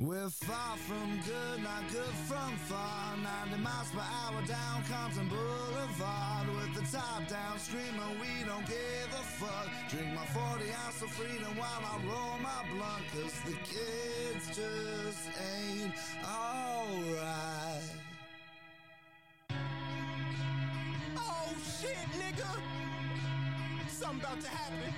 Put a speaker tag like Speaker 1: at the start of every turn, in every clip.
Speaker 1: We're far from good, not good from far. 90 miles per hour down Compton Boulevard. With the top down, screaming, we don't give a fuck. Drink my 40 ounce of freedom while I roll my blunt. Cause the kids just ain't alright.
Speaker 2: Oh shit, nigga! Something about to happen.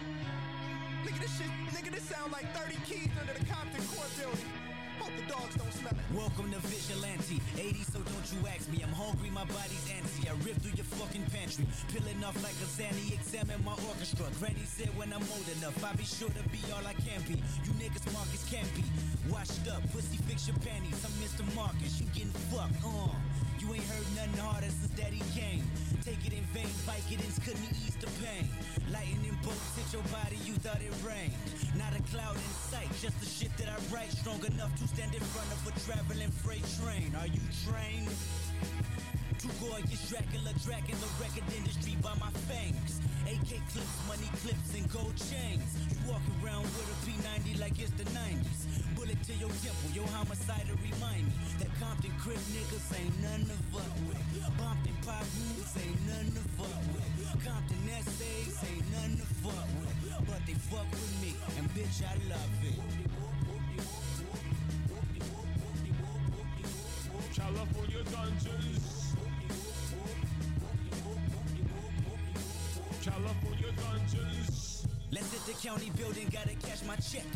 Speaker 2: Nigga, this shit, nigga, this sound like 30 keys under the Compton Court building. Hope the dogs don't smell it.
Speaker 3: Welcome to Vigilante. 80, so don't you ask me. I'm hungry, my body's antsy. I rip through your fucking pantry. Peeling off like a Zanny, examine my orchestra. Granny said when I'm old enough, I'll be sure to be all I can be. You niggas Marcus can't be. Washed up, pussy fix your panties. I'm Mr. Marcus, you getting fucked, uh. You ain't heard nothing harder since daddy came. Take it in vain, Vicodins couldn't ease the pain. Lightning bolts hit your body, you thought it rained. Not a cloud in sight, just the shit that I write. Strong enough to stand in front of a traveling freight train. Are you trained? Too gorgeous, Dracula dragging the record industry by my fangs. AK clips, money clips, and gold chains. You walk around with a P90 like it's the 90s. Bullet to your temple, your homicide to remind me that Compton Crip niggas ain't none to fuck with. Compton pop rules ain't none to fuck with. Compton essays ain't none to fuck with. But they fuck with me, and bitch, I love it.
Speaker 4: California dungeons. California dungeons.
Speaker 3: Let's hit the county building, gotta cash my check.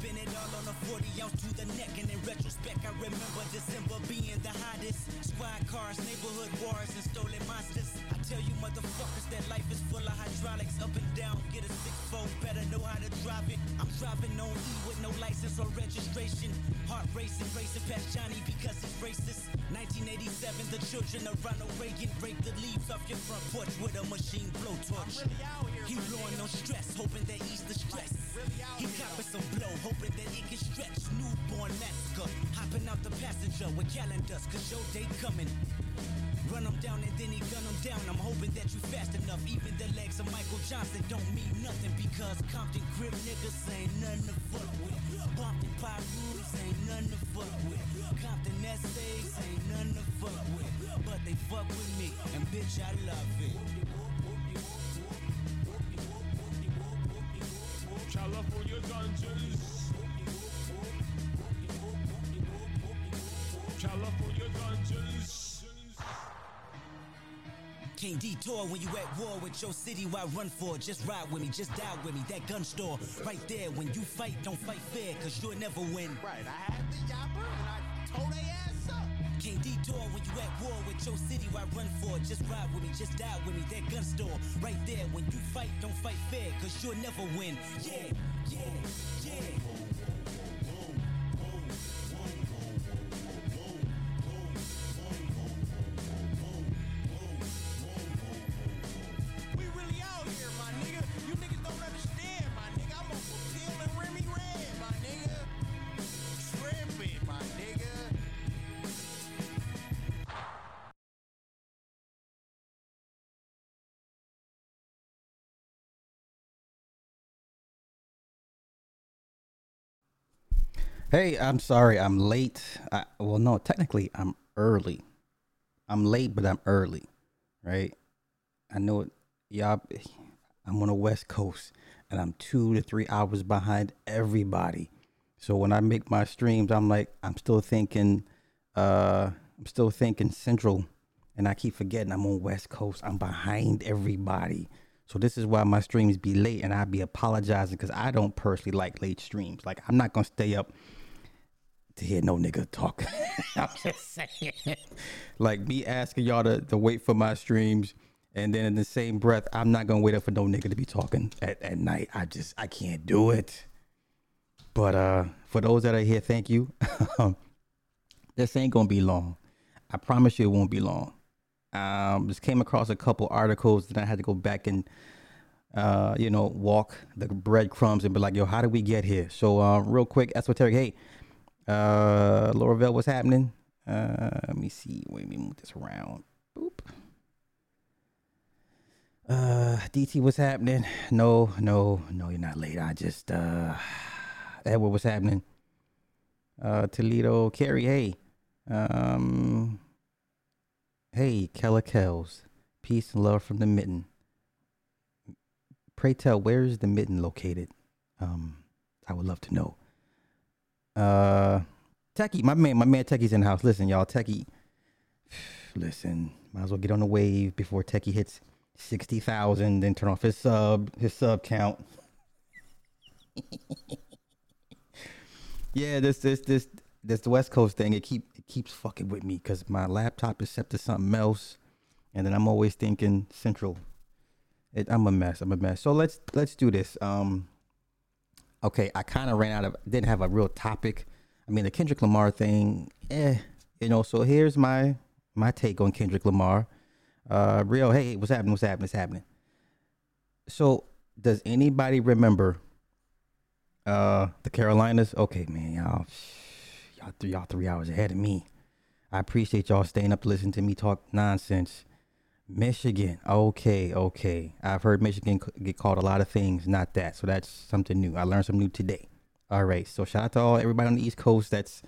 Speaker 3: Spin it all on a 40 ounce to the neck, and in retrospect, I remember December being the hottest. Squad cars, neighborhood wars, and stolen monsters. I tell you, motherfuckers, that life is full of hydraulics, up and down. Get a six fold, better know how to drive it. I'm driving on E with no license or registration. Heart racing, racing past Johnny because he's racist. 1987, the children of Ronald Reagan break the leaves off your front porch with a machine blowtorch.
Speaker 2: Really
Speaker 3: He blowing no stress, hoping that ease the stress. He copping some blow, hoping that it can stretch. Newborn massacre, hopping out the passenger with calendars, cause your day coming. Run him down and then he gun him down. I'm hoping that you fast enough. Even the legs of Michael Johnson don't mean nothing because Compton Crip niggas ain't nothing to fuck with. Compton pie rules ain't nothing to fuck with. Compton essays ain't nothing to fuck with. But they fuck with me, and bitch, I love it.
Speaker 4: California dungeons. California dungeons.
Speaker 3: Can't detour when you at war with your city. Why run for it? Just ride with me, just die with me. That gun store right there. When you fight, don't fight fair, cause you'll never win.
Speaker 2: Right, I had the yapper and I told they.
Speaker 3: Can't detour when you at war with your city. Why run for it? Just ride with me, just die with me. That gun store right there. When you fight, don't fight fair, cause you'll never win. Yeah, yeah, yeah.
Speaker 5: Hey, I'm sorry, I'm late. I, well, no, technically, I'm early. I'm late, but I'm early, right? I know it, y'all. I'm on the West Coast, and I'm two to three hours behind everybody. So when I make my streams, I'm like, I'm still thinking, uh, I'm still thinking Central, and I keep forgetting I'm on West Coast. I'm behind everybody. So this is why my streams be late, and I be apologizing because I don't personally like late streams. Like I'm not gonna stay up to hear no nigga talk. I'm just saying. Like me asking y'all to, to wait for my streams and then in the same breath, I'm not gonna wait up for no nigga to be talking at, at night. I just I can't do it. But uh for those that are here, thank you. this ain't gonna be long. I promise you it won't be long. Um just came across a couple articles that I had to go back and uh, you know, walk the breadcrumbs and be like, yo, how did we get here? So uh real quick, esoteric, hey, uh, what's happening? Uh, let me see. Wait, let me move this around. Boop. Uh, DT, what's happening? No, no, no, you're not late. I just, uh, Edward, what's happening? Uh, Toledo, Carrie, hey. Um, hey, Kella Kells. Peace and love from the mitten. Pray tell, where is the mitten located? Um, I would love to know. Uh, Techie, my man, my man Techie's in the house. Listen, y'all, Techie. Listen, might as well get on the wave before Techie hits sixty thousand. Then turn off his sub, his sub count. yeah, this, this, this, this the West Coast thing. It keep, it keeps fucking with me because my laptop is set to something else, and then I'm always thinking Central. It, I'm a mess. I'm a mess. So let's let's do this. Um, okay, I kind of ran out of didn't have a real topic. I mean, the Kendrick Lamar thing, eh, you know. So here's my my take on Kendrick Lamar. Uh, real, hey, what's happening? What's happening? What's happening? So, does anybody remember uh the Carolinas? Okay, man, y'all, y'all, three, y'all three hours ahead of me. I appreciate y'all staying up to listen to me talk nonsense. Michigan, okay, okay. I've heard Michigan get called a lot of things, not that. So that's something new. I learned something new today. All right. So shout out to all everybody on the East Coast that's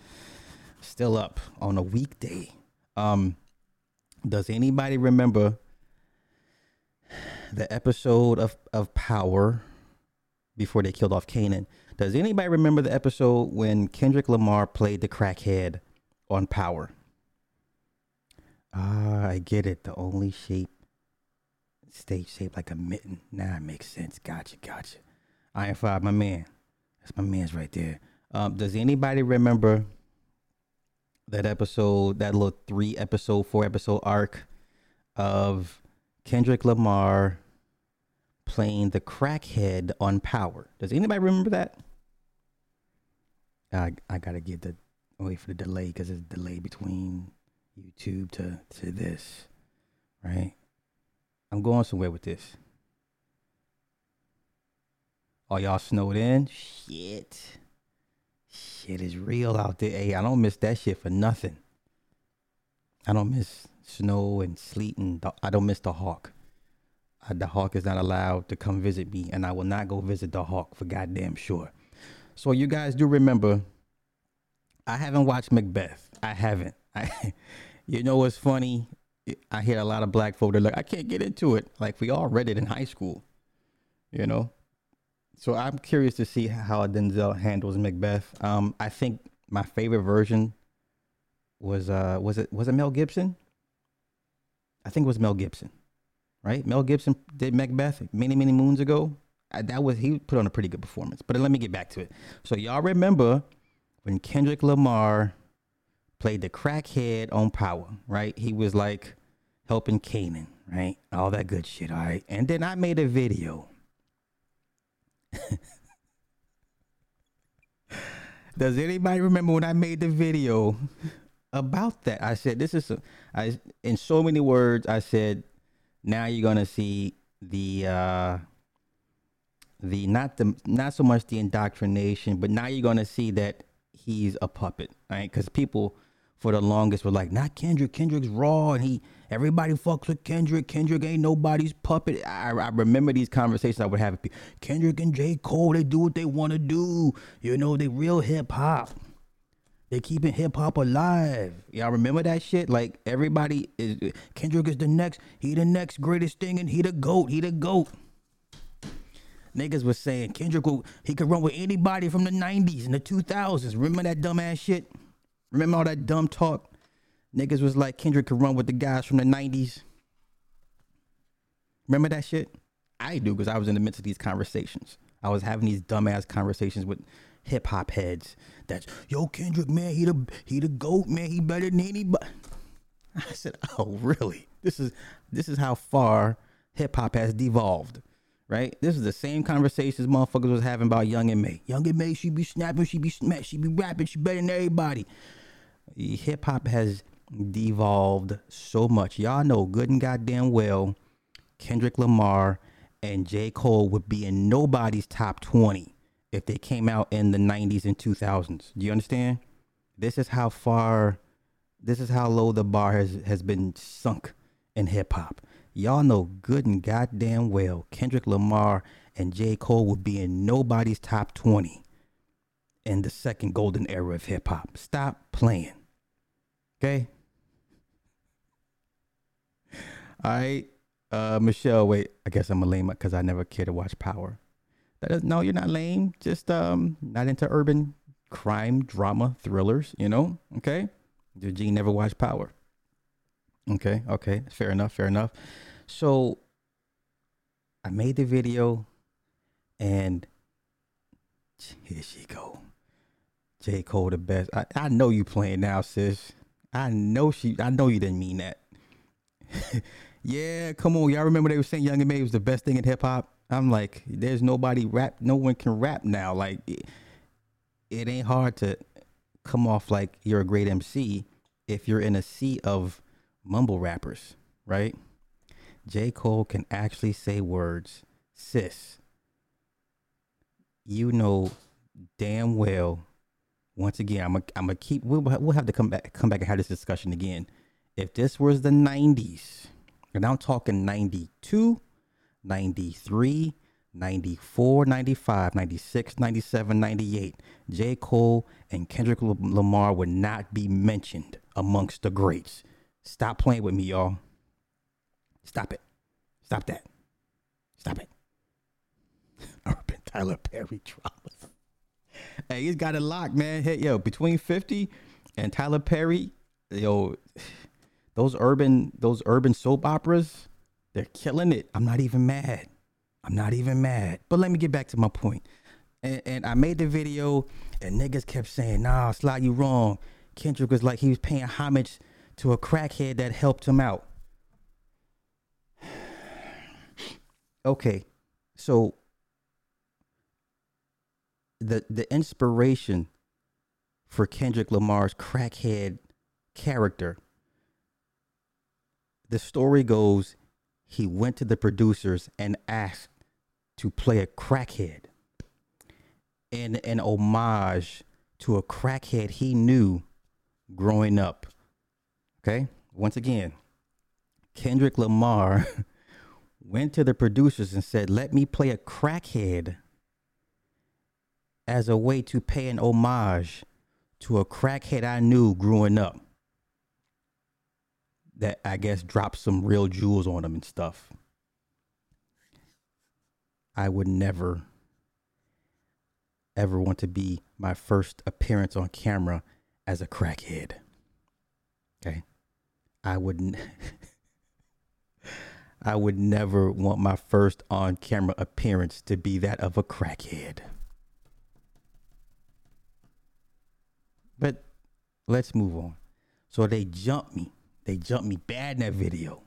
Speaker 5: still up on a weekday. Um, does anybody remember the episode of, of Power before they killed off Kanan? Does anybody remember the episode when Kendrick Lamar played the crackhead on Power? Ah, I get it. The only shape, stage shape like a mitten. Now it makes sense. Gotcha, gotcha. Iron Five, my man. That's my man's right there. Um, does anybody remember that episode, that little three episode, four episode arc of Kendrick Lamar playing the crackhead on Power? Does anybody remember that? I I gotta get the wait for the delay because a delay between YouTube to to this, right? I'm going somewhere with this. Are y'all snowed in? Shit. Shit is real out there. Hey, I don't miss that shit for nothing. I don't miss snow and sleet and the, I don't miss the hawk. Uh, the hawk is not allowed to come visit me, and I will not go visit the hawk for goddamn sure. So you guys do remember, I haven't watched Macbeth. I haven't. I, you know what's funny? I hear a lot of black folk. They're like, I can't get into it. Like we all read it in high school, you know. So I'm curious to see how Denzel handles Macbeth. Um, I think my favorite version was uh was it was it Mel Gibson? I think it was Mel Gibson, right? Mel Gibson did Macbeth many many moons ago. I, that was he put on a pretty good performance. But let me get back to it. So y'all remember when Kendrick Lamar played the crackhead on Power, right? He was like helping Kanan, right? All that good shit, all right? And then I made a video. Does anybody remember when I made the video about that? I said this is a, I in so many words I said now you're going to see the uh the not the not so much the indoctrination, but now you're going to see that he's a puppet, right? Cuz people for the longest were like, not Kendrick. Kendrick's raw, and he everybody fucks with Kendrick. Kendrick ain't nobody's puppet. I, I remember these conversations I would have. With people. Kendrick and J. Cole, they do what they want to do. You know, they real hip hop. They keeping hip hop alive. Y'all remember that shit? Like everybody is Kendrick is the next. He the next greatest thing, and he the goat. He the goat. Niggas was saying Kendrick will, he could run with anybody from the '90s and the 2000s. Remember that dumbass shit? Remember all that dumb talk? Niggas was like Kendrick could run with the guys from the 90s. Remember that shit? I do because I was in the midst of these conversations. I was having these dumbass conversations with hip hop heads. That's yo Kendrick man, he the he the goat man. He better than anybody. I said, oh really? This is this is how far hip hop has devolved, right? This is the same conversations motherfuckers was having about Young M.A. Young M.A. She be snapping, she be smash, she be rapping, she better than everybody. Hip hop has devolved so much. Y'all know good and goddamn well Kendrick Lamar and J. Cole would be in nobody's top 20 if they came out in the 90s and 2000s. Do you understand? This is how far, this is how low the bar has, has been sunk in hip hop. Y'all know good and goddamn well Kendrick Lamar and J. Cole would be in nobody's top 20 in the second golden era of hip hop. Stop playing. Okay? All right. Uh, Michelle, wait. I guess I'm a lame because I never cared to watch Power. That is, no, you're not lame. Just um, not into urban crime, drama, thrillers. You know, okay. Eugene never watched Power. Okay, okay, fair enough, fair enough. So I made the video, and here she go. J. Cole the best. I, I know you playing now, sis. I know she. I know you didn't mean that. yeah, come on, y'all remember they were saying Young M.A was the best thing in hip hop. I'm like, there's nobody rap. No one can rap now. Like, it, it ain't hard to come off like you're a great MC if you're in a sea of mumble rappers, right? J. Cole can actually say words. Sis, you know damn well. Once again, I'm gonna keep. We'll, we'll have to come back come back and have this discussion again. If this was the 90s, and I'm talking 92, 93, 94, 95, 96, 97, 98, J. Cole and Kendrick Lamar would not be mentioned amongst the greats. Stop playing with me, y'all. Stop it. Stop that. Stop it. Urban Tyler Perry dramas. Hey, he's got it locked, man. Hey, yo, between 50 and Tyler Perry, yo, those urban those urban soap operas, they're killing it. I'm not even mad. I'm not even mad. But let me get back to my point. And, and I made the video, and niggas kept saying, "Nah, Sly, you wrong." Kendrick was like he was paying homage to a crackhead that helped him out. okay, so the the inspiration for Kendrick Lamar's crackhead character. The story goes he went to the producers and asked to play a crackhead in an homage to a crackhead he knew growing up. Okay? Once again, Kendrick Lamar went to the producers and said, Let me play a crackhead as a way to pay an homage to a crackhead I knew growing up. That I guess dropped some real jewels on him and stuff. I would never, ever want to be my first appearance on camera as a crackhead. Okay. I wouldn't I would never want my first on camera appearance to be that of a crackhead. But let's move on. So they jumped me. They jumped me bad in that video.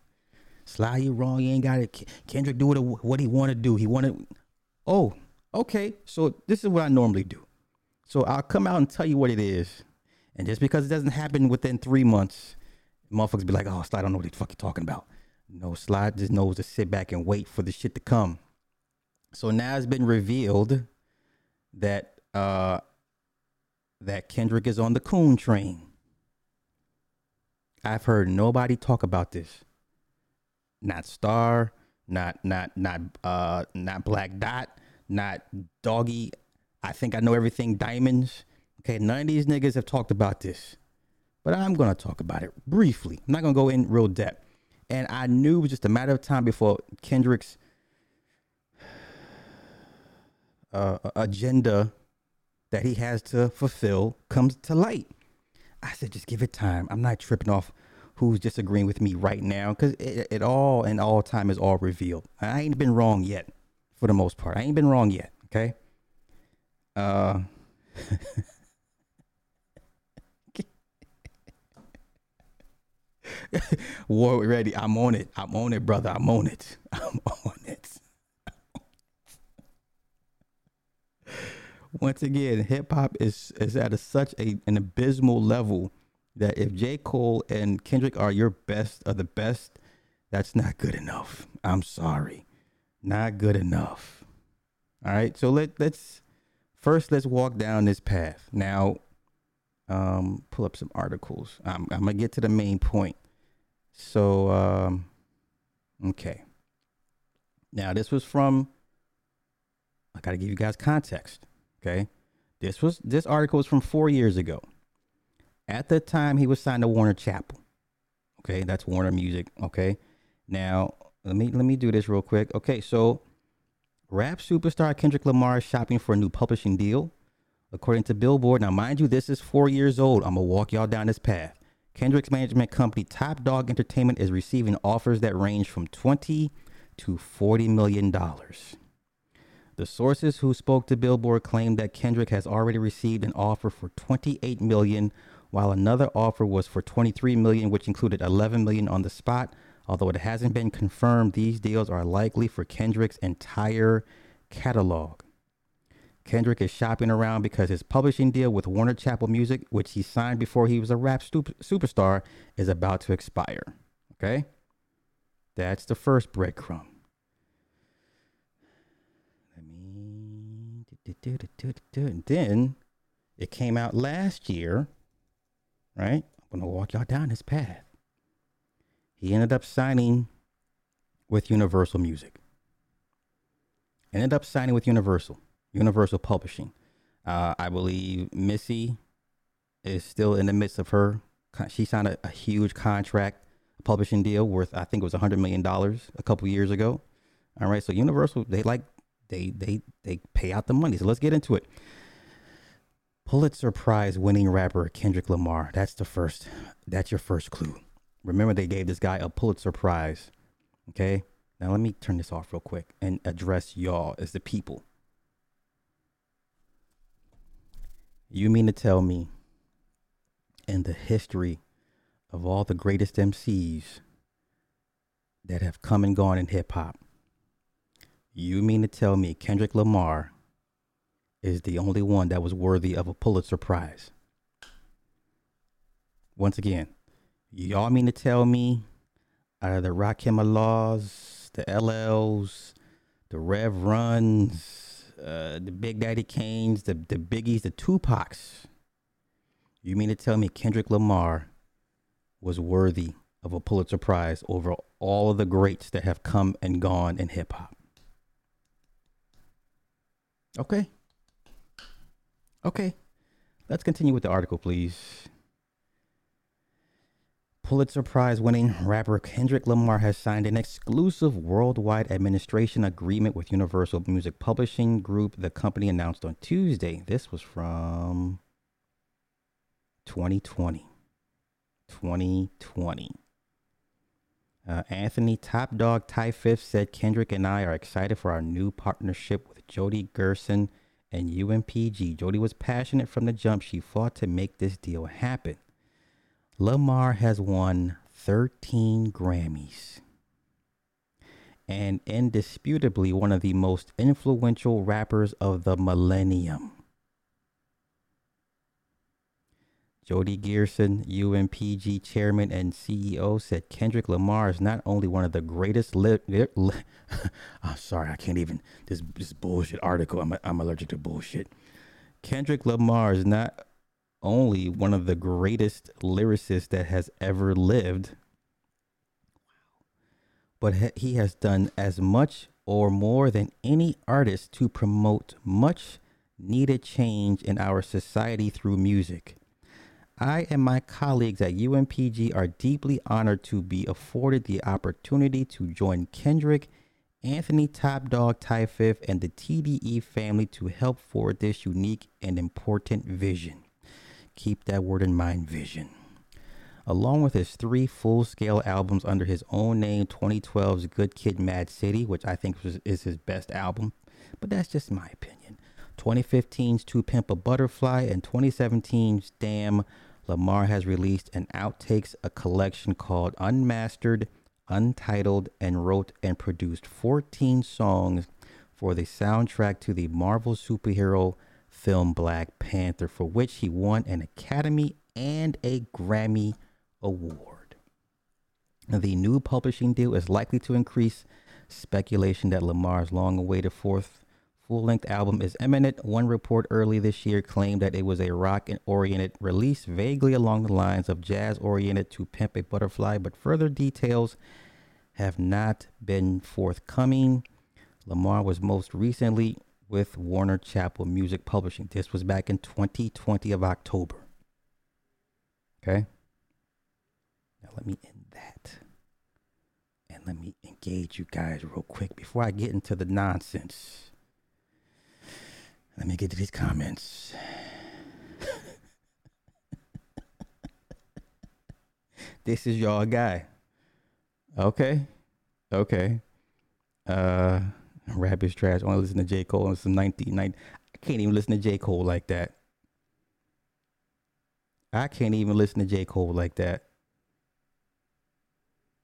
Speaker 5: Sly, you wrong. You ain't got it. Kendrick do what, he want to do. He wanted. Oh, okay. So this is what I normally do. So I'll come out and tell you what it is. And just because it doesn't happen within three months, motherfuckers be like, oh, Sly I don't know what the fuck you talking about. No, Sly just knows to sit back and wait for the shit to come. So now it's been revealed that uh that Kendrick is on the coon train. I've heard nobody talk about this. Not Star, not not not uh not Black Dot, not Doggy. I think I know everything diamonds. Okay, none of these niggas have talked about this. But I'm gonna talk about it briefly. I'm not gonna go in real depth. And I knew it was just a matter of time before Kendrick's uh, agenda that he has to fulfill comes to light. I said, just give it time. I'm not tripping off who's disagreeing with me right now because it, it, all and all time is all revealed. I ain't been wrong yet, for the most part. I ain't been wrong yet. Okay. Uh. War ready. I'm on it. I'm on it, brother. I'm on it. I'm on it. Once again, hip hop is is at a, such a an abysmal level that if J. Cole and Kendrick are your best of the best, that's not good enough. I'm sorry. Not good enough. All right. So let let's first let's walk down this path. Now, um, pull up some articles. I'm I'm gonna get to the main point. So um okay. Now this was from I gotta give you guys context. Okay. This was this article was from four years ago. At the time, he was signed to Warner Chappell. Okay, that's Warner Music. Okay, now let me let me do this real quick. Okay, so rap superstar Kendrick Lamar is shopping for a new publishing deal, according to Billboard. Now, mind you, this is four years old. I'm gonna walk y'all down this path. Kendrick's management company Top Dawg Entertainment is receiving offers that range from 20 to 40 million dollars. The sources who spoke to Billboard claimed that Kendrick has already received an offer for 28 million, while another offer was for 23 million, which included 11 million on the spot. Although it hasn't been confirmed, these deals are likely for Kendrick's entire catalog. Kendrick is shopping around because his publishing deal with Warner Chappell Music, which he signed before he was a rap stup- superstar, is about to expire. Okay? That's the first breadcrumb. Let me. And then it came out last year, right? I'm going to walk y'all down this path. He ended up signing with Universal Music. Ended up signing with Universal, Universal Publishing. Uh, I believe Missy is still in the midst of her. She signed a, a huge contract publishing deal worth I think it was a hundred million dollars a couple years ago. All right, so Universal they like they they they pay out the money. So let's get into it. Pulitzer Prize winning rapper Kendrick Lamar. That's the first. That's your first clue. Remember they gave this guy a Pulitzer Prize. Okay. Now let me turn this off real quick and address y'all as the people. You mean to tell me in the history of all the greatest MCs that have come and gone in hip hop, you mean to tell me Kendrick Lamar is the only one that was worthy of a Pulitzer Prize? Once again, y'all mean to tell me out of the Rakim Allahs, the LLs, the Rev Runs, uh, the Big Daddy Kanes, the, the Biggies, the Tupacs, you mean to tell me Kendrick Lamar was worthy of a Pulitzer Prize over all of the greats that have come and gone in hip hop. Okay. Okay. Let's continue with the article, please. Pulitzer Prize winning rapper Kendrick Lamar has signed an exclusive worldwide administration agreement with Universal Music Publishing Group, the company announced on Tuesday. This was from 2020. 2020. Uh, Anthony Top Dawg Tiffith said Kendrick and I are excited for our new partnership with Jody Gerson and UMPG. Jody was passionate from the jump. She fought to make this deal happen. Lamar has won 13 Grammys and indisputably one of the most influential rappers of the millennium. Jody Gerson, UMPG chairman and CEO, said Kendrick Lamar is not only one of the greatest. Li- li- li- I'm ah, sorry, I can't even. This this bullshit article. I'm I'm allergic to bullshit. Kendrick Lamar is not only one of the greatest lyricists that has ever lived, but he has done as much or more than any artist to promote much needed change in our society through music. I and my colleagues at UMPG are deeply honored to be afforded the opportunity to join Kendrick, Anthony Top Dawg Tiffith, and the TDE family to help forward this unique and important vision. Keep that word in mind vision. Along with his three full scale albums under his own name 2012's Good Kid Mad City, which I think is his best album, but that's just my opinion. 2015's To Pimp a Butterfly and 2017's Damn Lamar has released an outtakes a collection called Unmastered, Untitled, and wrote and produced 14 songs for the soundtrack to the Marvel superhero film Black Panther, for which he won an Academy and a Grammy Award. The new publishing deal is likely to increase speculation that Lamar's long awaited fourth full length album is imminent. One report early this year claimed that it was a rock and oriented release, vaguely along the lines of jazz oriented to Pimp a Butterfly, but further details have not been forthcoming. Lamar was most recently with Warner Chappell Music Publishing. This was back in 2020 of October. Okay? Now let me end that. And let me engage you guys real quick before I get into the nonsense. Let me get to these comments. this is y'all guy. Okay. Okay. Uh rap is trash. I only listen to J. Cole and some 1990. I can't even listen to J. Cole like that. I can't even listen to J. Cole like that.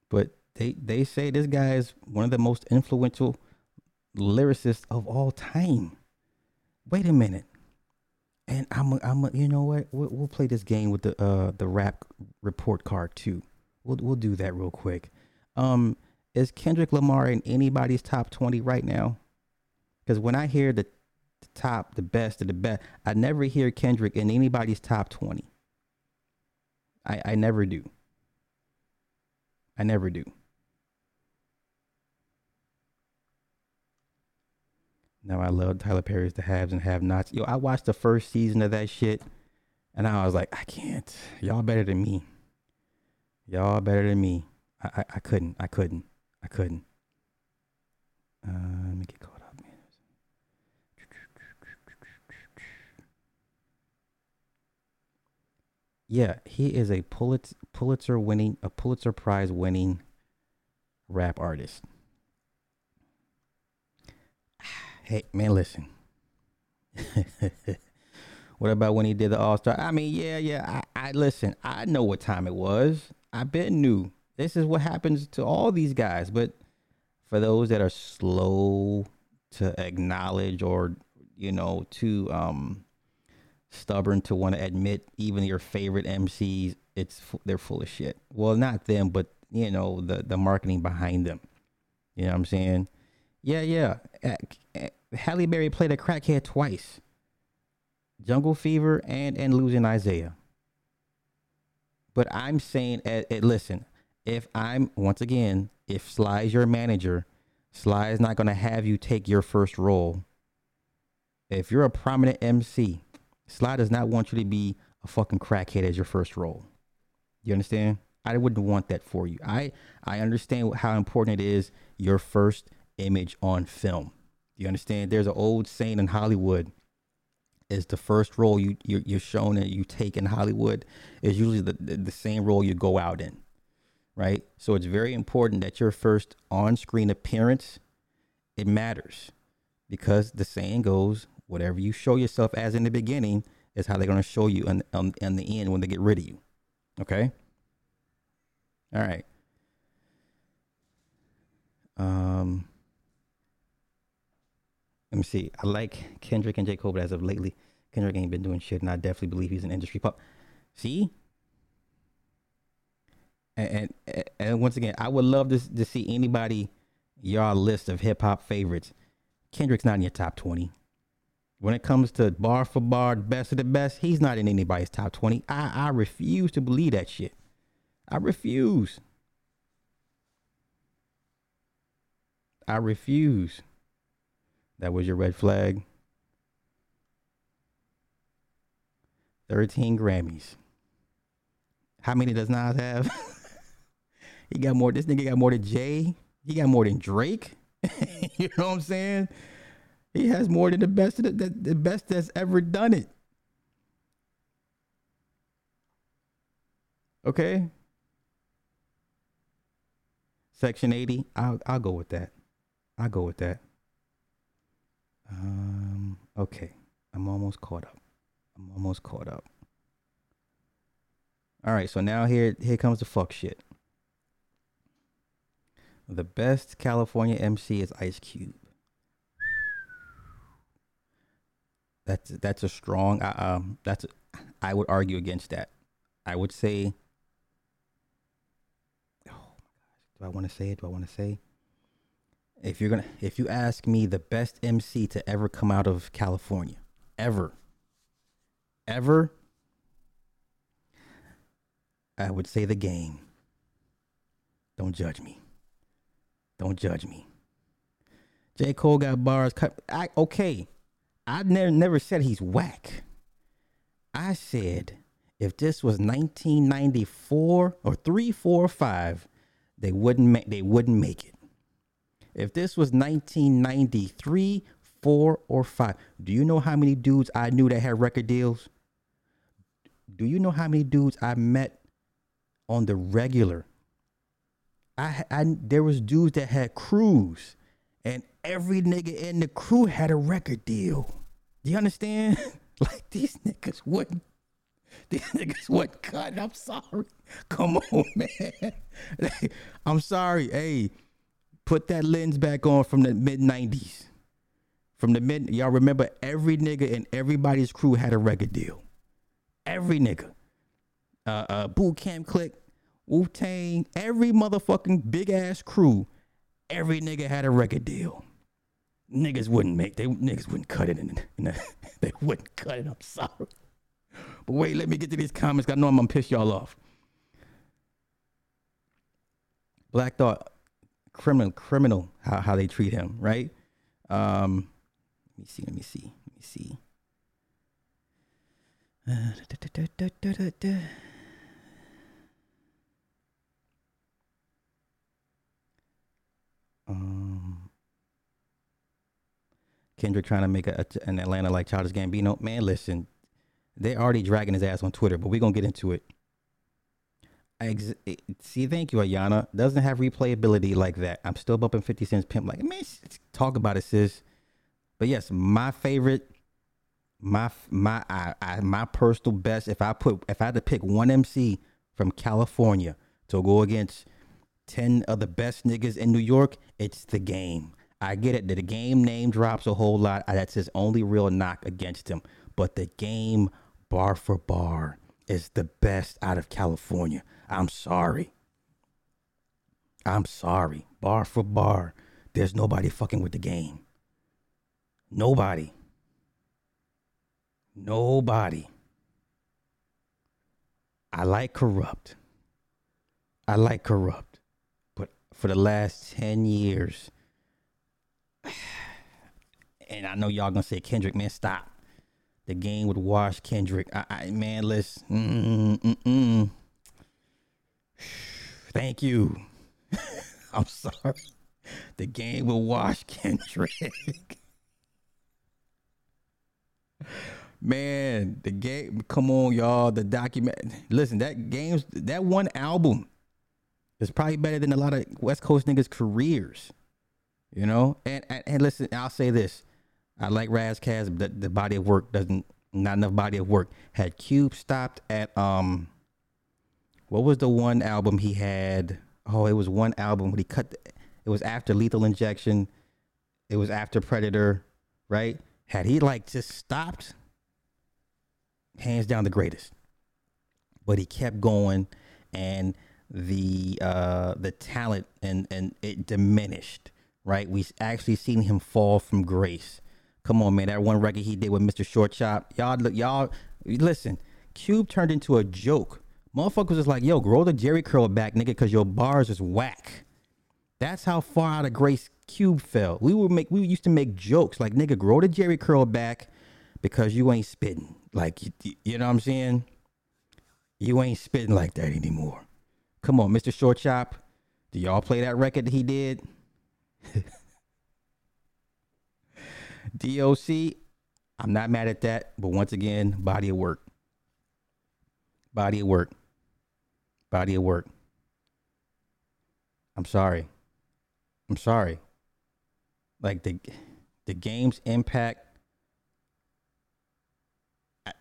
Speaker 5: But they they say this guy is one of the most influential lyricists of all time. Wait a minute. And I'm a, I'm a, you know what? We'll, we'll play this game with the uh the rap report card too. We'll we'll do that real quick. Um is Kendrick Lamar in anybody's top 20 right now? Cuz when I hear the, the top, the best of the best, I never hear Kendrick in anybody's top 20. I I never do. I never do. Now I love Tyler Perry's The Haves and Have Nots. Yo, I watched the first season of that shit, and I was like, I can't. Y'all better than me. Y'all better than me. I I, I couldn't. I couldn't. I couldn't. Uh, let me get caught up, man. Yeah, he is a Pulitzer Pulitzer winning a Pulitzer Prize winning rap artist. Hey man, listen. what about when he did the All Star? I mean, yeah, yeah. I, I listen. I know what time it was. I bet knew. This is what happens to all these guys. But for those that are slow to acknowledge or you know too um stubborn to want to admit even your favorite MCs, it's they're full of shit. Well, not them, but you know the the marketing behind them. You know what I'm saying? Yeah, yeah. Halle Berry played a crackhead twice. Jungle Fever and and losing Isaiah. But I'm saying, uh, uh, listen, if I'm once again, if Sly is your manager, Sly is not going to have you take your first role. If you're a prominent MC, Sly does not want you to be a fucking crackhead as your first role. You understand? I wouldn't want that for you. I I understand how important it is your first image on film. You understand? There's an old saying in Hollywood: is the first role you you're, you're shown and you take in Hollywood is usually the, the the same role you go out in, right? So it's very important that your first on-screen appearance it matters because the saying goes, whatever you show yourself as in the beginning is how they're going to show you in, in, in the end when they get rid of you. Okay. All right. Um, let me see. I like Kendrick and J. Cole, but as of lately, Kendrick ain't been doing shit, and I definitely believe he's an industry pop. See? And, and and once again, I would love to to see anybody y'all list of hip hop favorites. Kendrick's not in your top twenty. When it comes to bar for bar, best of the best, he's not in anybody's top twenty. I I refuse to believe that shit. I refuse. I refuse. That was your red flag. 13 Grammys. How many does Nas have? he got more. This nigga got more than Jay. He got more than Drake. you know what I'm saying? He has more than the best the, the, the best that's ever done it. Okay. Section 80. I'll I'll go with that. I'll go with that. Um, okay. I'm almost caught up. I'm almost caught up. All right, so now here here comes the fuck shit. The best California MC is Ice Cube. That's that's a strong uh, um that's a, I would argue against that. I would say Oh my gosh, do I want to say it? Do I want to say? If you're gonna, if you ask me the best MC to ever come out of California, ever, ever, I would say the game. Don't judge me. Don't judge me. J. Cole got bars cut. I, okay, I never never said he's whack. I said if this was 1994 or three, four, five, they wouldn't make they wouldn't make it. If this was 1993, four, or five, do you know how many dudes I knew that had record deals? Do you know how many dudes I met on the regular? I, I there was dudes that had crews, and every nigga in the crew had a record deal. Do you understand? like these niggas wouldn't. These niggas wouldn't cut. I'm sorry. Come on, man. I'm sorry. Hey, put that lens back on from the mid '90s. From the mid, y'all remember every nigga in everybody's crew had a record deal. Every nigga. Uh, uh, Boot Camp Click, Wu Tang, every motherfucking big ass crew, every nigga had a record deal. Niggas wouldn't make, they niggas wouldn't cut it in, in the, they wouldn't cut it. I'm sorry. But wait, let me get to these comments. I know I'm gonna piss y'all off. Black Thought, criminal, criminal, how, how they treat him, right? Um, let me see, let me see, let me see. Uh, da, da, da. Um, Kendrick trying to make a, a- an Atlanta like Childish Gambino. Man, listen, they're already dragging his ass on Twitter, but we're gonna get into it. I ex- eh, see, thank you, Ayana. Doesn't have replayability like that. I'm still bumping 50 cents pimp. Like, man, talk about it, sis. But yes, my favorite, my my I, I, my personal best. If I put, if I had to pick one MC from California to go against 10 of the best niggas in New York, it's the game. I get it the game name drops a whole lot. That's his only real knock against him. But the game, bar for bar, is the best out of California. I'm sorry. I'm sorry. Bar for bar, there's nobody fucking with the game. Nobody. Nobody. I like Kurupt. I like Kurupt. But for the last 10 years, and I know y'all gonna say Kendrick, man, stop. The game would wash Kendrick. I, I man, let's. Mm, mm, mm. Thank you. I'm sorry. The game will wash Kendrick. Man, the game. Come on, y'all. The document. Listen, that game's that one album is probably better than a lot of West Coast niggas' careers. You know, and and, and listen, I'll say this: I like Ras Kass, but the, the body of work doesn't not enough body of work. Had Cube stopped at um, what was the one album he had? Oh, it was one album when he cut. The, it was after Lethal Injection. It was after Predator, right? Had he like just stopped, hands down the greatest. But he kept going, and the uh the talent and and it diminished right we actually seen him fall from grace come on man that one record he did with mr short khop y'all look y'all listen cube turned into a joke motherfuckers was like yo grow the jheri curl back nigga because your bars is whack that's how far out of grace cube fell we would make we used to make jokes like nigga grow the jheri curl back because you ain't spitting like you, you know what i'm saying you ain't spitting like that anymore Come on, Mr. Short Khop. Do y'all play that record that he did? DOC, I'm not mad at that, but once again, body of work. Body of work. Body of work. I'm sorry. I'm sorry. Like the the game's impact I,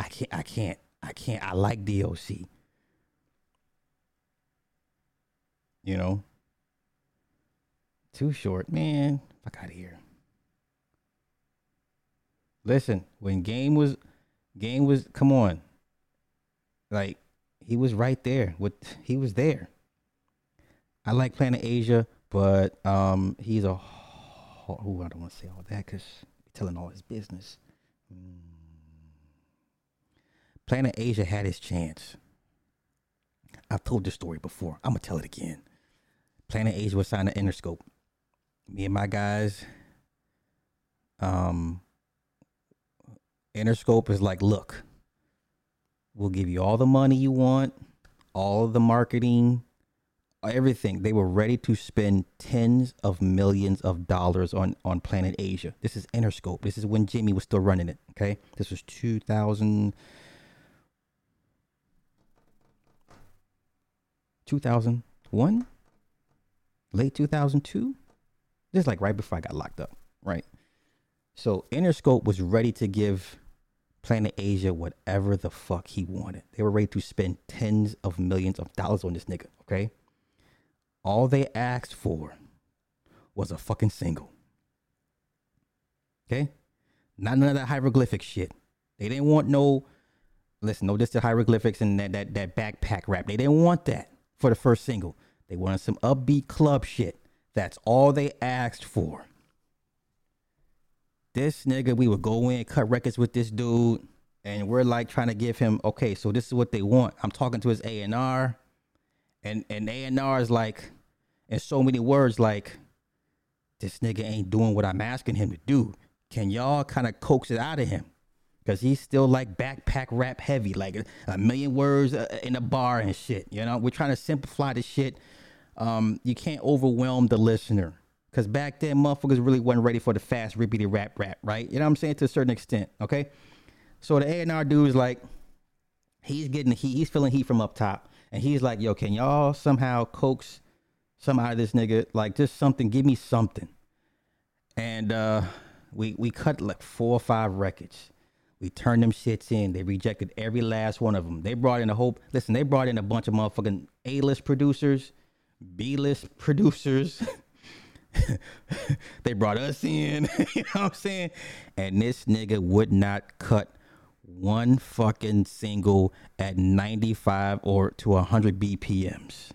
Speaker 5: I can't I can't I can't I like DOC. You know? Too short, man. Fuck out of here. Listen, when game was game was come on. Like he was right there. With he was there. I like Planet Asia, but um he's a oh, I don't want to say all that because telling all his business. Mm. Planet Asia had his chance. I've told this story before. I'm gonna tell it again. Planet Asia was signed to Interscope. Me and my guys, um, Interscope is like, look, we'll give you all the money you want, all the marketing, everything. They were ready to spend tens of millions of dollars on on Planet Asia. This is Interscope. This is when Jimmy was still running it. Okay, this was 2000. 2001 late 2002 this is like right before i got locked up right so interscope was ready to give planet asia whatever the fuck he wanted they were ready to spend tens of millions of dollars on this nigga okay all they asked for was a fucking single okay not none of that hieroglyphic shit they didn't want no listen no this the hieroglyphics and that, that that backpack rap they didn't want that for the first single. They wanted some upbeat club shit. That's all they asked for. This nigga, we would go in, cut records with this dude, and we're like trying to give him, okay, so this is what they want. I'm talking to his A and R, and and A and R is like, in so many words, like, this nigga ain't doing what I'm asking him to do. Can y'all kind of coax it out of him? because he's still like backpack rap heavy, like a million words uh, in a bar and shit. You know, we're trying to simplify the shit. Um, you can't overwhelm the listener because back then motherfuckers really wasn't ready for the fast rippity rap rap, right? You know what I'm saying to a certain extent. Okay, so the A and R dude is like, he's getting heat, he's feeling heat from up top, and he's like, yo, can y'all somehow coax some out of this nigga? Like just something, give me something. And uh, we we cut like four or five records we turned them shits in. They rejected every last one of them. They brought in a whole listen. They brought in a bunch of motherfucking A list producers, B list producers. they brought us in. you know what I'm saying? And this nigga would not cut one fucking single at 95 or to 100 BPMs.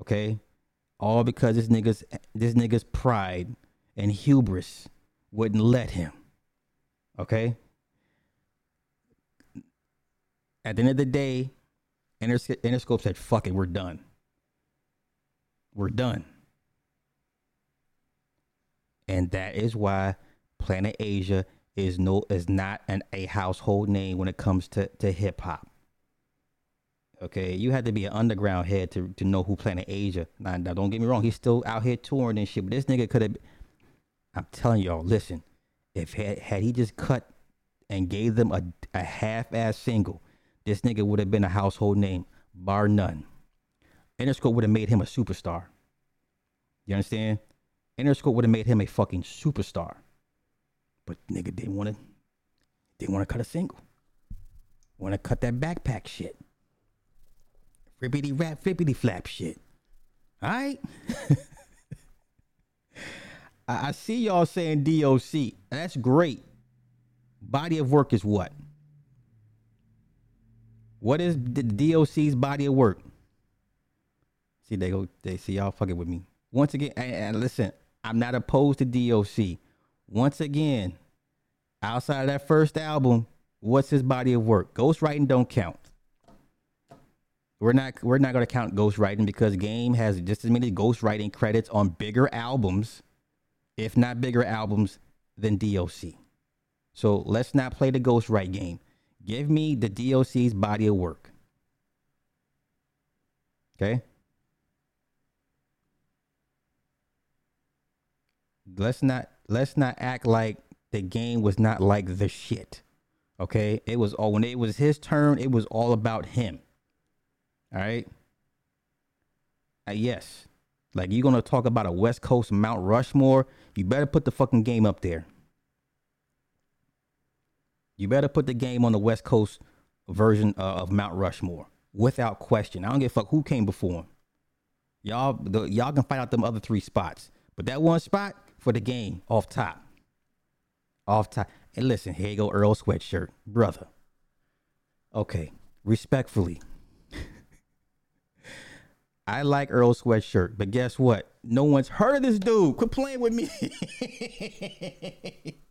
Speaker 5: Okay, all because this nigga's this nigga's pride and hubris wouldn't let him. Okay at the end of the day, Interscope said, fuck it, we're done. We're done. And that is why Planet Asia is no is not an a household name when it comes to, to hip hop. Okay, you had to be an underground head to, to know who Planet Asia. Now, now, don't get me wrong, he's still out here touring and shit, but this nigga could have. I'm telling y'all, listen, if had, had he just cut and gave them a, a half ass single, this nigga would have been a household name, bar none. Interscope would have made him a superstar. You understand? Interscope would have made him a fucking superstar. But nigga didn't want to didn't want to cut a single. Want to cut that backpack shit. Rippity rap, flippity flap shit. All right? I, I see y'all saying DOC. That's great. Body of work is what? What is the DOC's body of work? See, they go, they see y'all fucking with me. Once again, and, and listen, I'm not opposed to DOC. Once again, outside of that first album, what's his body of work? Ghostwriting don't count. We're not we're not gonna count ghostwriting because Game has just as many ghostwriting credits on bigger albums, if not bigger albums, than DOC. So let's not play the ghostwrite game. Give me the DOC's body of work. Okay? Let's not let's not act like the game was not like the shit. Okay? It was all when it was his turn, it was all about him. All right? Uh, yes. Like you're gonna talk about a West Coast Mount Rushmore, you better put the fucking game up there. You better put the game on the West Coast version uh, of Mount Rushmore without question. I don't give a fuck who came before him. Y'all, the, y'all can fight out them other three spots, but that one spot for the game off top, off top. And listen, here you go, Earl sweatshirt, brother. Okay, respectfully. I like Earl sweatshirt, but guess what? No one's heard of this dude. Quit playing with me.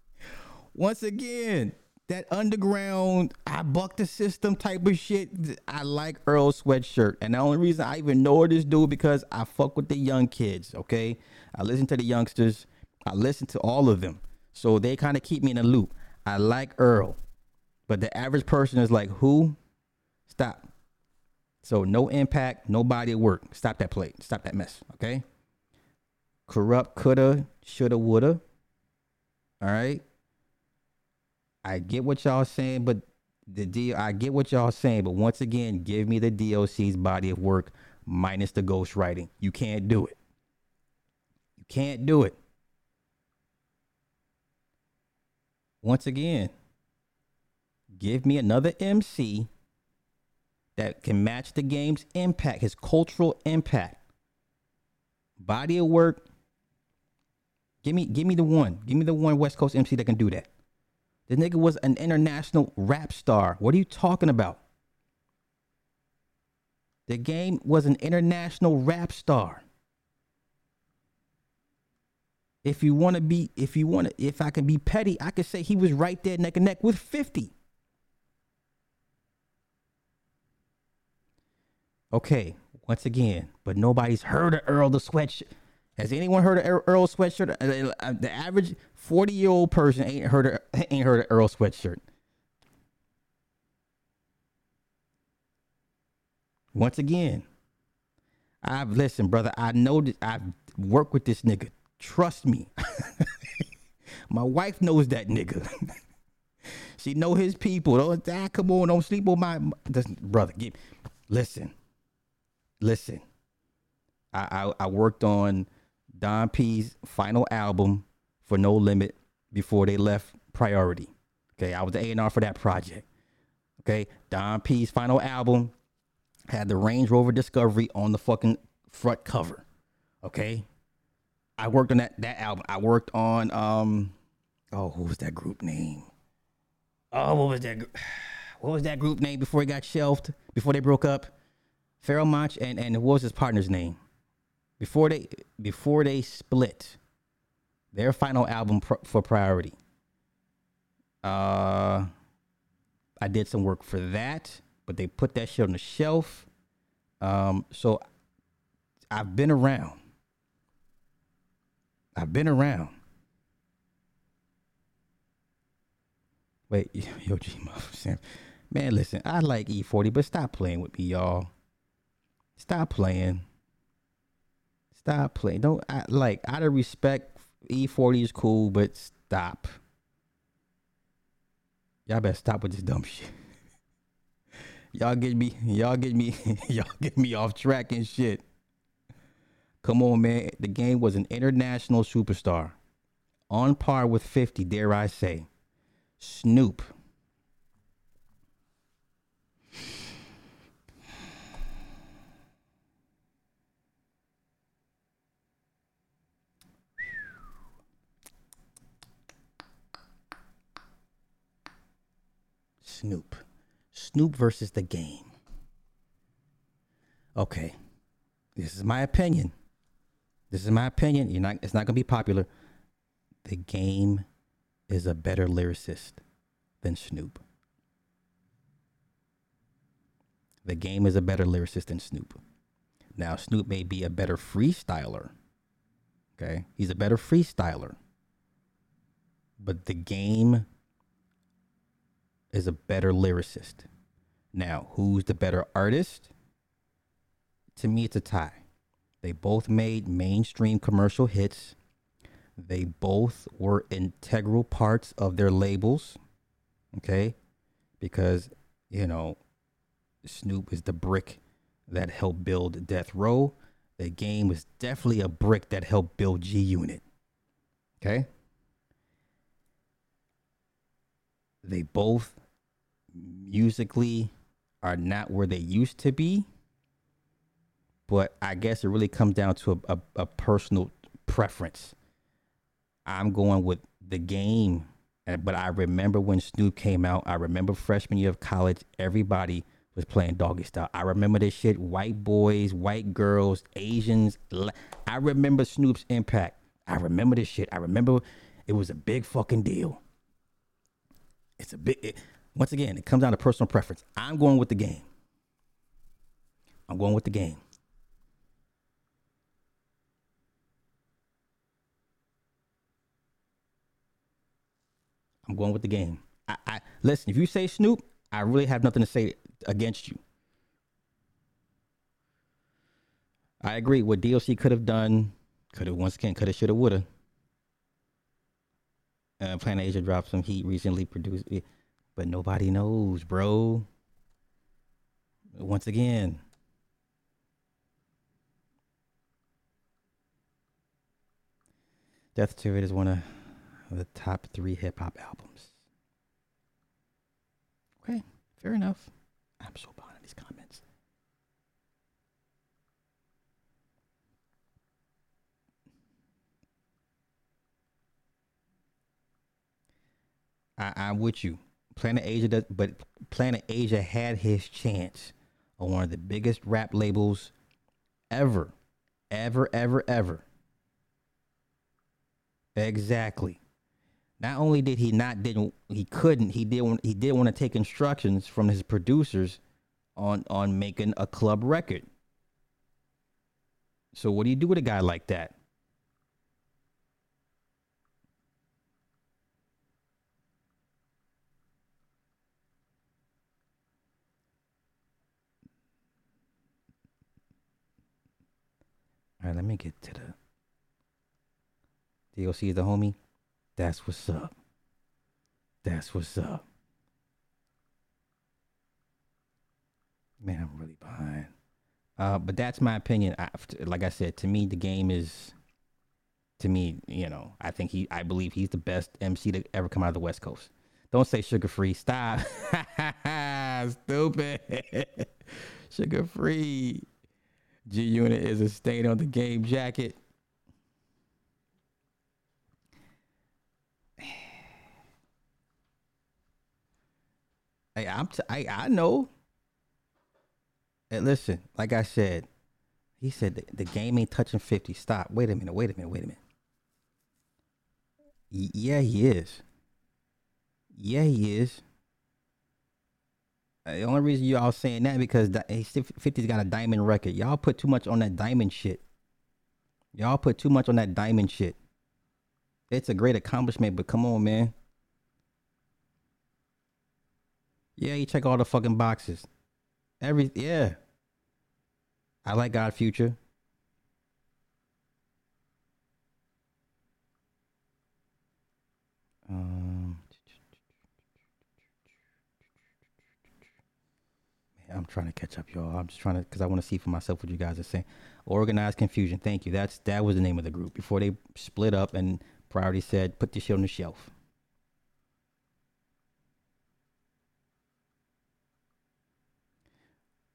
Speaker 5: Once again, that underground I buck the system type of shit. I like Earl sweatshirt. And the only reason I even know this dude because I fuck with the young kids, okay? I listen to the youngsters. I listen to all of them. So they kind of keep me in a loop. I like Earl. But the average person is like, who? Stop. So no impact, no body of work. Stop that play. Stop that mess. Okay. Kurupt, coulda, shoulda, woulda. All right. I get what y'all saying, but the deal I get what y'all saying, but once again, give me the DOC's body of work minus the ghostwriting. You can't do it. You can't do it. Once again, give me another MC that can match the game's impact, his cultural impact. Body of work. Give me give me the one. Give me the one West Coast MC that can do that. The nigga was an international rap star. What are you talking about? The game was an international rap star. If you want to be, if you want to, if I can be petty, I could say he was right there neck and neck with 50. Okay, once again, but nobody's heard of Earl the sweatshirt. Has anyone heard of Earl sweatshirt? Uh, uh, The average 40 year old person ain't heard of, ain't heard of Earl sweatshirt. Once again, I've listened, brother. I know that I've worked with this nigga. Trust me. My wife knows that nigga. she know his people. Don't ah, come on, don't sleep on my brother. Give, listen, listen. I, I I worked on Don P's final album for No Limit before they left Priority. Okay, I was the A&R for that project. Okay, Don P's final album had the Range Rover Discovery on the fucking front cover. Okay, I worked on that that album. I worked on um, oh, who was that group name? Oh, what was that? What was that group name before it got shelved? Before they broke up? Pharoahe Monch and and what was his partner's name? Before they before they split, their final album pr- for Priority. Uh, I did some work for that, but they put that shit on the shelf. Um, so I've been around. I've been around. Wait, yo, G. Man, listen, I like E40, but stop playing with me, y'all. Stop playing. Stop playing. Don't I, like out of respect. E40 is cool, but stop. Y'all better stop with this dumb shit. Y'all get me, y'all get me, y'all get me off track and shit. Come on, man. The game was an international superstar. On par with 50, dare I say. Snoop. Snoop. Snoop versus the game. Okay. This is my opinion. This is my opinion. You're not it's not gonna be popular. The game is a better lyricist than Snoop. The game is a better lyricist than Snoop. Now Snoop may be a better freestyler. Okay? He's a better freestyler. But the game is a better lyricist. Now, who's the better artist? To me, it's a tie. They both made mainstream commercial hits. They both were integral parts of their labels. Okay? Because, you know, Snoop is the brick that helped build Death Row. The game was definitely a brick that helped build G Unit. Okay? They both musically are not where they used to be. But I guess it really comes down to a, a, a personal preference. I'm going with the game. Uh, but I remember when Snoop came out, I remember freshman year of college, everybody was playing doggy style. I remember this shit, white boys, white girls, Asians. I remember Snoop's impact. I remember this shit. I remember it was a big fucking deal. It's a big, it, once again, it comes down to personal preference. I'm going with the game. I'm going with the game. I'm going with the game. I, I listen. If you say Snoop, I really have nothing to say against you. I agree. What DOC could have done, could have once again, could have, should have, would have. Uh, Planet Asia dropped some heat recently, produced, it, but nobody knows, bro. Once again, Death to It is one of the top three hip hop albums. Okay, fair enough. I'm so behind these comments. I, I'm with you. Planet Asia does, but Planet Asia had his chance on one of the biggest rap labels ever, ever, ever, ever. Exactly. Not only did he not didn't he couldn't he did he did want to take instructions from his producers on on making a club record. So what do you do with a guy like that? All right, let me get to the DOC the homie. That's what's up. That's what's up. Man, I'm really behind. Uh, but that's my opinion. I, like I said, to me, the game is, to me, you know, I think he, I believe he's the best MC to ever come out of the West Coast. Don't say Suga Free. Stop. Stupid. Suga Free. G Unit is a stain on the game jacket. Hey, I'm t- I I know. And listen, like I said, he said the, the game ain't touching 50. Stop. Wait a minute. Wait a minute. Wait a minute. Y- yeah, he is. Yeah, he is. Uh, The only reason y'all saying that because di- 50's got a diamond record. Y'all put too much on that diamond shit. Y'all put too much on that diamond shit. It's a great accomplishment, but come on, man. Yeah, you check all the fucking boxes. Every yeah. I like God Future. Um, I'm trying to catch up, y'all. I'm just trying to because I want to see for myself what you guys are saying. Organized Konfusion. Thank you. That's that was the name of the group before they split up and Priority said, "Put this shit on the shelf."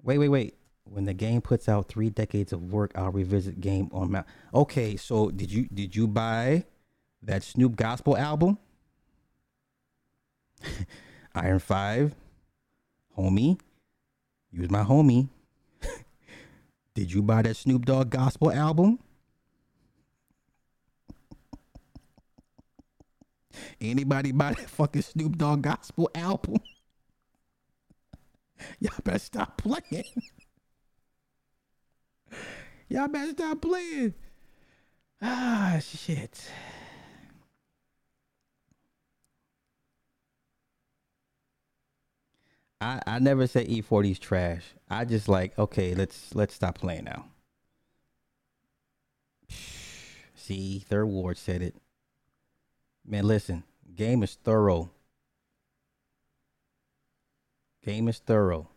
Speaker 5: Wait, wait, wait. When the game puts out three decades of work, I'll revisit game on Mount. Okay, so did you did you buy that Snoop Gospel album? Iron Five, homie. You was my homie. did you buy that Snoop Dogg Gospel album? Anybody buy that fucking Snoop Dogg Gospel album? Y'all better stop playing. Y'all better stop playing. Ah, shit. I I never said E40's trash. I just like okay, let's let's stop playing now. See, third ward said it. Man, listen, game is thorough. Game is thorough.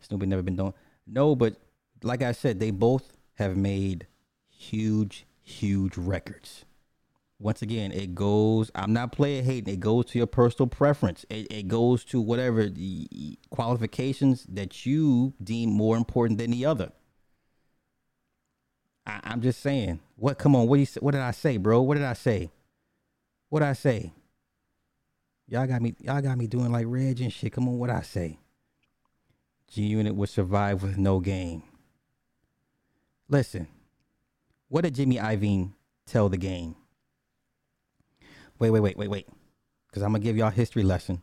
Speaker 5: Snoopy never been done. No, but like I said, they both have made huge, huge records. Once again, it goes. I'm not playing hating. It goes to your personal preference. It, it goes to whatever the qualifications that you deem more important than the other. I, I'm just saying. What? Come on. What you? What did I say, bro? What did I say? What did I say? Y'all got me. Y'all got me doing like Reg and shit. Come on. What I say? G Unit would survive with no game. Listen, what did Jimmy Iovine tell the game? Wait, wait, wait, wait, wait. Because I'm to give y'all history lesson.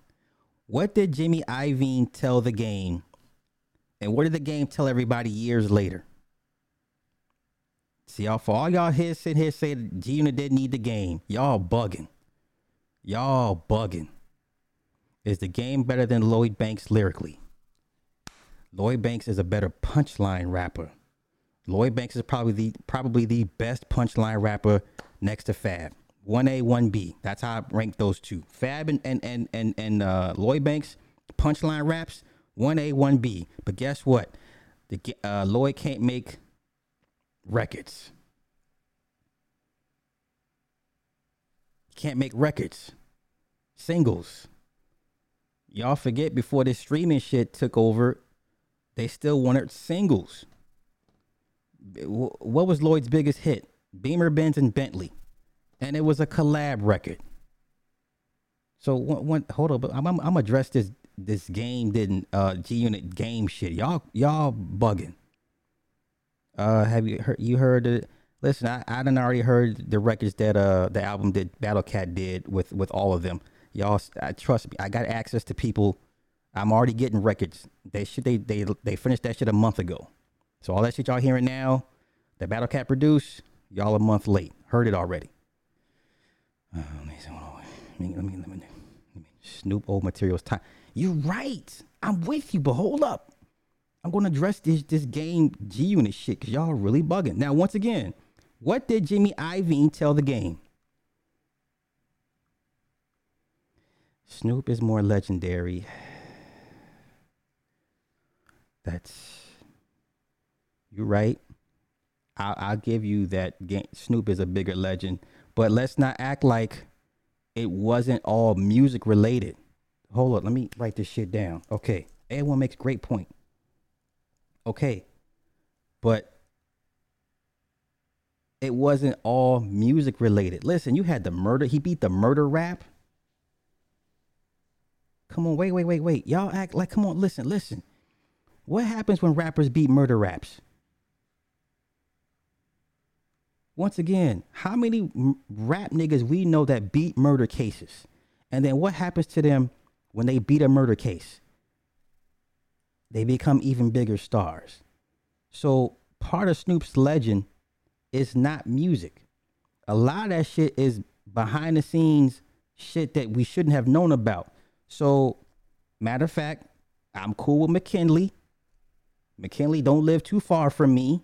Speaker 5: What did Jimmy Iovine tell the game? And what did the game tell everybody years later? See, y'all, for all y'all here sitting here saying G Unit didn't need the game, y'all bugging. Y'all bugging. Is the game better than Lloyd Banks lyrically? Lloyd Banks is a better punchline rapper. Lloyd Banks is probably the probably the best punchline rapper next to Fab. One A, one B. That's how I rank those two. Fab and and and and, and uh, Lloyd Banks punchline raps. One A, one B. But guess what? The uh, Lloyd can't make records. Can't make records. Singles. Y'all forget before this streaming shit took over, they still wanted singles. What was Lloyd's biggest hit? Beamer, Benz, and Bentley, and it was a collab record. So one, hold up, I'm, I'm, I'm address this this game didn't uh G Unit game shit. Y'all y'all bugging. Uh, have you heard you heard it? Listen, I I done already heard the records that uh the album that Battle Cat did with with all of them. Y'all, I, trust me, I got access to people. I'm already getting records. They should they they they finished that shit a month ago. So all that shit y'all hearing now, that Battle Cat produced, y'all a month late. Heard it already. Uh, let, me, let, me, let, me, let, me, let me Snoop old materials time. You're right. I'm with you, but hold up. I'm gonna address this this game G Unit shit because y'all really bugging. Now, once again, what did Jimmy Iovine tell the game? Snoop is more legendary. That's you're right. I'll, I'll give you that. Game, Snoop is a bigger legend, but let's not act like it wasn't all music related. Hold up, let me write this shit down. Okay, everyone makes great point. Okay, but it wasn't all music related. Listen, you had the murder. He beat the murder rap. Come on, wait, wait, wait, wait. Y'all act like, come on, listen, listen. What happens when rappers beat murder raps? Once again, how many rap niggas we know that beat murder cases? And then what happens to them when they beat a murder case? They become even bigger stars. So part of Snoop's legend is not music. A lot of that shit is behind the scenes shit that we shouldn't have known about. So, matter of fact, I'm cool with McKinley. McKinley don't live too far from me.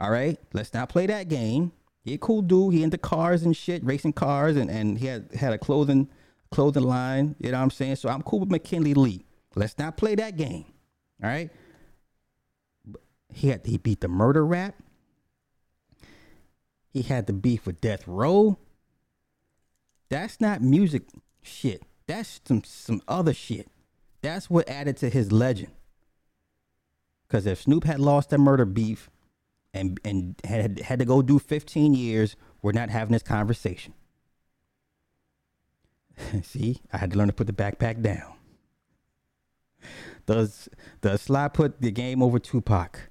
Speaker 5: All right, let's not play that game. He a cool dude. He into cars and shit, racing cars, and, and he had had a clothing clothing line. You know what I'm saying? So I'm cool with McKinley Lee. Let's not play that game. All right. He had he beat the murder rap. He had the beef with Death Row. That's not music shit. That's some some other shit. That's what added to his legend. Cause if Snoop had lost that murder beef and and had had to go do 15 years, we're not having this conversation. See, I had to learn to put the backpack down. Does does Sly put the game over Tupac?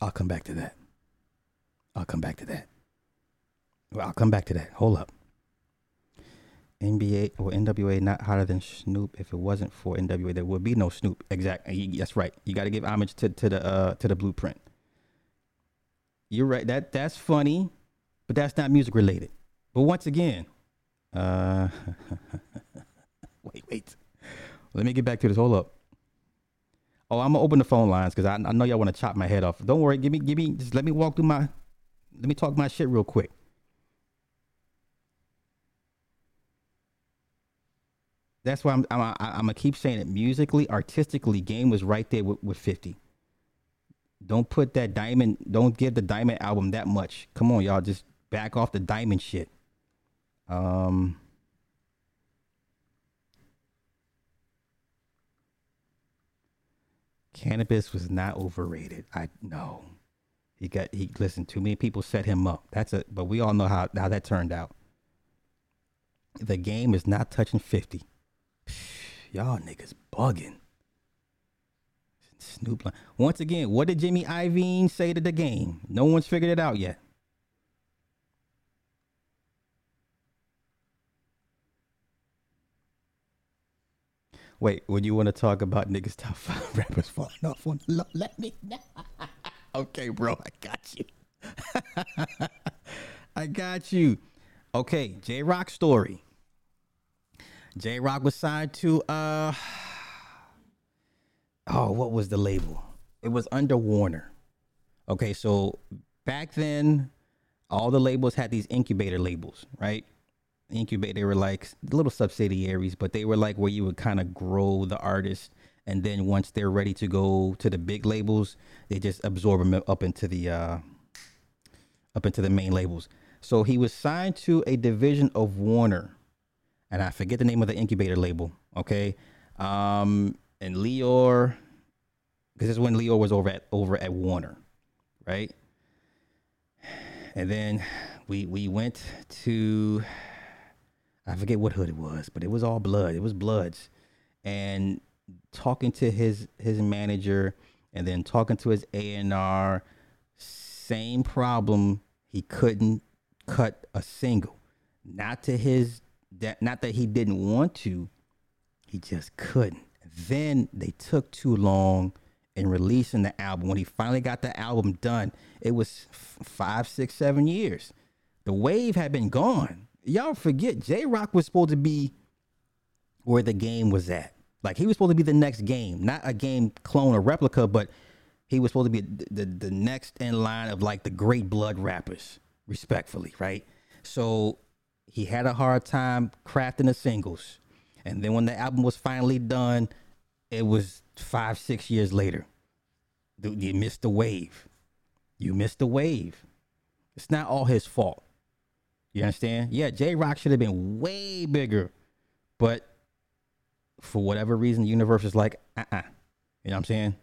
Speaker 5: I'll come back to that. I'll come back to that. Well, I'll come back to that. Hold up. NBA or NWA not hotter than Snoop. If it wasn't for NWA, there would be no Snoop. Exactly. That's right. You got to give homage to, to the uh, to the blueprint. You're right. That that's funny, but that's not music related. But once again, uh, wait, wait. Let me get back to this. Hold up. Oh, I'm gonna open the phone lines because I, I know y'all want to chop my head off. Don't worry. Give me, give me. Just let me walk through my. Let me talk my shit real quick. That's why I'm, I'm, I'm gonna keep saying it. Musically, artistically, game was right there with, with 50. Don't put that diamond. Don't give the diamond album that much. Come on, y'all. Just back off the diamond shit. Um. Canibus was not overrated. I know. He got he listened too many people set him up. That's a but we all know how, how that turned out. The game is not touching 50. Y'all niggas bugging. Snoop Once again, what did Jimmy Iovine say to the game? No one's figured it out yet. Wait, when you want to talk about niggas top five rappers falling off on let me know. okay, bro, I got you. I got you. Okay, Jay Rock story. Jay Rock was signed to uh oh, what was the label? It was under Warner. Okay, so back then, all the labels had these incubator labels, right? Incubator, they were like little subsidiaries, but they were like where you would kind of grow the artist, and then once they're ready to go to the big labels, they just absorb them up into the uh, up into the main labels. So he was signed to a division of Warner, and I forget the name of the incubator label. Okay, um, and Lyor because this is when Lyor was over at over at Warner, right? And then we we went to I forget what hood it was, but it was all blood. It was Bloods, and talking to his his manager, and then talking to his A and R, same problem. He couldn't cut a single. Not to his that not that he didn't want to, he just couldn't. Then they took too long in releasing the album. When he finally got the album done, it was f- five, six, seven years. The wave had been gone. Y'all forget Jay Rock was supposed to be where the game was at. Like he was supposed to be the next game, not a game clone or replica, but he was supposed to be the, the, the next in line of like the great blood rappers, respectfully, right? So he had a hard time crafting the singles. And then when the album was finally done, it was five, six years later. You missed the wave. You missed the wave. It's not all his fault. You understand? Yeah, Jay Rock should have been way bigger, but for whatever reason, the universe is like, uh uh You know what I'm saying?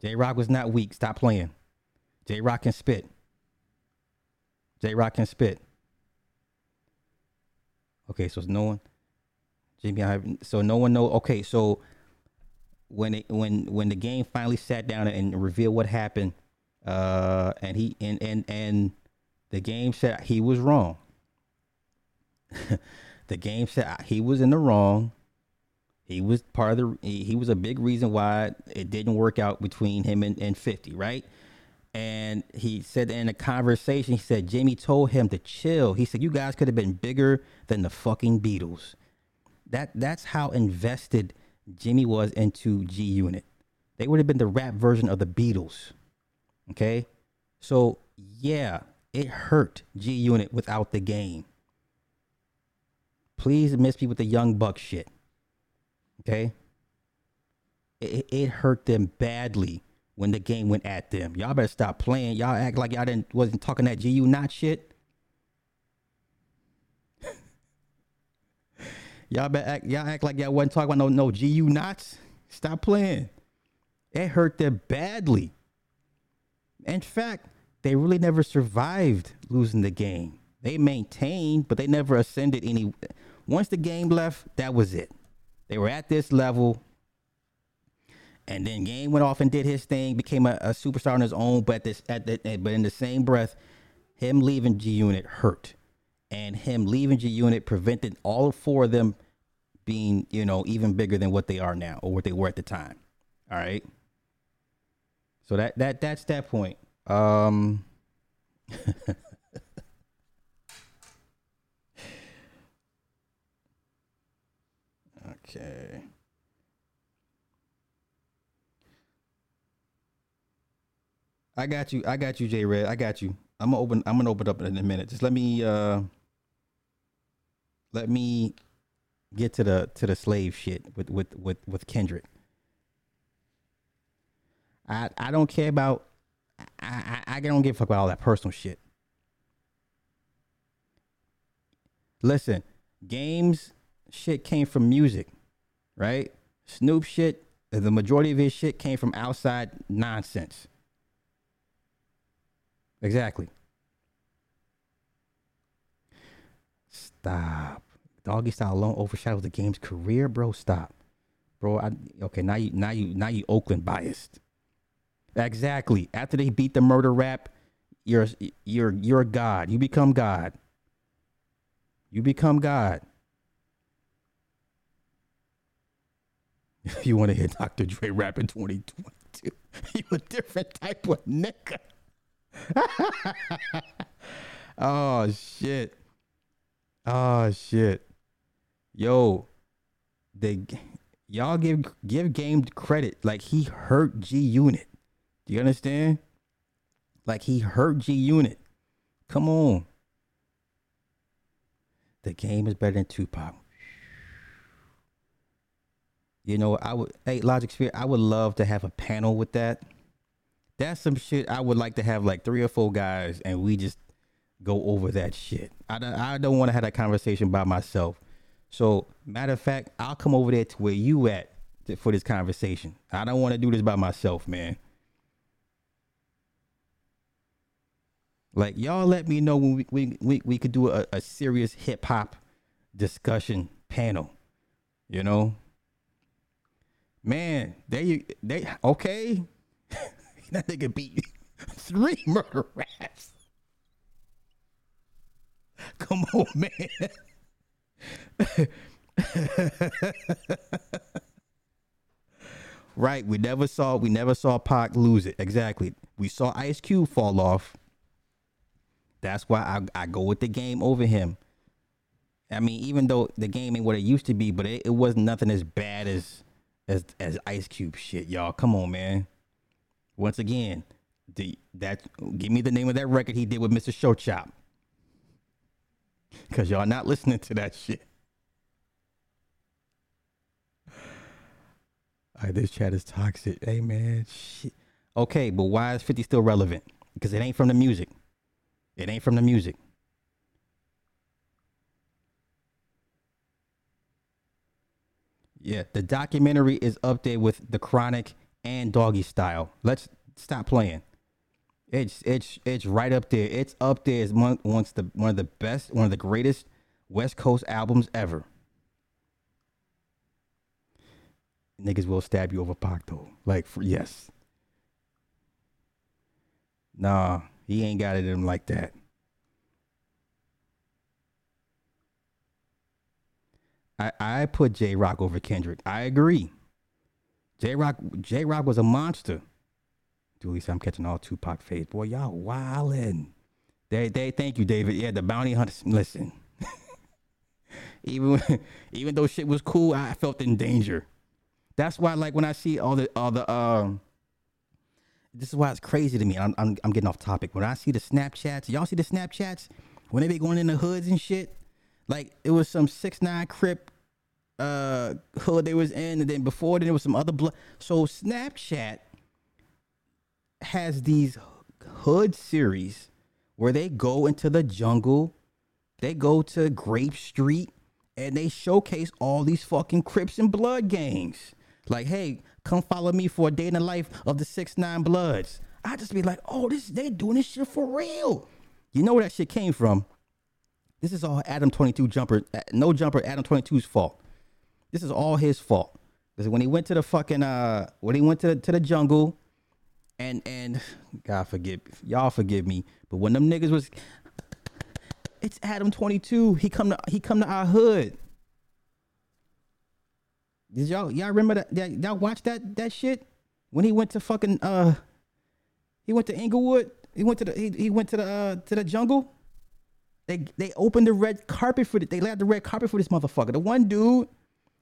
Speaker 5: Jay Rock was not weak. Stop playing. Jay Rock can spit. Jay Rock can spit. Okay, so no one, Jimmy, I so no one know. Okay, so when it when when the game finally sat down and revealed what happened, uh, and he and and and the game said he was wrong. the game said he was in the wrong. He was part of the. He was a big reason why it didn't work out between him and, and Fifty, right? And he said in a conversation, he said Jimmy told him to chill. He said you guys could have been bigger than the fucking Beatles. That that's how invested Jimmy was into G Unit. They would have been the rap version of the Beatles. Okay? So, yeah, it hurt G Unit without the game. Please miss me with the Young Buck shit. Okay? It, it hurt them badly when the game went at them. Y'all better stop playing. Y'all act like y'all didn't wasn't talking that G-Unot shit. y'all better act y'all act like y'all wasn't talking about no no G-Unots. Stop playing. It hurt them badly. In fact, they really never survived losing the game. They maintained, but they never ascended any. Once the game left, that was it. They were at this level, and then Game went off and did his thing, became a, a superstar on his own. But this, at the, but in the same breath, him leaving G Unit hurt, and him leaving G Unit prevented all four of them being, you know, even bigger than what they are now or what they were at the time. All right. So that that that's that point. Um. okay. I got you. I got you, J Red. I got you. I'm gonna open. I'm gonna open up in a minute. Just let me. uh Let me get to the to the slave shit with with with with Kendrick. I I don't care about. I I, I don't give a fuck about all that personal shit. Listen, games shit came from music, right? Snoop shit. The majority of his shit came from outside nonsense. Exactly. Stop. Doggy style alone overshadows the game's career, bro. Stop, bro. I, okay, now you, now you, now you Oakland biased. Exactly. After they beat the murder rap, you're, you're, you're a god. You become God. You become God. If you want to hear Dr. Dre rap in 2022? You a different type of nigga. oh shit. Oh shit. Yo, they y'all give give game credit. Like he hurt G Unit. Do you understand? Like he hurt G Unit. Come on. The game is better than Tupac. You know, I would hey Logic Sphere, I would love to have a panel with that. That's some shit I would like to have like three or four guys and we just go over that shit. I don't, I don't want to have that conversation by myself. So, matter of fact, I'll come over there to where you at for this conversation. I don't want to do this by myself, man. Like y'all let me know when we we, we, we could do a, a serious hip hop discussion panel. You know? Man, they they okay. that nigga beat three murder rats. Come on, man. right, we never saw we never saw Pac lose it. Exactly. We saw Ice Cube fall off. That's why I, I go with the game over him. I mean, even though the game ain't what it used to be, but it, it was nothing as bad as as as Ice Cube shit, y'all. Come on, man. Once again, the that give me the name of that record he did with Mr. Short Khop. Cause y'all not listening to that shit. All right, this chat is toxic. Hey man, shit. Okay, but why is 50 still relevant? Because it ain't from the music. It ain't from the music. Yeah, the documentary is up there with The Chronic and Doggy Style. Let's stop playing. It's it's it's right up there. It's up there as one once the one of the best, one of the greatest West Coast albums ever. Niggas will stab you over Pac though. Like for, yes. Nah, he ain't got it in him like that. I, I put Jay Rock over Kendrick. I agree. Jay Rock Jay Rock was a monster. Dooley said I'm catching all Tupac fades. Boy, y'all wildin'. They they thank you, David. Yeah, the bounty hunters. Listen. even even though shit was cool, I felt in danger. That's why like when I see all the all the um this is why it's crazy to me. I'm, I'm, I'm getting off topic. When I see the Snapchats, y'all see the Snapchats when they be going in the hoods and shit. Like it was some six nine Crip uh hood they was in, and then before then there was some other blood. So Snapchat has these hood series where they go into the jungle, they go to Grape Street, and they showcase all these fucking Crips and Blood gangs. Like, hey, come follow me for a day in the life of the six nine Bloods. I just be like, oh, this they doing this shit for real. You know where that shit came from? This is all Adam 22 jumper, uh, no jumper, Adam 22's fault. This is all his fault. Because when he went to the fucking uh when he went to the, to the jungle and and God forgive y'all forgive me, but when them niggas was it's Adam 22. He come to he come to our hood. Did y'all y'all remember that, y'all watch that that shit? When he went to fucking uh he went to Inglewood. He went to the he, he went to the uh to the jungle. They they opened the red carpet for it. They laid the red carpet for this motherfucker. The one dude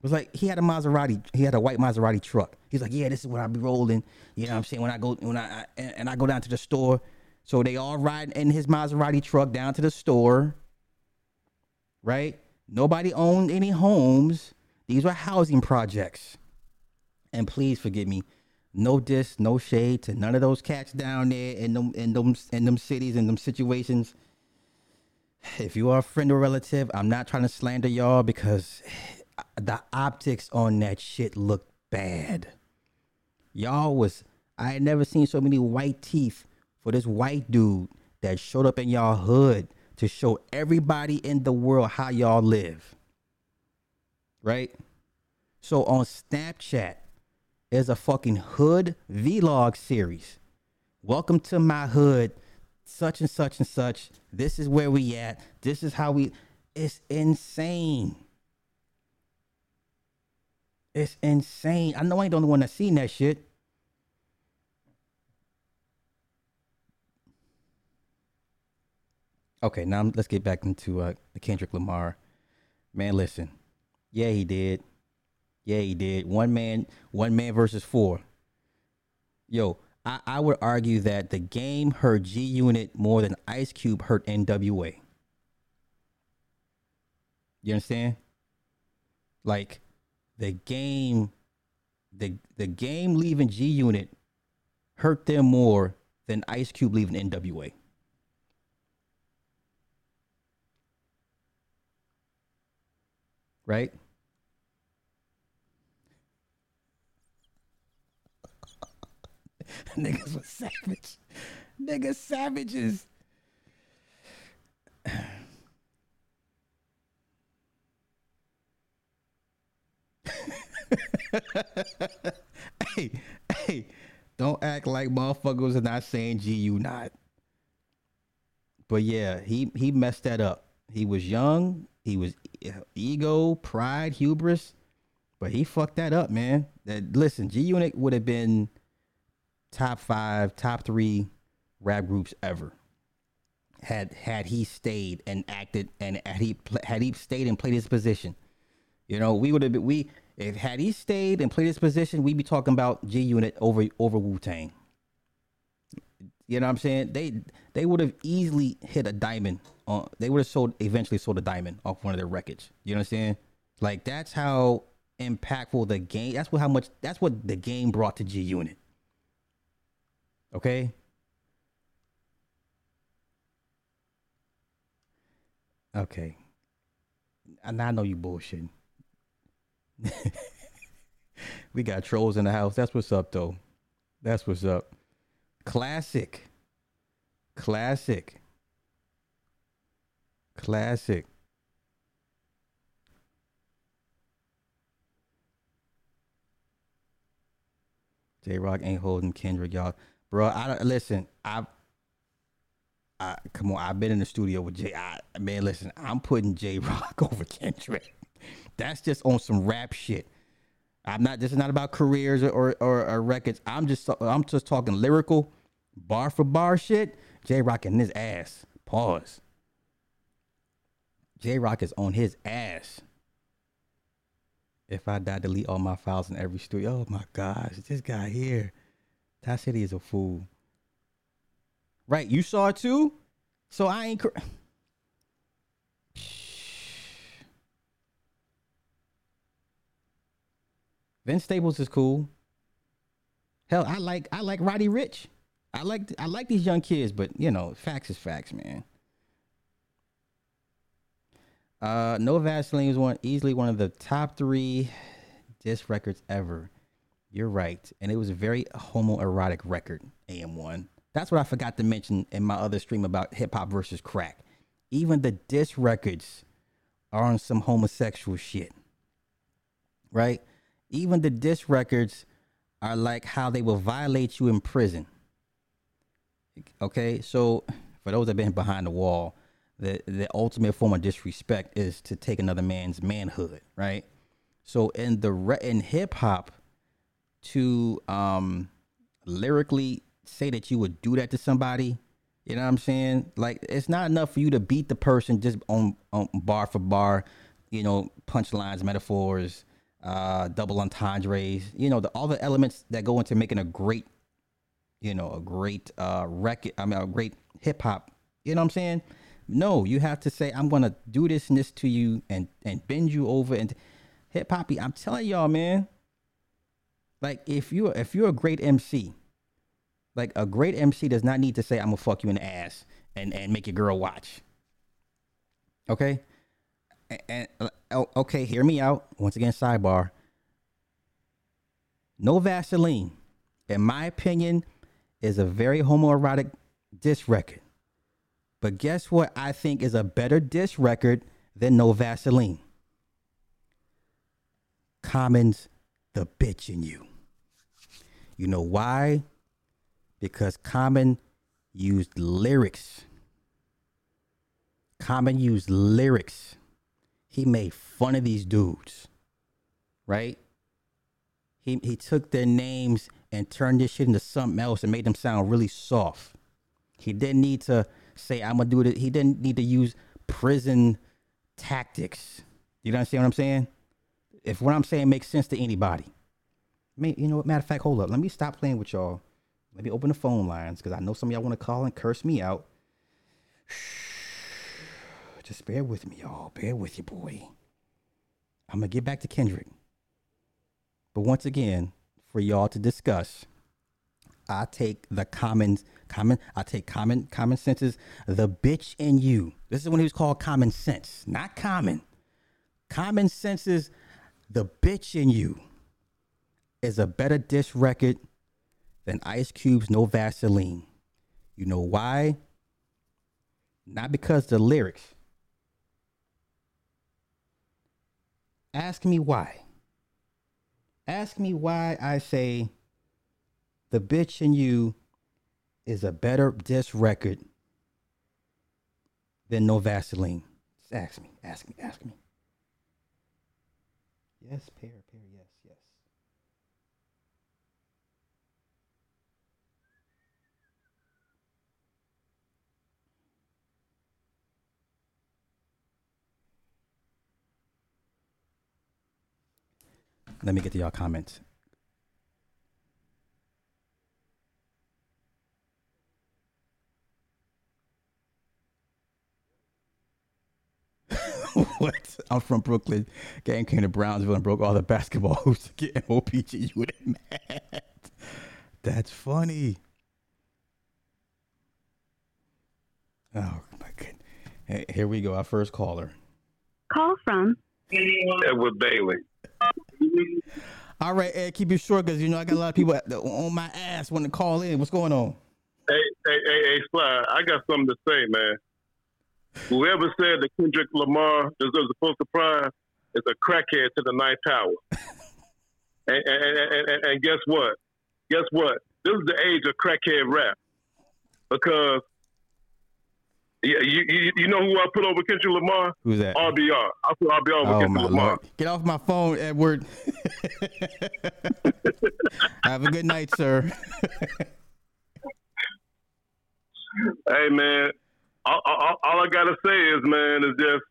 Speaker 5: was like he had a Maserati. He had a white Maserati truck. He's like, yeah, this is what I be rolling. You know what I'm saying? When I go when I, I and, and I go down to the store. So they all ride in his Maserati truck down to the store. Right? Nobody owned any homes. These were housing projects. And please forgive me. No diss, no shade to none of those cats down there in them in them in them cities in them situations. If you are a friend or relative, I'm not trying to slander y'all because the optics on that shit looked bad. Y'all was I had never seen so many white teeth for this white dude that showed up in y'all hood to show everybody in the world how y'all live. Right? So on Snapchat, there's a fucking hood vlog series. Welcome to my hood, such and such and such. This is where we at. This is how we. It's insane. It's insane. I know I ain't the only one that seen that shit. Okay, now let's get back into uh, the Kendrick Lamar. Man, listen. Yeah, he did. Yeah, he did. One man, one man versus four. Yo, I, I would argue that the game hurt G Unit more than Ice Cube hurt NWA. You understand? Like the game, the the game leaving G Unit hurt them more than Ice Cube leaving NWA. Right? Niggas was savage. Niggas savages. hey, hey, don't act like motherfuckers are not saying G-Unot. But yeah, he he messed that up. He was young, he was ego, pride, hubris, but he fucked that up, man. That listen, G Unit would have been top five, top three rap groups ever. Had had he stayed and acted and had he had he stayed and played his position, you know, we would have been we if had he stayed and played his position, we'd be talking about G Unit over over Wu Tang. You know what I'm saying? They they would have easily hit a diamond on. They would have sold eventually sold a diamond off one of their records. You know what I'm saying? Like that's how impactful the game. That's what how much. That's what the game brought to G Unit. Okay. Okay. And I know you bullshitting. we got trolls in the house. That's what's up, though. That's what's up. Classic. Classic. Classic. Jay Rock ain't holding Kendrick, y'all. Bro, I don't listen. I, I come on. I've been in the studio with J. I, man, listen. I'm putting Jay Rock over Kendrick. That's just on some rap shit. I'm not. This is not about careers or or, or, or records. I'm just I'm just talking lyrical, bar for bar shit. Jay Rock in his ass. Pause. Jay Rock is on his ass. If I die, delete all my files in every studio. Oh my gosh, this guy here. Ty City is a fool. Right, you saw it too? So I ain't. Cr- Vince Staples is cool. Hell, I like I like Roddy Ricch. I like I like these young kids, but you know, facts is facts, man. Uh, no Vaseline is one easily one of the top three disc records ever. You're right, and it was a very homoerotic record. AM1. That's what I forgot to mention in my other stream about hip hop versus crack. Even the disc records are on some homosexual shit, right? Even the disc records are like how they will violate you in prison. Okay, so for those that have been behind the wall, the the ultimate form of disrespect is to take another man's manhood, right? So in the re- in hip hop, to um lyrically say that you would do that to somebody, you know what I'm saying? Like it's not enough for you to beat the person just on, on bar for bar, you know, punchlines, metaphors, uh, double entendres, you know, the, all the elements that go into making a great, you know, a great uh record. I mean, a great hip hop. You know what I'm saying? No, you have to say I'm gonna do this and this to you and and bend you over and hip hoppy. I'm telling y'all, man. Like if you if you're a great MC, like a great MC does not need to say I'm gonna fuck you in the ass and and make your girl watch. Okay, and, and okay, hear me out. Once again, sidebar. No Vaseline, in my opinion, is a very homoerotic diss record. But guess what? I think is a better diss record than No Vaseline. Common's the bitch in you. You know why? Because Common used lyrics. Common used lyrics. He made fun of these dudes, right? he he took their names and turned this shit into something else and made them sound really soft. He didn't need to say I'm gonna do it. He didn't need to use prison tactics. You understand what I'm saying? If what I'm saying makes sense to anybody. You know what? Matter of fact, hold up. Let me stop playing with y'all. Let me open the phone lines because I know some of y'all want to call and curse me out. Just bear with me, y'all. Bear with you, boy. I'm gonna get back to Kendrick. But once again, for y'all to discuss, I take the common common I take common common senses the bitch in you. This is when he was called common sense, not common. Common senses the bitch in you is a better diss record than Ice Cube's No Vaseline. You know why? Not because the lyrics. Ask me why. Ask me why I say the bitch in you is a better diss record than No Vaseline. Just ask me, ask me, ask me. Yes, pair, pair, yes, yes. Let me get to y'all comments. what? I'm from Brooklyn. Gang came to Brownsville and broke all the basketball hoops to get OPG. You would mad. That's funny. Oh my goodness. Hey, here we go. Our first caller.
Speaker 6: Call from
Speaker 7: Edward Bailey.
Speaker 5: All right, Ed, keep it short because you know I got a lot of people on my ass want to call in. What's going on?
Speaker 7: Hey, hey, hey, hey, Sly, I got something to say, man. Whoever said that Kendrick Lamar deserves a Pulitzer Prize is a crackhead to the ninth tower. and, and, and, and guess what? Guess what? This is the age of crackhead rap. Because yeah, you, you, you know who I put over Kendrick Lamar?
Speaker 5: Who's that?
Speaker 7: RBR. I put RBR over
Speaker 5: Oh
Speaker 7: Kendrick Lamar.
Speaker 5: lord! Get off my phone, Edward. Have a good night, sir.
Speaker 7: Hey man, all, all, all I gotta say is, man, is just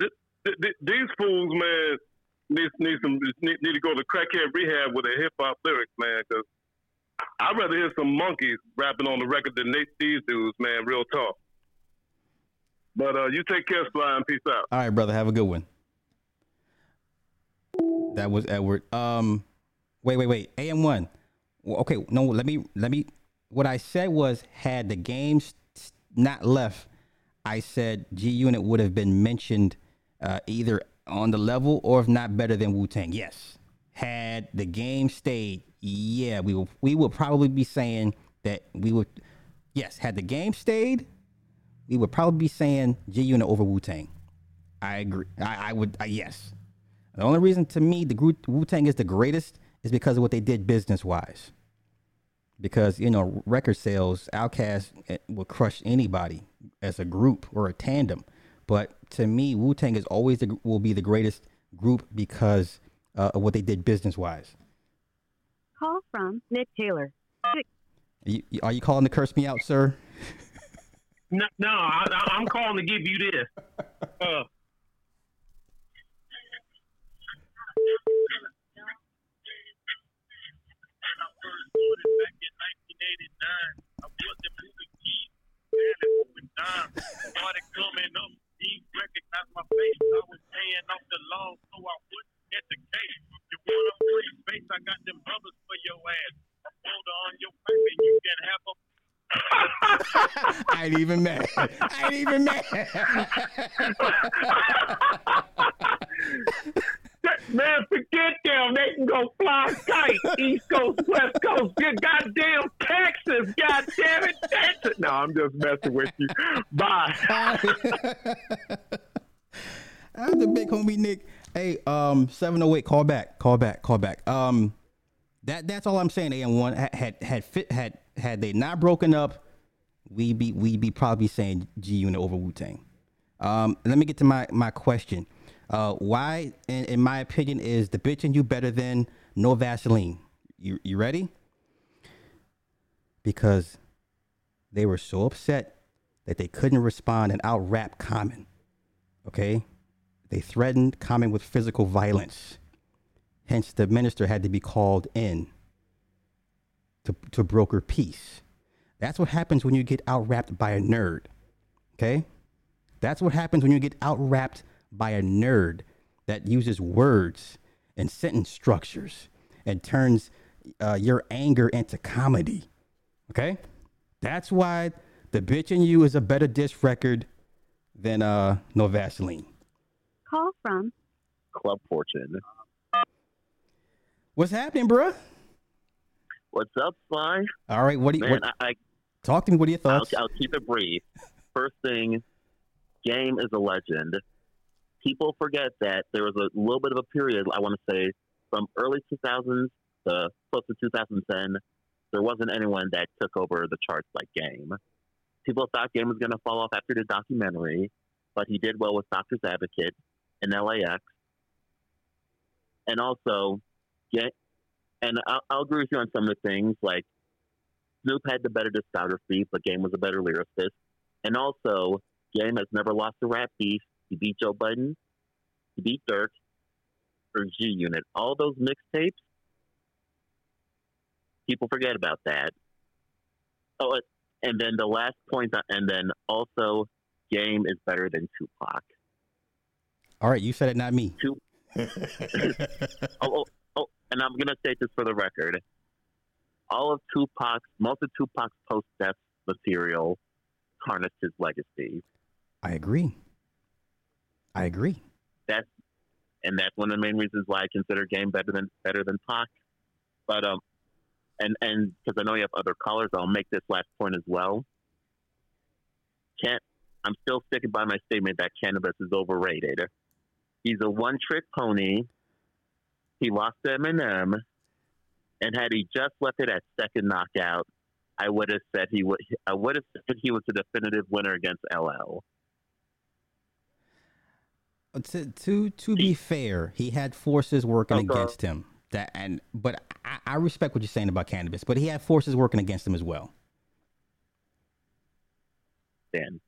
Speaker 7: th- th- th- these fools, man, need need some need, need to go to crackhead rehab with their hip hop lyrics, man. Because I'd rather hear some monkeys rapping on the record than these dudes, man. Real talk. But uh, you take care, Sly, and peace out.
Speaker 5: All right, brother. Have a good one. That was Edward. Um, wait, wait, wait. AM one. Okay, no. Let me let me. What I said was, had the games not left, I said G Unit would have been mentioned uh, either on the level or if not better than Wu Tang. Yes. Had the game stayed, yeah, we will. We will probably be saying that we would. Yes, had the game stayed, we would probably be saying G Unit over Wu Tang. I agree. I, I would. I, yes. The only reason to me the Wu Tang is the greatest is because of what they did business wise. Because you know record sales, Outkast eh, will crush anybody as a group or a tandem. But to me, Wu Tang is always the, will be the greatest group because uh, of what they did business wise.
Speaker 6: Call from Nick Taylor.
Speaker 5: You, you- are you calling to curse me out, sir?
Speaker 8: No, no I, I- I'm calling to give you this. Uh,
Speaker 4: Started coming up, he recognized my face. I was paying off the loan, so I wouldn't get the case. You want a free space? I got them brothers for your ass. A folder on your back, and you can have a
Speaker 5: I ain't even mad. I ain't even mad.
Speaker 8: man, forget them. They can go fly kite. East Coast, West Coast. Good goddamn Texas. God damn it, Texas. No, I'm just messing with you. Bye.
Speaker 5: I'm the big homie Nick. Hey, um, seven oh eight. Call back. Call back. Call back. Um, that that's all I'm saying. AM one had had had fit had had they not broken up, we be we be probably saying G Unit over Wu Tang. Um, let me get to my my question. Uh, why, in, in my opinion, is the bitching you better than no Vaseline? You you ready? Because they were so upset that they couldn't respond and out rap Common. Okay, they threatened Common with physical violence. Hence, the minister had to be called in to to broker peace. That's what happens when you get out rapped by a nerd. Okay, that's what happens when you get out rapped by a nerd that uses words and sentence structures and turns uh, your anger into comedy. Okay? That's why the bitch in you is a better disc record than uh, No Vaseline.
Speaker 6: Call from
Speaker 9: Club Fortune.
Speaker 5: What's happening, bruh?
Speaker 9: What's up, Sly?
Speaker 5: All right, what do you
Speaker 9: Man,
Speaker 5: what,
Speaker 9: I, I
Speaker 5: talk to me? What are your
Speaker 9: I'll,
Speaker 5: thoughts?
Speaker 9: I'll keep it brief. First thing, Game is a legend. People forget that there was a little bit of a period, I want to say, from early 2000s to close to 2010, there wasn't anyone that took over the charts like Game. People thought Game was going to fall off after the documentary, but he did well with Doctor's Advocate and LAX. And also, yeah, and I'll, I'll agree with you on some of the things, like Snoop had the better discography, but Game was a better lyricist. And also, Game has never lost a rap beef. He beat Joe Budden, he beat Dirk, or G Unit. All those mixtapes, people forget about that. Oh, and then the last point, and then also, Game is better than Tupac.
Speaker 5: All right, you said it, not me.
Speaker 9: Two. oh, oh, oh, and I'm gonna say this for the record. All of Tupac's, most of Tupac's post-death material tarnished his legacy.
Speaker 5: I agree. I agree.
Speaker 9: That's and that's one of the main reasons why I consider Game better than better than Pac. But um, and and because I know you have other callers, I'll make this last point as well. Can't I'm still sticking by my statement that Canibus is overrated. He's a one-trick pony. He lost to Eminem, and had he just left it at second knockout, I would have said he would. I would have said he was the definitive winner against LL.
Speaker 5: Uh, To to to be fair, he had forces working
Speaker 9: Okay.
Speaker 5: against him. That and but I, I respect what you're saying about Canibus, but he had forces working against him as well.
Speaker 9: Dan.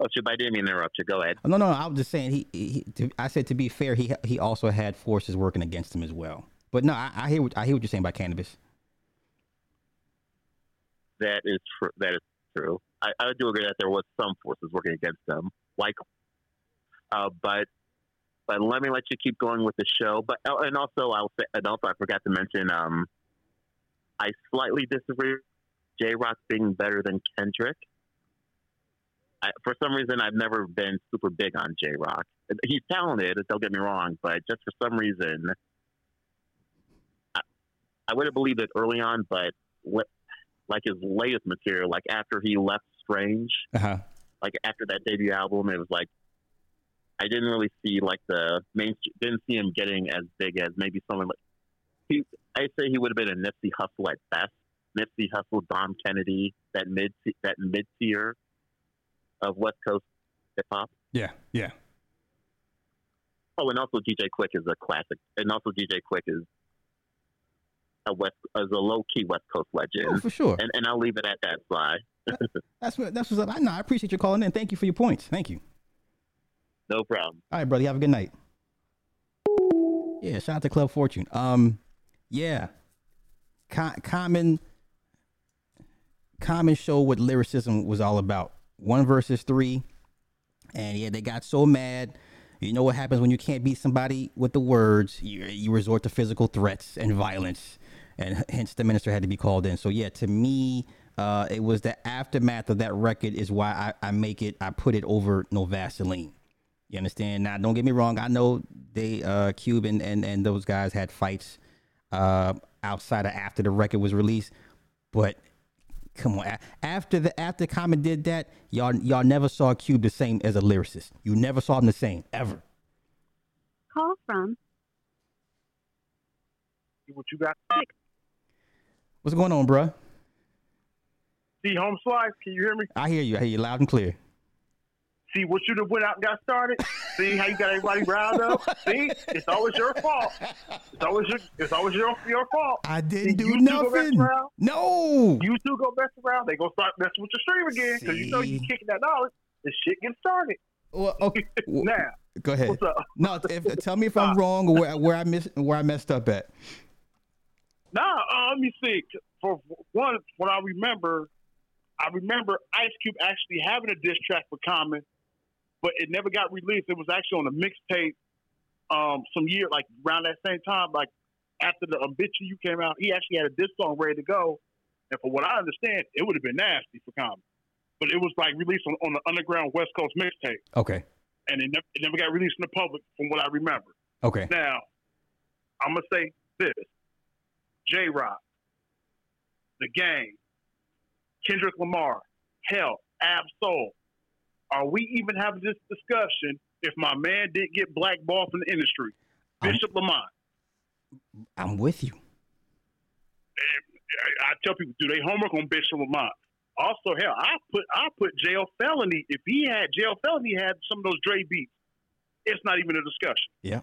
Speaker 9: Oh, Chip, I didn't mean to interrupt you. Go ahead.
Speaker 5: No, no, I was just saying he. he to, I said to be fair, he he also had forces working against him as well. But no, I, I hear what I hear what you're saying about Canibus.
Speaker 9: That is true. That is true. I, I do agree that there was some forces working against them, like, uh, but but let me let you keep going with the show. But oh, and also I'll say, and also I forgot to mention, um, I slightly disagree. Jay Rock being better than Kendrick. I, for some reason, I've never been super big on Jay Rock. He's talented. Don't get me wrong, but just for some reason, I, I would have believed it early on, but what, like his latest material, like after he left Strange,
Speaker 5: Uh huh.
Speaker 9: like after that debut album, it was like I didn't really see like the main. Didn't see him getting as big as maybe someone like he. I'd say he would have been a Nipsey Hussle at best. Nipsey Hussle, Dom Kennedy, that mid that mid tier of West Coast hip hop.
Speaker 5: Yeah, yeah.
Speaker 9: Oh, and also DJ Quik is a classic, and also DJ Quik is a West is a low key West Coast legend.
Speaker 5: Oh, for sure.
Speaker 9: And and I'll leave it at that, Sly.
Speaker 5: That's what that's what's up. I know. I appreciate you calling in. Thank you for your points. Thank you.
Speaker 9: No problem.
Speaker 5: All right, brother. You have a good night. Yeah, shout out to Club Fortune. Um, yeah, Co- common, common show what lyricism was all about. One versus three, and yeah, they got so mad. You know what happens when you can't beat somebody with the words? You you resort to physical threats and violence, and hence the minister had to be called in. So yeah, to me. Uh, it was the aftermath of that record is why I, I make it I put it over no Vaseline. You understand? Now, don't get me wrong. I know they, uh, Cuban and, and those guys had fights uh, outside of after the record was released, but come on, after the after Common did that, y'all y'all never saw Cube the same as a lyricist. You never saw him the same ever.
Speaker 6: Call from
Speaker 8: What you got?
Speaker 5: What's going on, bruh?
Speaker 8: See, home slice. Can you hear me?
Speaker 5: I hear you. I hear you loud and clear.
Speaker 10: See what you done went out and got started. See how you got everybody riled up. See, it's always your fault. It's always your. It's always your your fault.
Speaker 5: I didn't do
Speaker 10: you two
Speaker 5: nothing.
Speaker 10: around.
Speaker 5: No.
Speaker 10: You two go mess around. They gonna start messing with your stream again because you know you
Speaker 5: See?
Speaker 10: kicking that knowledge. The shit gets started.
Speaker 5: Well, okay.
Speaker 10: Now,
Speaker 5: Go ahead.
Speaker 10: what's up?
Speaker 5: No, if, tell me if I'm wrong or where, where I miss where I messed up at.
Speaker 10: Nah, uh, let me see. For one, what I remember, I remember Ice Cube actually having a diss track with Common, but it never got released. It was actually on a mixtape um, some year, like around that same time, like after the You came out. He actually had a diss song ready to go, and for what I understand, it would have been nasty for Common, but it was like released on, on the Underground West Coast mixtape,
Speaker 5: Okay.
Speaker 10: and it never, it never got released in the public, from what I remember.
Speaker 5: Okay.
Speaker 10: Now, I'm gonna say this: Jay Rock, the Game, Kendrick Lamar, hell, Ab Soul. Are we even having this discussion if my man didn't get blackballed from the industry?
Speaker 5: I'm-
Speaker 10: Bishop Lamont.
Speaker 5: I'm with you.
Speaker 10: I, I tell people, do they homework on Bishop Lamont? Also, hell, I put I put Jayo Felony. If he had Jayo Felony, had some of those Dre beats. It's not even a discussion.
Speaker 5: Yeah.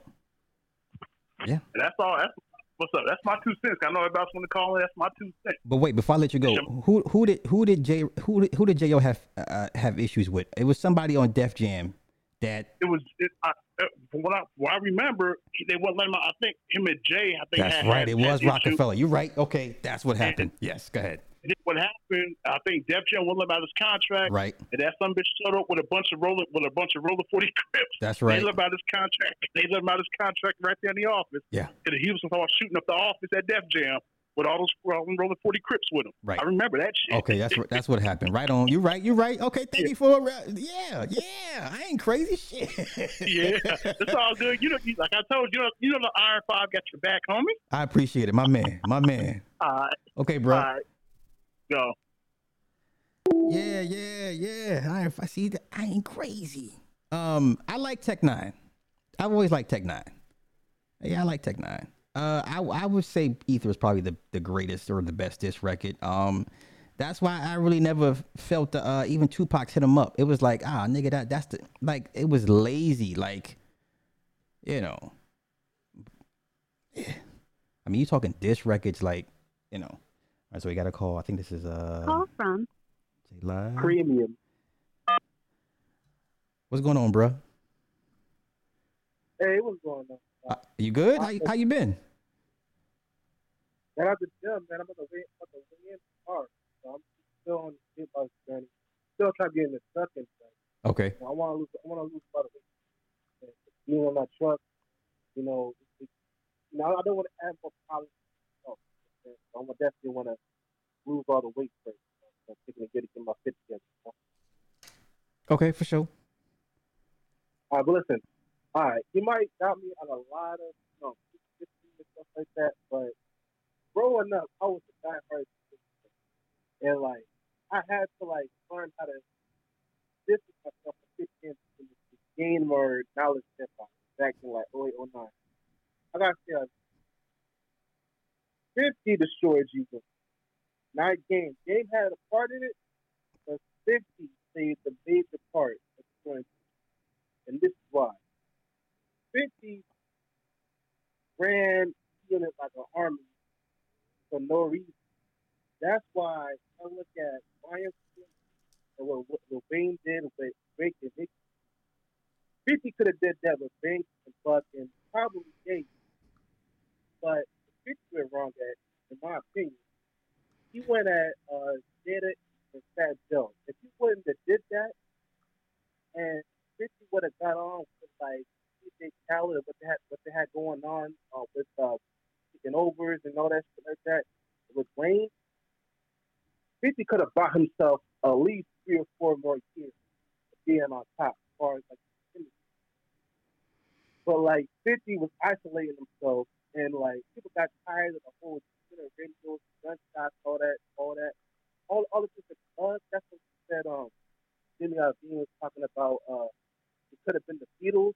Speaker 5: Yeah.
Speaker 10: And that's all. That's what's up. That's my two cents. I know everybody's going to call it. That's my two cents.
Speaker 5: But wait, before I let you go, who who did who did J who did, who did Jo have uh, have issues with? It was somebody on Def Jam that
Speaker 10: It was. It, I, uh, from what I, what I remember, they wouldn't let him. out. I think him and Jay. I think
Speaker 5: that's
Speaker 10: had,
Speaker 5: right.
Speaker 10: had-
Speaker 5: It was. Rockefeller. You're right. Okay, that's what happened. Yes, go ahead.
Speaker 10: And then what happened? I think Def Jam wouldn't let him out of his contract.
Speaker 5: Right.
Speaker 10: And that some bitch showed up with a bunch of roller with a bunch of roller forty crips.
Speaker 5: That's right.
Speaker 10: They let him out of his contract. They let him out his contract right there in the office.
Speaker 5: Yeah.
Speaker 10: And he was all shooting up the office at Def Jam with all those uh, roller forty crips with him.
Speaker 5: Right.
Speaker 10: I remember that shit.
Speaker 5: Okay, that's what that's what happened. Right on. You're right. You're right. Okay, thank you for yeah, yeah. I ain't crazy shit.
Speaker 10: yeah, it's all good. You know, like I told you, you know, you know the Iron Five got your back, homie.
Speaker 5: I appreciate it, my man, my man.
Speaker 10: All right,
Speaker 5: Okay, bro.
Speaker 10: all right, go.
Speaker 5: Yeah, yeah, yeah. I, I see that. I ain't crazy. Um, I like Tech N9ne. I've always liked Tech N9ne. Yeah, I like Tech N9ne. Uh, I I would say Ether is probably the, the greatest or the best disc record. Um, that's why I really never felt the, uh even Tupac's hit him up. It was like ah nigga that that's the like it was lazy like, you know. Yeah. I mean, you talking disc records like, you know. All right, so we got a call. I think this is a
Speaker 6: Call from
Speaker 5: say live.
Speaker 8: Premium.
Speaker 5: What's going on, bro?
Speaker 8: Hey, what's going on?
Speaker 5: Uh, you good? How, you- how you been?
Speaker 8: Man, I've been gym, man. I'm on the way, on the way in hard. So I'm still on the gym bus journey. Still trying to get in the second thing.
Speaker 5: Okay.
Speaker 8: I want to lose. I want to lose a lot of weight. Being on my truck, you know, it, you know, I don't want to add more problems. So I'm gonna definitely want to lose all the weight first. So I'm thinking of getting get my fit together. you know?
Speaker 5: Okay, for sure.
Speaker 8: All right, but listen. All right, you might doubt me on a lot of, you know, and stuff like that, but growing up, I was a diehard and like I had to like learn how to distance myself from fit in and to gain more knowledge back in like 08, 09. I gotta say, 50 destroyed Jesus. Not Game. Game had a part in it, but 50 played the major part of destroying. And this is why. 50 ran unit like an army for no reason. That's why I look at YMCA and what, what, what Wayne did with Drake and Nicki. 50 could have did that with Banks and Buck and probably Gates. But 50 went wrong at, in my opinion, he went at uh, Jada and Fat Joe. If he wouldn't have did that, and 50 would have got on with like DJ Khaled what they had what they had going on uh, with uh, taking overs and all that shit like that with Wayne. 50 could have bought himself at least three or four more years of being on top as far as like but like 50 was isolating himself and like people got tired of the whole you know, radios, gunshots, all that, all that. All all the different uh, that's what he said um Jimmy Iovine was talking about uh it could have been the Beatles.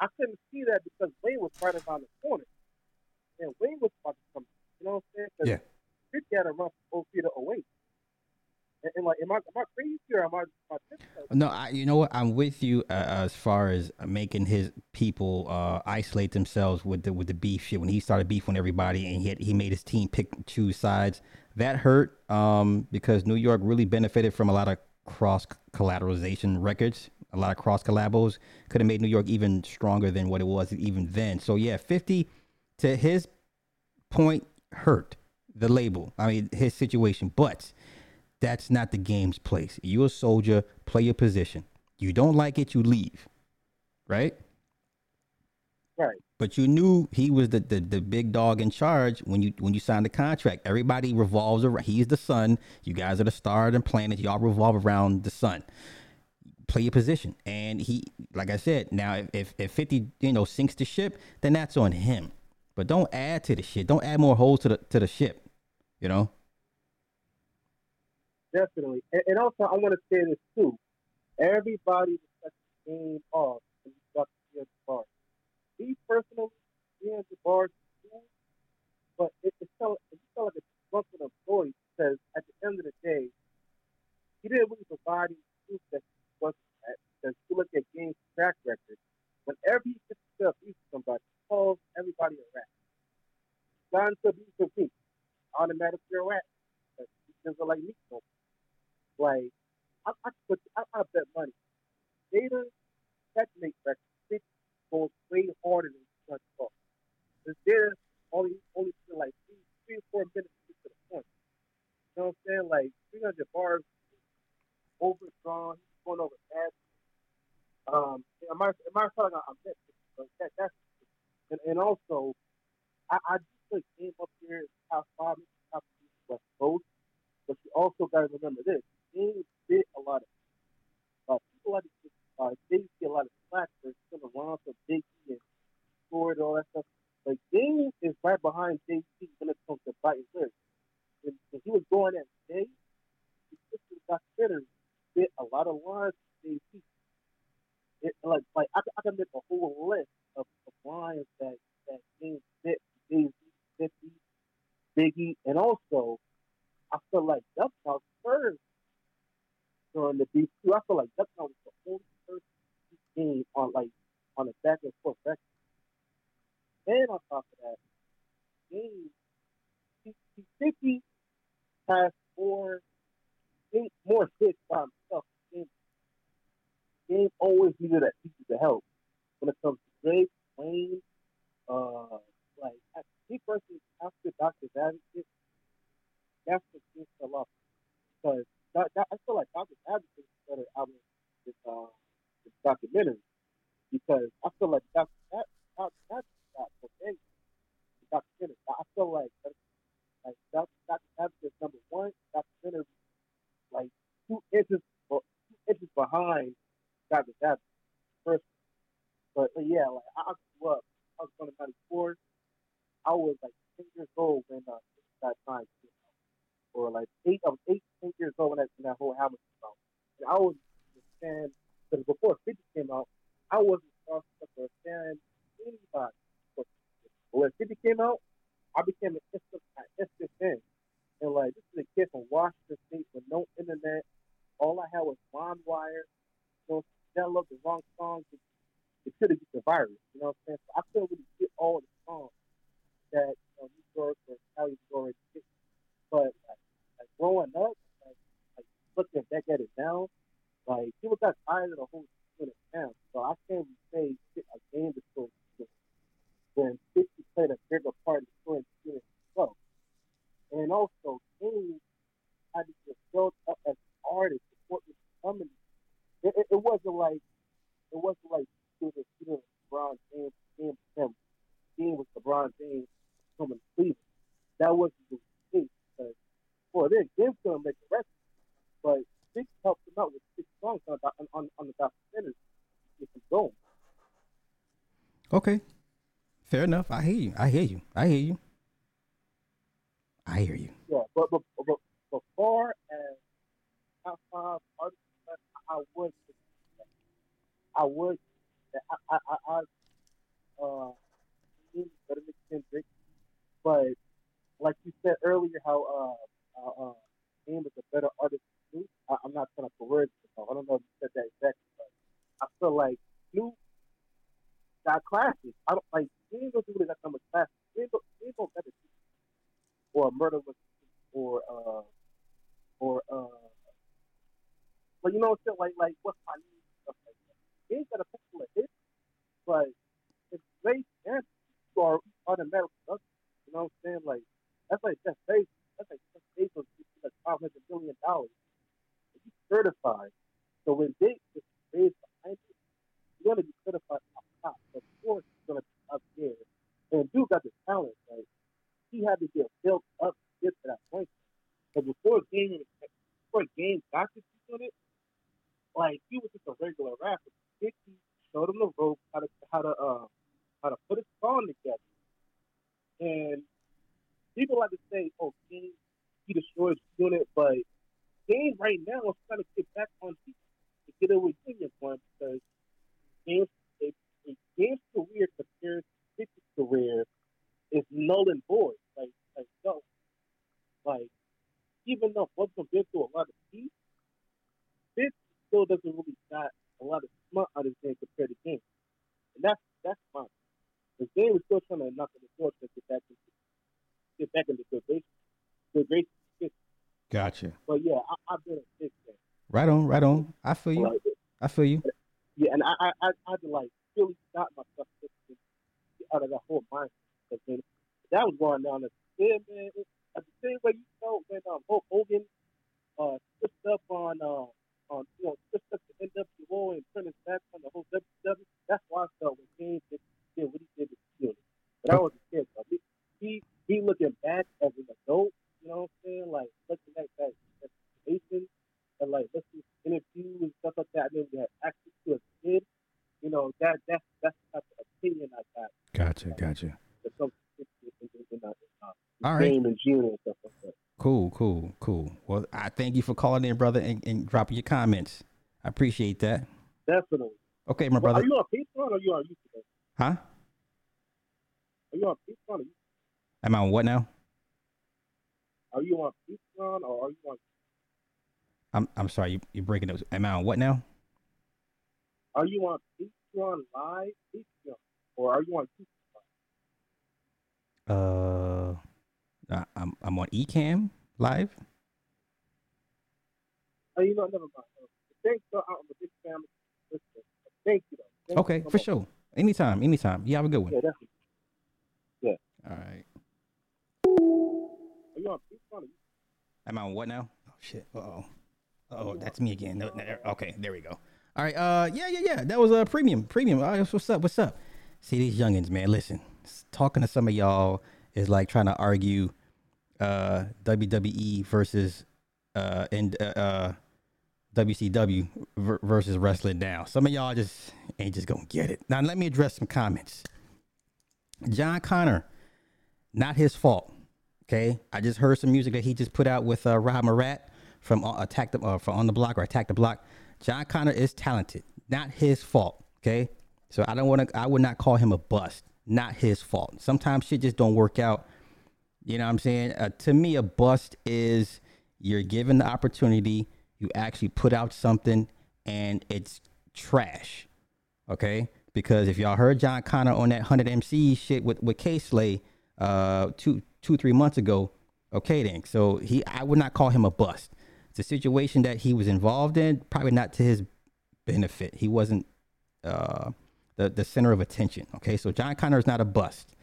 Speaker 8: I couldn't see that because Wayne was right around the corner. And Wayne was about to come. You know what I'm saying? 'Cause
Speaker 5: Yeah.
Speaker 8: 50 had a run from 03 to 08. Am I am I crazy or am I? Am I
Speaker 5: No, I, you know what? I'm with you uh, as far as making his people uh, isolate themselves with the with the beef shit. When he started beefing everybody and he had, he made his team pick choose sides, that hurt um, because New York really benefited from a lot of cross collateralization records. A lot of cross collabos could have made New York even stronger than what it was even then. So yeah, 50 to his point hurt the label. I mean his situation, but that's not the game's place. You're a soldier, play your position. You don't like it, you leave. Right?
Speaker 8: Right.
Speaker 5: But you knew he was the, the, the big dog in charge when you when you signed the contract. Everybody revolves around he's the sun. You guys are the star and planet. Y'all revolve around the sun. Play your position. And he like I said, now if, if, if 50, you know, sinks the ship, then that's on him. But don't add to the shit. Don't add more holes to the to the ship. You know?
Speaker 8: Definitely. And, and also, I want to say this too. Everybody that the game off when you got to. Me personally, but it, it felt it felt like a disgruntled employee because at the end of the day, he didn't really provide any proof that he wasn't that. Because you look at Game's track record, whenever he gets to beat somebody, he calls everybody a rat. Got into beef with me, automatically a. Because He's like me. So like, I, I put, I, I bet money. Jada, that makes record six goes way harder than Punch Ball. Because Jada only, only spent like three, three or four minutes to get to the point. You know what I'm saying? Like, 300 bars, overdrawn, going over that. Um, am I, am I talking about, I'm but that, that's, and, and also, I, I just put game up here top five, top three West. But you also got to remember this: Game bit a lot of uh, people like to uh, they get a lot of slack for still around for Biggie and Floyd and all that stuff. But Game is right behind JT when it comes to biting lyrics. When, when he was going at Jay, he took the documentary, bit a lot of lines from JT. It, like, like I, I can make a whole list of, of lines that that Game bit Jay Z, 50, Biggie, and also I feel like Duck House first during the beat too. I feel like House was the only person game on like on the back and forth record. And on top of that, game he, he fifty has more eight more hits by himself. Game, game always needed that piece to help when it comes to Drake, Wayne, uh, like me personally after Dr. Advocate that's what gives a lot because that, that, I feel like Dr. Advocate is better out of uh, documentary because I feel like Dr. That okay. The documentary. I feel like like Dr. Dr. Advocate is number one. Documentary like two inches two inches behind Dr. Advocate first. But uh, yeah, like I, I grew up. I was born in '94. I was like 10 years old when uh, that time or like eight, I was eight, ten years old when that, when that whole album came out. And I was a fan, because before 50 came out, I wasn't a fan anybody. But when 50 came out, I became an instant, an instant fan. And like, this is a kid from Washington State with no internet. All I had was LimeWire. You know, the wrong songs. It, could have get the virus. You know what I'm saying? So I couldn't really get all the songs that you know, New York or Cali was already. But growing up, like, like looking back at it now, like people got tired of the whole doing it now. So I can't say shit like game is so when 50 played a bigger part in the story itself. And also, had to get built up as an artist before it was coming. It, it, it wasn't like it wasn't like was a student of LeBron James, Game was him. Game was LeBron James coming to Cleveland. That wasn't the for this, Game's gonna make the record, but Six helped him out with six songs on the, on, on, the documentary. him going.
Speaker 5: Okay. Fair enough. I hear you. I hear you. I hear you. I hear you.
Speaker 8: Yeah, but but but, far as top five artists, I would, I would, I I I, I uh, better than Kendrick, but like you said earlier, how uh, uh, uh Game is a better artist too. I, I'm not trying to his mouth. I don't know if you said that exactly, but I feel like Snoop got classes. I don't like ain't gonna do that kind of classes. Gonna, he ain't gonna. Or murder with or uh or uh but you know what I'm saying? Like like what's my name stuff like that. He ain't got a couple of hits, but it's great and you are automatic production. You know what I'm saying? Like that's like Jeff Bezos. That's like Jeff Bezos like five hundred million dollars. He's certified. So when they get raised behind it, you're gonna be certified up top. Of course he's gonna be up there. And dude got the talent, right? He had to get built up to get to that point. But before game before game got to on it, like he was just a regular rapper. Dickie showed him the rope, how to how to uh how to put a song together. And people like to say, "Oh, Game, he destroys unit," but Game right now is trying to get back on feet to get a reunion point because Game's a, a Game's career compared to Dickie's career is null and void. Like like no, like even though them been through a lot of heat, this still doesn't really got a lot of smart out of his game compared to Game. And that's that's fine. The game is still trying to knock on the door to get back into get back into good grace. Good grace.
Speaker 5: Gotcha.
Speaker 8: But yeah, I, I've been a big fan.
Speaker 5: Right on, right on. I feel you.
Speaker 8: Like,
Speaker 5: I feel you.
Speaker 8: yeah, and I I I, I had to like really stop myself to out of that whole mindset. That was going down the yeah, man. It, the same way you know when um Hulk Hogan uh switched up on uh on you know switched up to NWO and turned his back on the whole WW. That's why I felt when Kane did, did what he did with Steelers. But I was a kid, so he he, he looking back as an adult. You know what I'm saying? Like looking at that that situation and like listening to interviews and stuff like that. And then we had access to a kid. You know that that's that's the type of opinion I got.
Speaker 5: Gotcha, gotcha.
Speaker 8: Some in, in, in, in, uh,
Speaker 5: All right.
Speaker 8: and June and stuff like that.
Speaker 5: Cool, cool, cool. Well, I thank you for calling in, brother, and, and dropping your comments. I appreciate that.
Speaker 8: Definitely.
Speaker 5: Okay, my
Speaker 8: Well,
Speaker 5: brother.
Speaker 8: are you on Patreon or are you on YouTube?
Speaker 5: Huh?
Speaker 8: Are you on Patreon? Or you,
Speaker 5: Am I on what now?
Speaker 8: are you on Patreon or are you on
Speaker 5: I'm I'm sorry, you you're breaking up. Am I on what now?
Speaker 8: are you on Patreon live Patreon or are you on YouTube?
Speaker 5: Uh, I'm I'm on Ecamm live.
Speaker 8: Oh, you know, never mind. Thanks, though. I'm a big listening. Thank you. Thank
Speaker 5: Okay,
Speaker 8: you so
Speaker 5: for
Speaker 8: much.
Speaker 5: sure. Anytime, anytime. You have a good one.
Speaker 8: Yeah, definitely. Yeah.
Speaker 5: All right.
Speaker 8: Are you on Patreon? Or you-
Speaker 5: Am I on what now? Oh shit. Uh oh. Oh, that's me again. No, no, okay, there we go. All right. Uh, yeah, yeah, yeah. That was a uh, premium. Premium. All right, what's up? What's up? See these youngins, man. Listen, talking to some of y'all is like trying to argue uh WWE versus uh and uh, uh WCW ver- versus Wrestling now. Some of y'all just ain't just gonna get it. Now let me address some comments. Jon Connor, not his fault. Okay, I just heard some music that he just put out with uh, Rob Marat from uh, Attack the uh, On the Block or Attack the Block. Jon Connor is talented, not his fault. Okay, so I don't want to. I would not call him a bust. Not his fault. Sometimes shit just don't work out. You know what I'm saying? Uh, to me, a bust is you're given the opportunity, you actually put out something, and it's trash. Okay? Because if y'all heard Jon Connor on that 100 MC shit with, with Kay Slay uh, two, two, three months ago, okay then. So he, I would not call him a bust. It's a situation that he was involved in, probably not to his benefit. He wasn't uh, the, the center of attention. Okay? So Jon Connor is not a bust.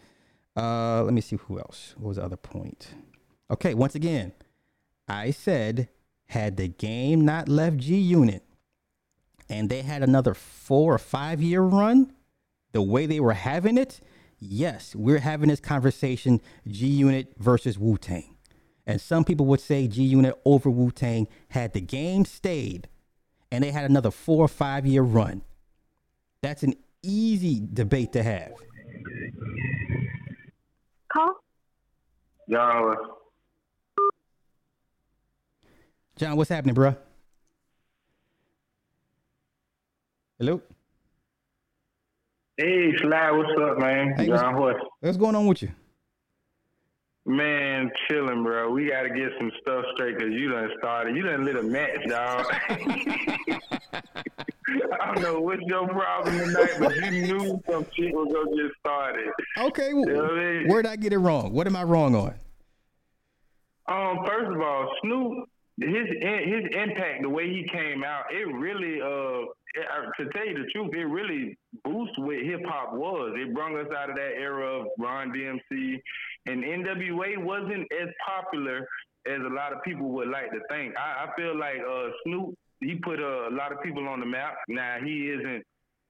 Speaker 5: Uh, let me see who else. What was the other point? Okay, once again, I said had the game not left G Unit and they had another four or five year run, the way they were having it, yes, we're having this conversation G Unit versus Wu Tang. And some people would say G Unit over Wu Tang had the game stayed and they had another four or five year run. That's an easy debate to have.
Speaker 6: Call
Speaker 11: Y'all,
Speaker 5: John, what's happening, bruh? Hello?
Speaker 11: Hey, Sly, what's up, man?
Speaker 5: Hey,
Speaker 11: John Horse.
Speaker 5: What's going on with you?
Speaker 11: Man, chilling, bro. We got to get some stuff straight because you done started. You done lit a match, dog. I don't know what's your problem tonight, but you knew some shit was going to get started.
Speaker 5: Okay,
Speaker 11: You know I mean?
Speaker 5: where'd I get it wrong? What am I wrong on?
Speaker 11: Um, first of all, Snoop, his his impact, the way he came out, it really, uh, uh, to tell you the truth, it really boosts what hip hop was. It brought us out of that era of Run DMC, and NWA wasn't as popular as a lot of people would like to think. I, I feel like uh, Snoop, he put a, lot of people on the map. Now he isn't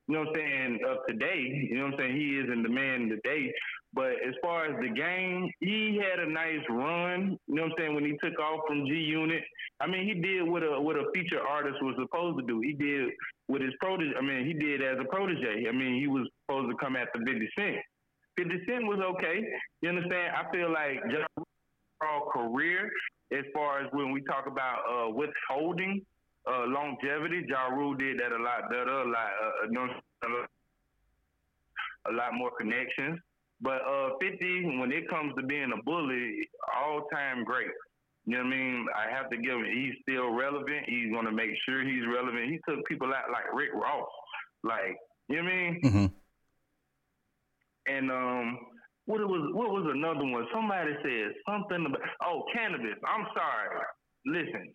Speaker 11: you know what I'm saying, of today. You know what I'm saying? He isn't the man today. But as far as the game, he had a nice run. You know what I'm saying? When he took off from G Unit, I mean, he did what a what a feature artist was supposed to do. He did with his protege. I mean, he did as a protege. I mean, he was supposed to come after 50 Cent. 50 Cent was okay. You understand? I feel like just overall career, as far as when we talk about uh, withholding uh, longevity, Ja Rule did that a lot better, a lot, uh, a lot more connections. But uh, 50, when it comes to being a bully, all time great. You know what I mean? I have to give him, he's still relevant. He's going to make sure he's relevant. He took people out like Rick Ross. Like, you know what I mean?
Speaker 5: Mm-hmm.
Speaker 11: And um, what it was, what was another one? Somebody said something about oh Canibus. I'm sorry. Listen,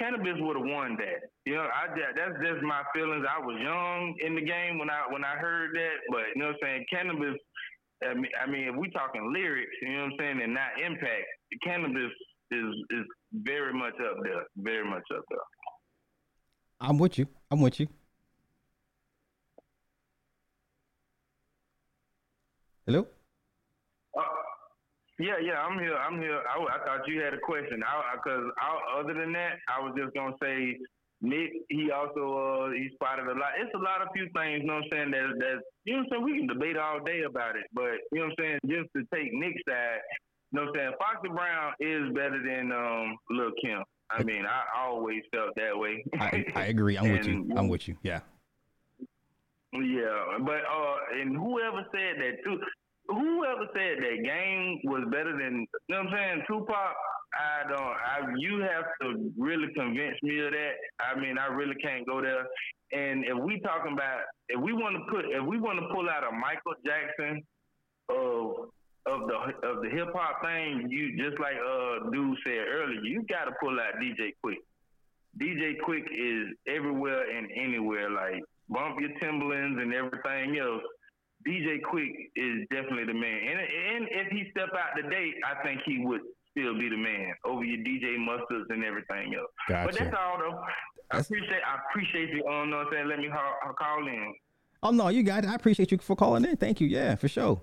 Speaker 11: Canibus would have won that. You know, I that- that's just my feelings. I was young in the game when I when I heard that, but you know what I'm saying. Canibus. I mean, I mean, if we talking lyrics, you know what I'm saying, and not impact, Canibus is is very much up there. Very much up there.
Speaker 5: I'm with you. I'm with you. Hello?
Speaker 11: Uh, yeah, yeah, I'm here. I'm here. I, I thought you had a question. I because I, other than that, I was just gonna say Nick. He also uh, he spotted a lot. It's a lot of few things. You know what I'm saying? That that you know what I'm saying. We can debate all day about it, but you know what I'm saying. Just to take Nick's side, you know what I'm saying. Foxy Brown is better than um Lil Kim. I mean, I always felt that way.
Speaker 5: I, I agree. I'm with you. I'm with you. Yeah.
Speaker 11: Yeah, but uh, and whoever said that too, whoever said that game was better than, you know what I'm saying, Tupac. I don't. I you have to really convince me of that. I mean, I really can't go there. And if we talking about, if we want to put, if we want to pull out a Michael Jackson of of the of the hip hop thing, you just like uh dude said earlier, you got to pull out DJ Quik. DJ Quik is everywhere and anywhere. Like bump your Timbalands and everything else. DJ Quik is definitely the man. And and if he step out the today, I think he would still be the man over your DJ Mustards and everything else. But that's all though. I appreciate I appreciate you um, on know what I'm saying, let me call, uh, call in.
Speaker 5: Oh no, you got it. I appreciate you for calling in. Thank you. Yeah, for sure.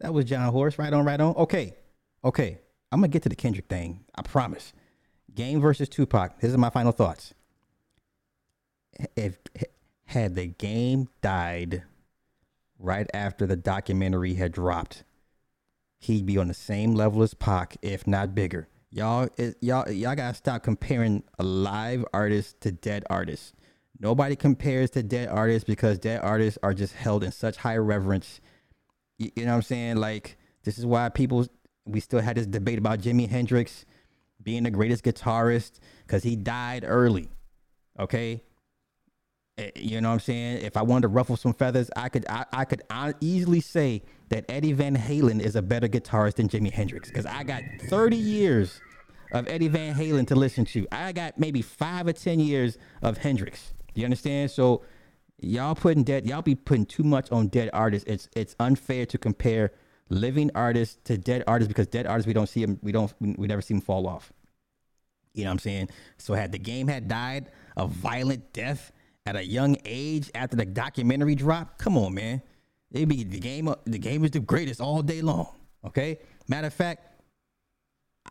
Speaker 5: That was John Horse. Right on, right on. Okay. Okay. I'm gonna get to the Kendrick thing. I promise. Game versus Tupac. This is my final thoughts. If had the game died right after the documentary had dropped, he'd be on the same level as Pac, if not bigger. Y'all, it, y'all, y'all gotta stop comparing a live to dead artists. Nobody compares to dead artists because dead artists are just held in such high reverence. You, you know what I'm saying? Like this is why people we still had this debate about Jimi Hendrix being the greatest guitarist because he died early. Okay, Eh, you know what I'm saying? If I wanted to ruffle some feathers, I could I, I could easily say that Eddie Van Halen is a better guitarist than Jimi Hendrix because I got 30 years of Eddie Van Halen to listen to. I got maybe five or 10 years of Hendrix. You understand? So y'all putting dead y'all be putting too much on dead artists. It's it's unfair to compare living artists to dead artists because dead artists we don't see them we don't we never see them fall off. You know what I'm saying? So had the game had died a violent death at a young age after the documentary dropped, come on, man. It'd be the game. The game is the greatest all day long. Okay. Matter of fact,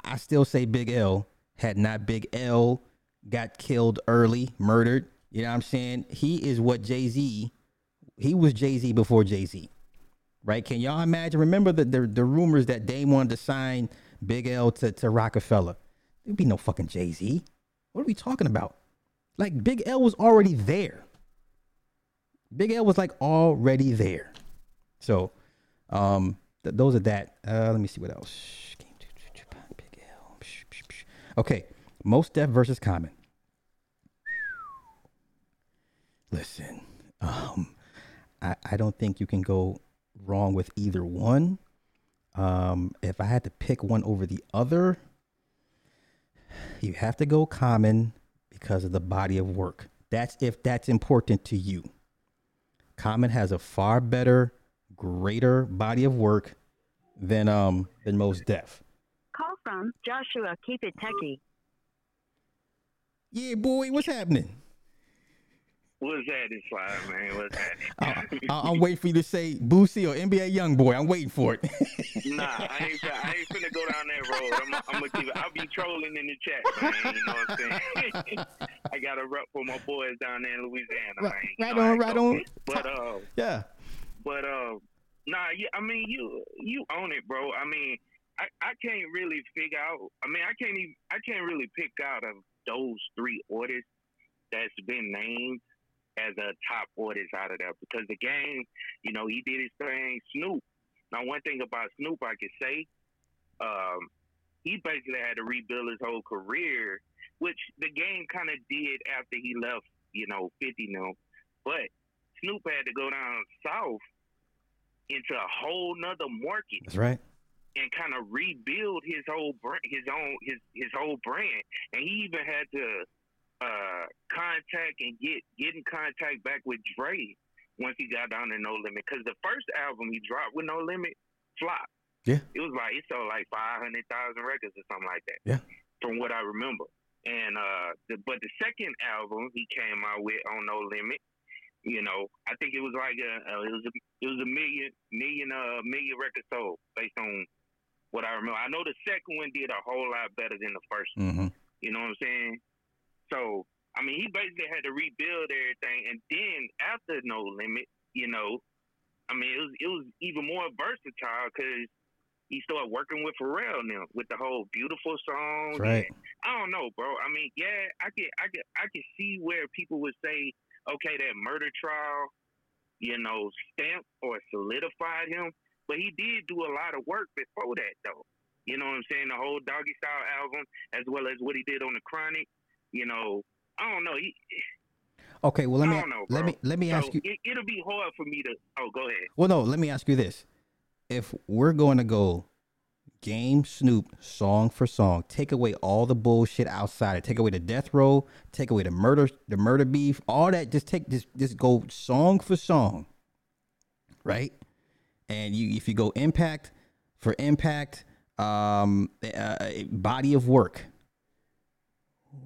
Speaker 5: I still say Big L had not Big L got killed early, murdered. You know what I'm saying? He is what Jay Z. He was Jay Z before Jay Z, right? Can y'all imagine? Remember the, the the rumors that Dame wanted to sign Big L to to Roc-A-Fella. There'd be no fucking Jay Z. What are we talking about? Like Big L was already there. Big L was like already there. So Um, th- those are that. Uh, let me see what else. Okay, Mos Def versus common. Listen, um, I, I don't think you can go wrong with either one. Um, if I had to pick one over the other, you have to go common because of the body of work. That's if that's important to you. Common has a far better, greater body of work than um than Mos Def.
Speaker 6: Call from Joshua. Keep it techie.
Speaker 5: Yeah, boy, what's happening?
Speaker 12: What's happening, Slide, man? What's happening?
Speaker 5: I, I'm waiting for you to say Boosie or NBA YoungBoy. I'm waiting for it.
Speaker 12: nah, I ain't, I ain't finna go down that road. I'm, I'm gonna keep it. I'll be trolling in the chat, man. You know what I'm saying? I got a rep for my boys down there in Louisiana, man.
Speaker 5: Right
Speaker 12: know, I
Speaker 5: on, right on.
Speaker 12: But uh,
Speaker 5: yeah.
Speaker 12: but uh, nah, yeah. I mean, you you own it, bro. I mean, I, I can't really figure out. I mean, I can't even. I can't really pick out of those three artists that's been named as a top artist out of there because the game, you know, he did his thing. Snoop. Now, one thing about Snoop, I could say, um, he basically had to rebuild his whole career, which the game kind of did after he left, you know, 50 now. But Snoop had to go down south into a whole nother market
Speaker 5: That's right.
Speaker 12: and kind of rebuild his whole brand, his own his his whole brand. And he even had to uh, contact and get get in contact back with Dre once he got down to No Limit because the first album he dropped with No Limit flopped.
Speaker 5: Yeah.
Speaker 12: It was like it sold like five hundred thousand records or something like that.
Speaker 5: Yeah.
Speaker 12: From what I remember. And uh the, but the second album he came out with on No Limit, you know, I think it was like a, uh, it was a it was a million million uh million records sold based on what I remember. I know the second one did a whole lot better than the first one.
Speaker 5: Mm-hmm.
Speaker 12: You know what I'm saying? So I mean, he basically had to rebuild everything, and then after No Limit, you know, I mean, it was it was even more versatile because he started working with Pharrell now with the whole beautiful song.
Speaker 5: Right.
Speaker 12: and I don't know, bro. I mean, yeah, I could I could I could see where people would say, okay, that murder trial, you know, stamped or solidified him, but he did do a lot of work before that, though. You know what I'm saying? The whole Doggy Style album, as well as what he did on the Chronic. You know, I don't know. He,
Speaker 5: Okay, well let me
Speaker 12: know,
Speaker 5: let me let me
Speaker 12: So
Speaker 5: ask you.
Speaker 12: It, it'll be hard for me to. Oh, go ahead.
Speaker 5: Well, no, let me ask you this: If we're going to go game Snoop song for song, take away all the bullshit outside it, take away the death row, take away the murder, the murder beef, all that. Just take just just go song for song, right? And you, if you go impact for impact, um, uh, body of work,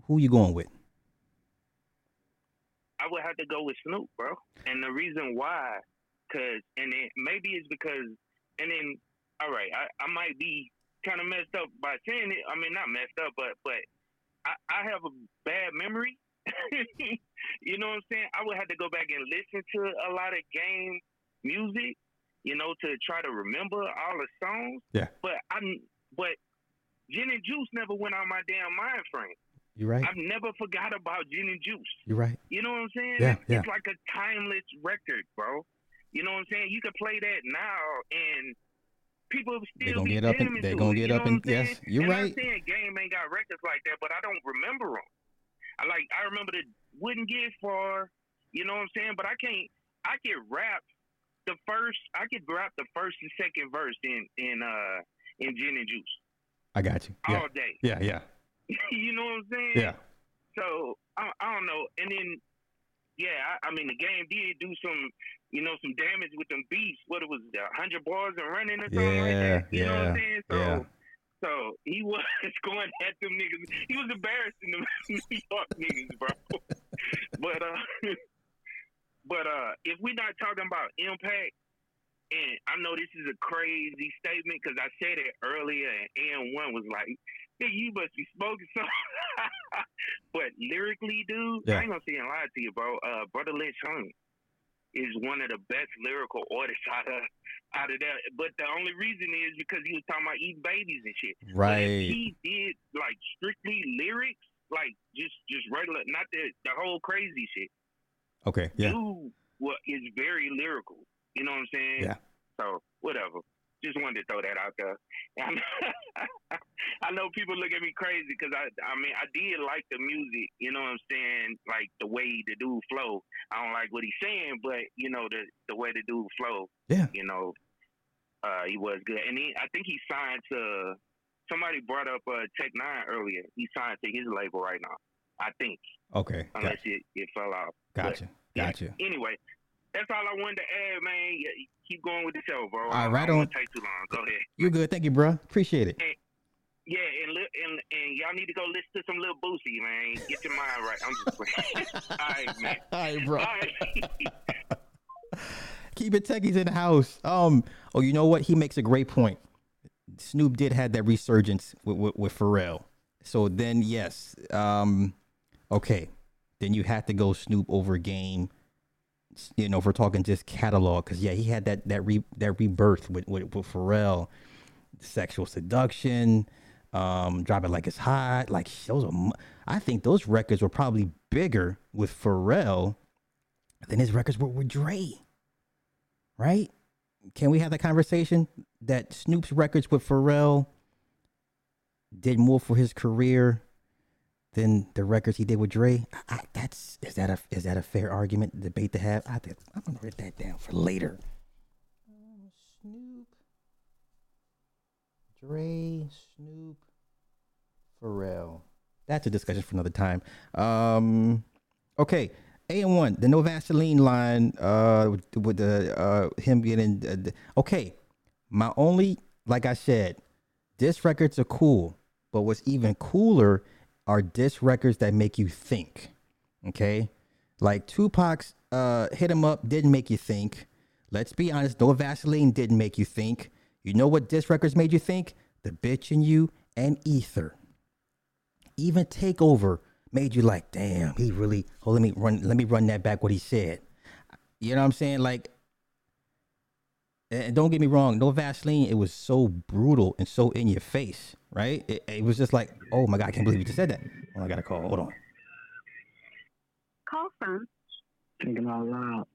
Speaker 5: who you going with?
Speaker 12: I would have to go with Snoop, bro. And the reason why, cause, and it, maybe it's because, and then, all right, I, I might be kind of messed up by saying it. I mean, not messed up, but but I, I have a bad memory. you know what I'm saying? I would have to go back and listen to a lot of game music, you know, to try to remember all the songs.
Speaker 5: Yeah.
Speaker 12: But I'm, but Gin and Juice never went on my damn mind frame.
Speaker 5: You right?
Speaker 12: I've never forgot about Gin and Juice.
Speaker 5: You're right?
Speaker 12: You know what I'm saying?
Speaker 5: Yeah, yeah.
Speaker 12: it's like a timeless record, bro. You know what I'm saying? You could play that now and people will
Speaker 5: They
Speaker 12: still
Speaker 5: gonna
Speaker 12: be
Speaker 5: get up and they
Speaker 12: to
Speaker 5: gonna get up and yes, you're
Speaker 12: and
Speaker 5: right.
Speaker 12: I'm saying Game ain't got records like that, but I don't remember them. I like I remember the wouldn't get far. You know what I'm saying? But I can't. I could rap the first. I could rap the first and second verse in in uh in Gin and Juice
Speaker 5: I got you. Yeah,
Speaker 12: all day.
Speaker 5: yeah, yeah,
Speaker 12: you know what I'm saying?
Speaker 5: yeah.
Speaker 12: So I, I don't know. And then, yeah, I, I mean, the game did do some, you know, some damage with them beats. What it was, hundred bars and running or something like
Speaker 5: Yeah,
Speaker 12: that. You know what I'm saying? So,
Speaker 5: yeah.
Speaker 12: so he was going at them niggas. He was embarrassing them New York niggas, bro. but uh, but uh, if we're not talking about impact. And I know this is a crazy statement because I said it earlier, and AM1 was like, "Nigga, you must be smoking something." but lyrically, dude,
Speaker 5: Yeah.
Speaker 12: I ain't gonna sit and lie to you, bro. Uh, Brotha Lynch Hung is one of the best lyrical artists out of out of that. But the only reason is because he was talking about eating babies and shit.
Speaker 5: Right.
Speaker 12: he did like strictly lyrics, like just just regular, not the the whole crazy shit.
Speaker 5: Okay, yeah,
Speaker 12: Dude, what is very lyrical. You know what I'm saying?
Speaker 5: Yeah.
Speaker 12: So whatever. Just wanted to throw that out there. I know people look at me crazy because I, I mean, I did like the music. You know what I'm saying? Like the way the dude flow. I don't like what he's saying, but you know the the way the dude flow.
Speaker 5: Yeah.
Speaker 12: You know, uh, he was good, and he, I think he signed to. Somebody brought up uh, Tech N9ne earlier. He signed to his label right now. I think,
Speaker 5: Okay.
Speaker 12: unless
Speaker 5: Gotcha.
Speaker 12: it, it fell out.
Speaker 5: Gotcha. Gotcha.
Speaker 12: Anyway, that's all I wanted to add, man. Yeah, keep going with the show, bro.
Speaker 5: All right,
Speaker 12: I-
Speaker 5: right, right
Speaker 12: don't wanna
Speaker 5: on.
Speaker 12: Take too long. Go ahead.
Speaker 5: You're good? Thank you, bro. Appreciate it.
Speaker 12: Yeah, and, and and y'all need to go listen to some little Boosie, man. Get your mind right. I'm just playing. all right, man.
Speaker 5: All right, bro.
Speaker 12: All right.
Speaker 5: Keep it techies in the house. Um. Oh, you know what? He makes a great point. Snoop did have that resurgence with, with, with Pharrell. So then, yes. Um. Okay. Then you had to go Snoop over Game. You know, if we're talking just catalog, because yeah, he had that that re that rebirth with with, with Pharrell, sexual seduction, um, drop it like it's hot. Like those are, I think those records were probably bigger with Pharrell than his records were with Dre. Right? Can we have that conversation that Snoop's records with Pharrell did more for his career than the records he did with Dre? I, I, that's is that a is that a fair argument debate to have? I think I'm gonna write that down for later. Snoop, Dre, Snoop, Pharrell. That's a discussion for another time. Um, okay, A and one, the no Vaseline line. Uh, with, with the uh him getting uh, the- okay. My only, like I said, diss records are cool, but what's even cooler are diss records that make you think. Okay, like Tupac's uh hit 'em up didn't make you think. Let's be honest, no Vaseline didn't make you think. You know what diss records made you think? The bitch in you and Ether. Even Takeover made you like, damn, he really. Oh, let me run. Let me run that back. What he said. You know what I'm saying? Like, and don't get me wrong. No Vaseline. It was so brutal and so in your face, right? It, it was just like, oh my god, I can't believe you just said that. Oh, I got a call. Hold on.
Speaker 6: Call from
Speaker 11: Thinking out loud.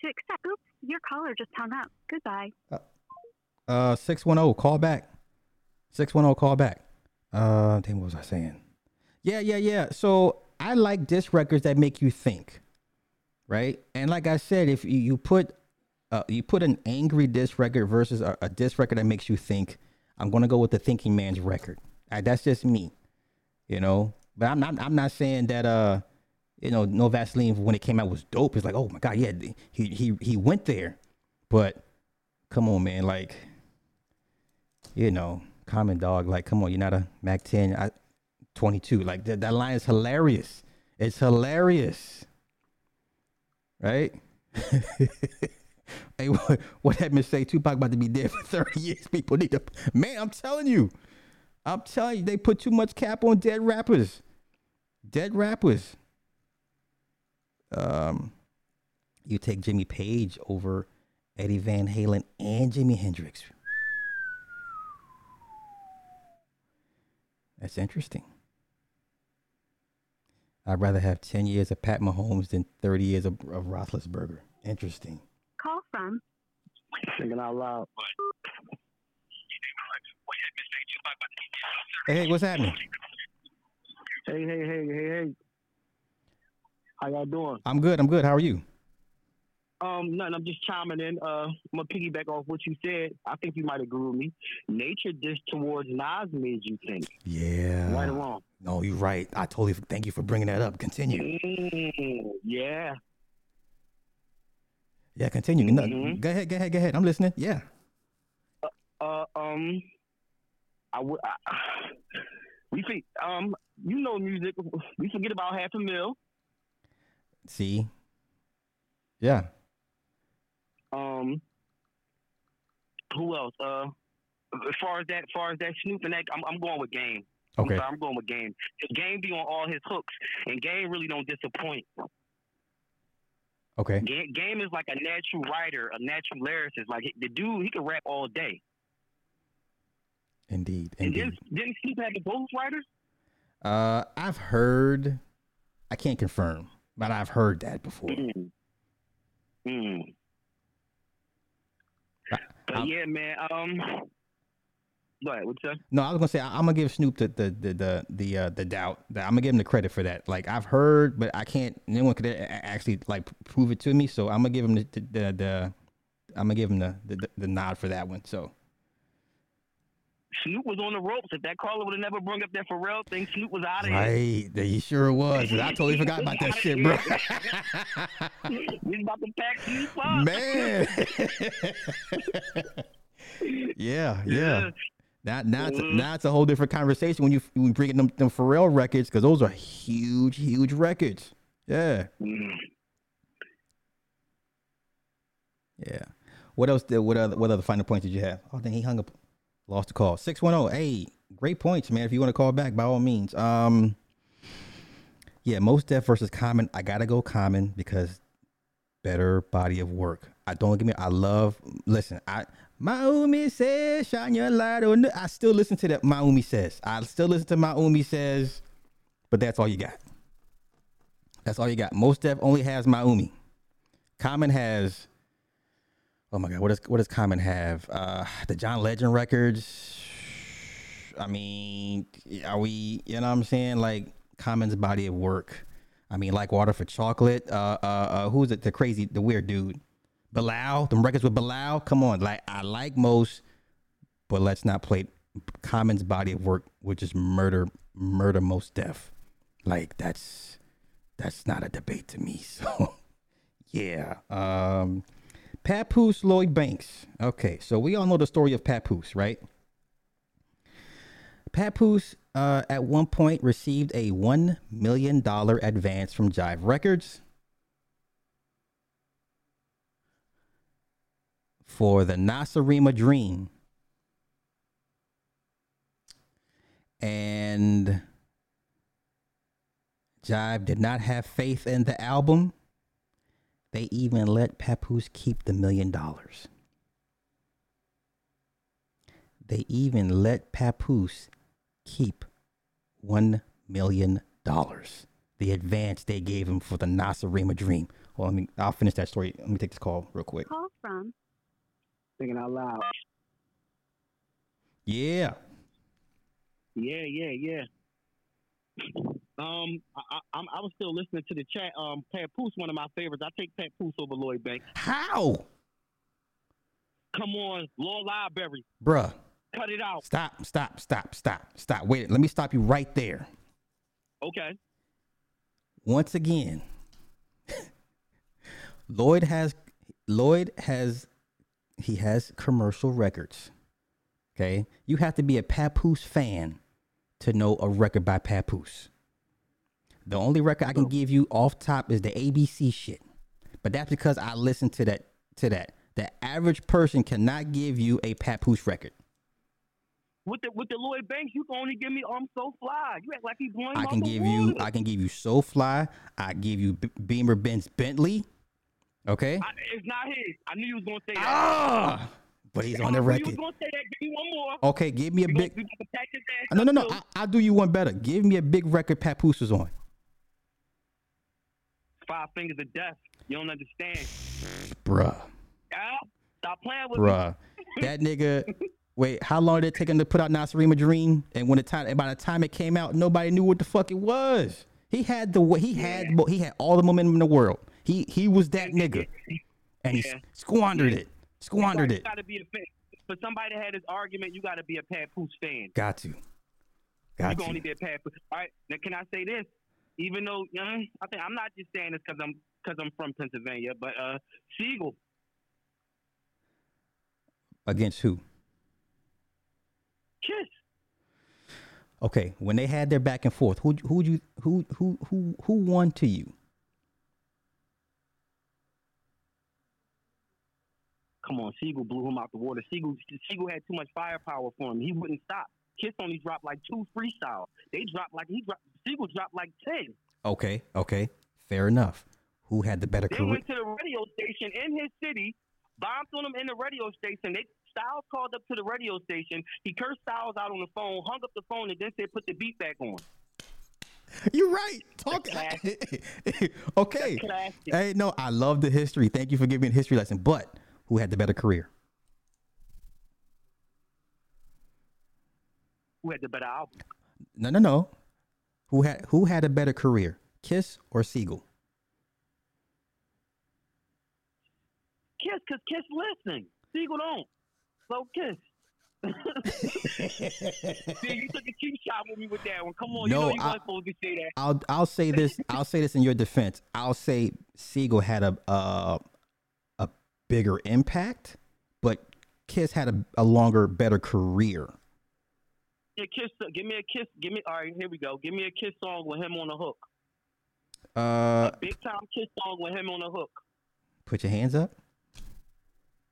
Speaker 6: to accept. Oops, your caller just hung up. Goodbye.
Speaker 5: Uh, six one zero. Call back. Six one zero. Call back. Uh, damn, what was I saying? Yeah, yeah, yeah. So I like diss records that make you think, right? And like I said, if you, you put uh, you put an angry diss record versus a, a diss record that makes you think, I'm gonna go with the Thinking Man's record. Uh, that's just me, you know. But I'm not. I'm not saying that. Uh, you know, No Vaseline when it came out was dope. It's like, oh my god, yeah, he he he went there. But come on, man, like, you know, Common Dog, like, come on, you're not a Mac 10, I, 22. Like that, that line is hilarious. It's hilarious, right? hey, what, what that miss say? Tupac about to be dead for 30 years. People need to, man, I'm telling you, I'm telling you, they put too much cap on dead rappers. Dead rappers. Um, you take Jimmy Page over Eddie Van Halen and Jimi Hendrix. That's interesting. I'd rather have 10 years of Pat Mahomes than 30 years of, of Roethlisberger. Interesting.
Speaker 6: Call from
Speaker 11: Thinking out loud.
Speaker 5: Hey, hey, what's happening?
Speaker 11: Hey, hey, hey, hey, hey. How y'all doing?
Speaker 5: I'm good. I'm good. How are you?
Speaker 11: Um, nothing. I'm just chiming in. Uh, I'm gonna piggyback off what you said. I think you might agree with me. Nature just towards Nas made you think.
Speaker 5: Yeah.
Speaker 11: Right or wrong?
Speaker 5: No, you're right. I totally thank you for bringing that up. Continue.
Speaker 11: Mm, yeah.
Speaker 5: Yeah, continue. No,
Speaker 11: Mhm.
Speaker 5: Go ahead. Go ahead. Go ahead. I'm listening. Yeah.
Speaker 11: Uh, um, I would. We think. Um, you know, music. We forget about half a mil.
Speaker 5: See. Yeah.
Speaker 11: Um, who else? Uh, as far as that, as far as that Snoop and that, I'm, I'm going with Game. I'm
Speaker 5: Okay.
Speaker 11: sorry, I'm going with Game. Game be on all his hooks, and Game really don't disappoint.
Speaker 5: Okay.
Speaker 11: Game, Game is like a natural writer, a natural lyricist. Like the dude, he can rap all day.
Speaker 5: Indeed.
Speaker 11: And
Speaker 5: Indeed.
Speaker 11: didn't, didn't Snoop have the ghostwriters?
Speaker 5: Uh, I've heard. I can't confirm, but I've heard that before.
Speaker 11: Mm. Mm.
Speaker 13: But
Speaker 5: I'm-
Speaker 13: yeah, man. Um, what? What's up?
Speaker 5: No, I was gonna say I, am gonna give Snoop the the the the the, uh, the doubt. That I'm gonna give him the credit for that. Like I've heard, but I can't. No one could actually like prove it to me. So I'm gonna give him the the, the, the I'm gonna give him the, the the nod for that one. So
Speaker 13: Snoop was on the ropes. If that caller would have never brought up that Pharrell thing, Snoop was out of here.
Speaker 5: right, there he sure was. I totally forgot about that shit, bro.
Speaker 13: He's about to pack Snoop up.
Speaker 5: Man. yeah, yeah. Now, now, it's,
Speaker 13: Mhm.
Speaker 5: now it's a whole different conversation when you when you bring in them, them Pharrell records because those are huge, huge records. Yeah,
Speaker 13: Mm.
Speaker 5: yeah. What else? Did, what other what other final points did you have? Oh, then he hung up, lost the call. Six one zero. Hey, great points, man. If you want to call back, by all means. Um, yeah, Mos Def versus common. I gotta go common because better body of work. I don't give me. I love. Listen, I Maumi says, "Shine your light on." the-" I still listen to that. Maumi says. I still listen to Maumi says, but that's all you got. That's all you got. Mos Def only has Maumi. Common has. Oh my God, what does what does Common have? Uh, the John Legend records. I mean, are we? You know what I'm saying? Like Common's body of work. I mean, like Water for Chocolate. Uh, uh, uh who's it? The crazy, the weird dude. Bilal. The records with Bilal. Come on, like I like most, but let's not play Common's body of work, which is murder, murder Mos Def. Like that's that's not a debate to me. So yeah. Um Papoose Lloyd Banks. Okay, so we all know the story of Papoose, right? Papoose uh, at one point received a $1 million advance from Jive Records for the Nacirema Dream. And Jive did not have faith in the album. They even let Papoose keep the million dollars. They even let Papoose keep one million dollars. The advance they gave him for the Nacirema Dream. Well, let me. I'll finish that story. Let me take this call real quick.
Speaker 6: Call from
Speaker 13: Thinking out loud.
Speaker 5: Yeah.
Speaker 13: Yeah, yeah, yeah. Um, I, I, I'm, I was still listening to the chat. Um, Pat Papoose, one of my favorites. I take Pat Papoose over Lloyd Banks.
Speaker 5: How?
Speaker 13: Come on, Law Library.
Speaker 5: Bruh.
Speaker 13: Cut it out.
Speaker 5: Stop, stop, stop, stop, stop. Wait, let me stop you right there.
Speaker 13: Okay.
Speaker 5: Once again, Lloyd has Lloyd has he has commercial records. Okay? You have to be a Papoose fan to know a record by Papoose. The only record I can give you off top is the ABC shit. But that's because I listen to that to that. The average person cannot give you a Papoose record.
Speaker 13: With the with the Lloyd Banks, you can only give me I'm so fly. You act like he blowing
Speaker 5: I can give you. I can give you So Fly. I give you B- Beamer Benz Bentley. Okay?
Speaker 13: I, it's not his. I knew you was gonna say that.
Speaker 5: Ah! But he's on the
Speaker 13: knew You
Speaker 5: record.
Speaker 13: was gonna say that. Give me one more.
Speaker 5: Okay, give me a big
Speaker 13: we about to pack his ass
Speaker 5: No, no, no. I, I'll do you one better. Give me a big record Papoose was on.
Speaker 13: Five fingers of death. You don't understand.
Speaker 5: Bruh.
Speaker 13: Al, stop playing with me.
Speaker 5: Bruh. That nigga wait, how long did it take him to put out Nacirema Dream? And when the time and by the time it came out, nobody knew what the fuck it was. He had the he had mo- he had all the momentum in the world. He he was that nigga. And he
Speaker 13: Yeah.
Speaker 5: squandered it. Squandered
Speaker 13: You
Speaker 5: it.
Speaker 13: gotta be a fan. For somebody that had this argument, you gotta be a Papoose fan.
Speaker 5: Got to.
Speaker 13: you
Speaker 5: Got
Speaker 13: can
Speaker 5: to.
Speaker 13: only be a Papoose. All right. Now, can I say this? Even though you know, I think I'm not just saying this because I'm because I'm from Pennsylvania, but uh, Sigel,
Speaker 5: Against who?
Speaker 13: Kiss.
Speaker 5: Okay, when they had their back and forth, who who you who who who who won to you?
Speaker 13: Come on, Sigel blew him out the water. Sigel Sigel had too much firepower for him. He wouldn't stop. Kiss only dropped like two freestyle. They dropped like he dropped. Sigel dropped like ten.
Speaker 5: Okay, okay, fair enough. Who had the better
Speaker 13: They
Speaker 5: career?
Speaker 13: went to the radio station in his city, bombed on him in the radio station. They Styles called up to the radio station. He cursed Styles out on the phone, hung up the phone, and then said, "Put the beat back on."
Speaker 5: You're right. Talk. okay. Hey, no, I love the history. Thank you for giving me a history lesson. But who had the better career?
Speaker 13: Who had the better album?
Speaker 5: No, no, no. Who had who had a better career, Kiss or Sigel?
Speaker 13: Kiss, cause Kiss listening. Sigel don't. So Kiss. See, you took a cheap shot with me with that one. Come on,
Speaker 5: no,
Speaker 13: you know you
Speaker 5: I,
Speaker 13: supposed to say that.
Speaker 5: I'll I'll say this. I'll say this in your defense. I'll say Sigel had a uh, bigger impact, but Kiss had a, a longer, better career.
Speaker 13: Yeah, kiss. Give me a kiss. Give me. All right, here we go. Give me a kiss song with him on the hook.
Speaker 5: Uh,
Speaker 13: Big time kiss song with him on the hook.
Speaker 5: put your hands up.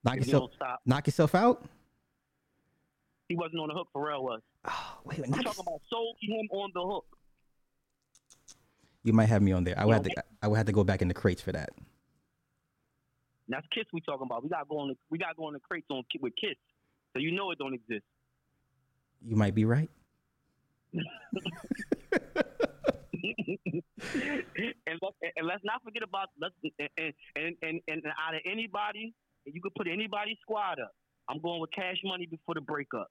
Speaker 5: Knock
Speaker 13: If
Speaker 5: yourself. Knock yourself out.
Speaker 13: He wasn't on the hook. Pharrell was.
Speaker 5: Oh, wait,
Speaker 13: I'm talking about sold him on the hook.
Speaker 5: You might have me on there. I would have to. I would have to go back in the crates for that.
Speaker 13: And that's Kiss we talking about. We got to go on. The, we got to go on the crates on with Kiss, so you know it don't exist.
Speaker 5: You might be right.
Speaker 13: and, let, and let's not forget about let's and and, and and out of anybody, you could put anybody squad up. I'm going with Cash Money before the breakup.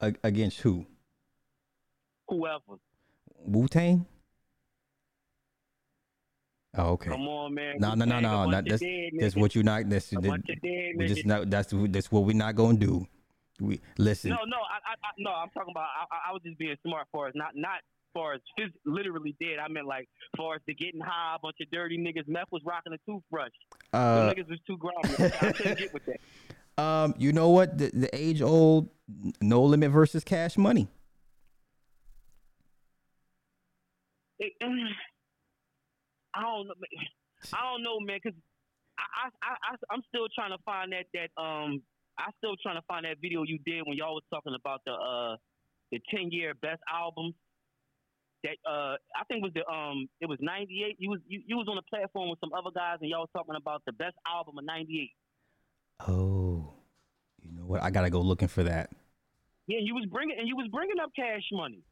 Speaker 5: Against who?
Speaker 13: Whoever.
Speaker 5: Wu Tang. Oh, okay.
Speaker 13: Come on, man.
Speaker 5: No, no, no, no. Not that's
Speaker 13: dead
Speaker 5: that's what you not. That's that-
Speaker 13: dead
Speaker 5: we just not. That's that's what we're not gonna do. We listen.
Speaker 13: No, no, I, I, I, no. I'm talking about. I, I- was just being smart for us, not not far as phys- literally dead. I meant like far as the getting high, a bunch of dirty niggas. Meth was rocking a toothbrush.
Speaker 5: Uh,
Speaker 13: niggas was too grown. I couldn't get with that.
Speaker 5: Um, you know what? The, the age old No Limit versus Cash Money.
Speaker 13: It, I don't know. man. I don't know, man, because I, I, I, I'm still trying to find that that um. I still trying to find that video you did when y'all was talking about the uh the ten year best albums. That uh, I think was the um, it was '98. You was you, you was on a platform with some other guys, and y'all was talking about the best album of '98.
Speaker 5: Oh, you know what? I gotta go looking for that.
Speaker 13: Yeah, you was bringing and you was bringing up Cash Money.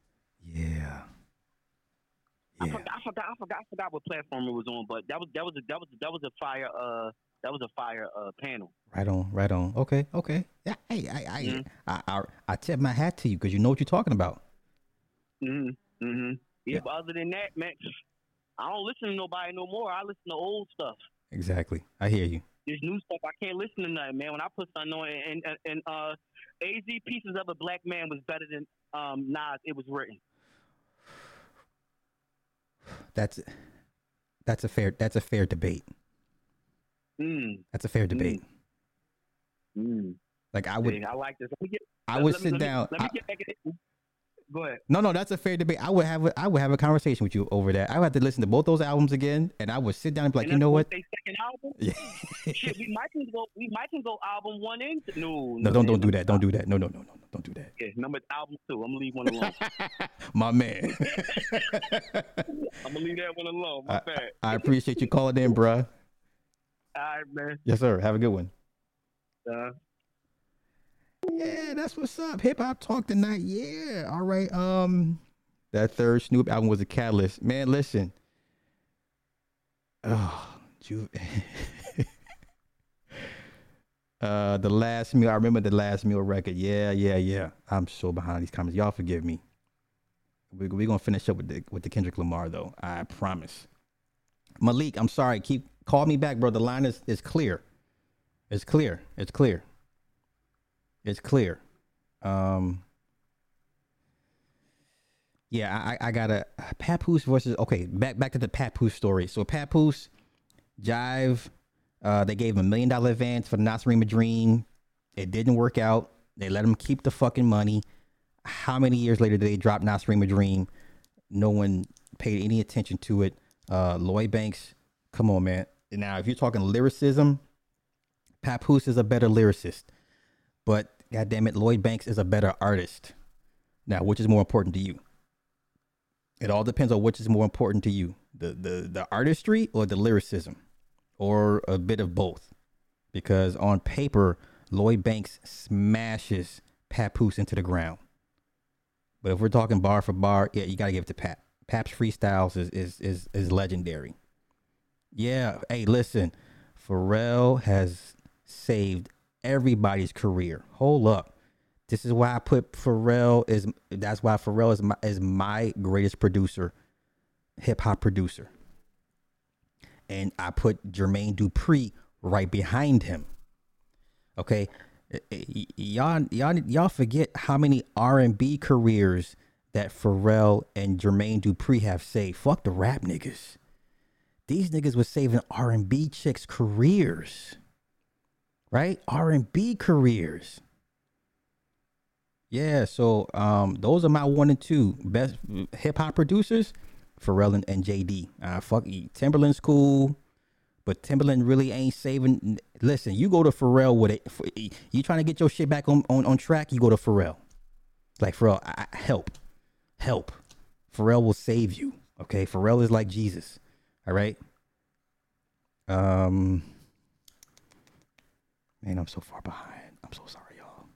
Speaker 5: Yeah.
Speaker 13: I, forgot, I forgot. I forgot. I forgot what platform it was on, but that was that was a, that was that was a fire. Uh, that was a fire uh panel.
Speaker 5: Right on, right on. Okay, okay. Yeah, hey, I, I,
Speaker 13: Mm-hmm.
Speaker 5: I, I, I tip my hat to you because you know what you're talking about.
Speaker 13: hmm hmm Yeah, but other than that, man, I don't listen to nobody no more. I listen to old stuff.
Speaker 5: Exactly. I hear you.
Speaker 13: This new stuff, I can't listen to nothing, man. When I put something on, and and, and uh, Az pieces of a black man was better than um Nas. It was written.
Speaker 5: That's that's a fair that's a fair debate.
Speaker 13: Mm.
Speaker 5: That's a fair debate.
Speaker 13: Mm.
Speaker 5: Like I would.
Speaker 13: See, I like this. Get,
Speaker 5: I would sit
Speaker 13: let me-
Speaker 5: down- I-
Speaker 13: Go ahead.
Speaker 5: No, no, that's a fair debate. I would have a, I would have a conversation with you over that. I would have to listen to both those albums again, and I would sit down and be like,
Speaker 13: And
Speaker 5: you know what?
Speaker 13: They second album.
Speaker 5: Yeah.
Speaker 13: Shit, we might can go. We might can go album one and two. No,
Speaker 5: No, don't don't do that. Don't do that. No, no, no, no, no, don't do that.
Speaker 13: Yeah, number album two. I'm gonna leave one alone.
Speaker 5: My man.
Speaker 13: I'm gonna leave that one alone. My
Speaker 5: I,
Speaker 13: bad.
Speaker 5: I appreciate you calling in, bruh.
Speaker 13: All right, man.
Speaker 5: Yes, sir. Have a good one.
Speaker 13: Uh,
Speaker 5: Yeah, that's what's up. Hip hop talk tonight. Yeah. All right. Um, that third Snoop album was a catalyst. Man, listen. Oh, Ju- uh, the last meal. I remember the last meal record. Yeah, yeah, yeah. I'm so behind these comments. Y'all forgive me. We're we gonna finish up with the with the Kendrick Lamar though. I promise. Malik, I'm sorry. Keep call me back, bro. The line is is clear. It's clear. It's clear. It's clear. Um. Yeah, I, I got a Papoose versus okay. Back back to the Papoose story. So Papoose, Jive, uh, they gave him a million dollar advance for the Nacirema Dream. It didn't work out. They let him keep the fucking money. How many years later did they drop Nacirema Dream? No one paid any attention to it. Uh, Lloyd Banks, come on, man. Now, if you're talking lyricism, Papoose is a better lyricist, but goddamn it, Lloyd Banks is a better artist. Now, which is more important to you? It all depends on which is more important to you the, the, the artistry or the lyricism, or a bit of both. Because on paper, Lloyd Banks smashes Papoose into the ground. But if we're talking bar for bar, yeah, you gotta give it to Pap. Pap's freestyles is is is, is legendary. Yeah, hey, listen, Pharrell has saved everybody's career. Hold up. This is why I put Pharrell is. That's why Pharrell is my is my greatest producer, hip hop producer. And I put Jermaine Dupri right behind him. Okay, y'all y'all y'all forget how many R and B careers that Pharrell and Jermaine Dupri have saved. Fuck the rap niggas. These niggas was saving R and B chicks' careers, right? R and B careers. Yeah, so um, those are my one and two best hip hop producers, Pharrell and, and JD. Uh, fuck you. Timbaland's cool, but Timbaland really ain't saving. Listen, you go to Pharrell with it. You trying to get your shit back on, on, on track? You go to Pharrell. Like Pharrell, I, I- help, help. Pharrell will save you. Okay, Pharrell is like Jesus. All right. Um, man, I'm so far behind. I'm so sorry, y'all.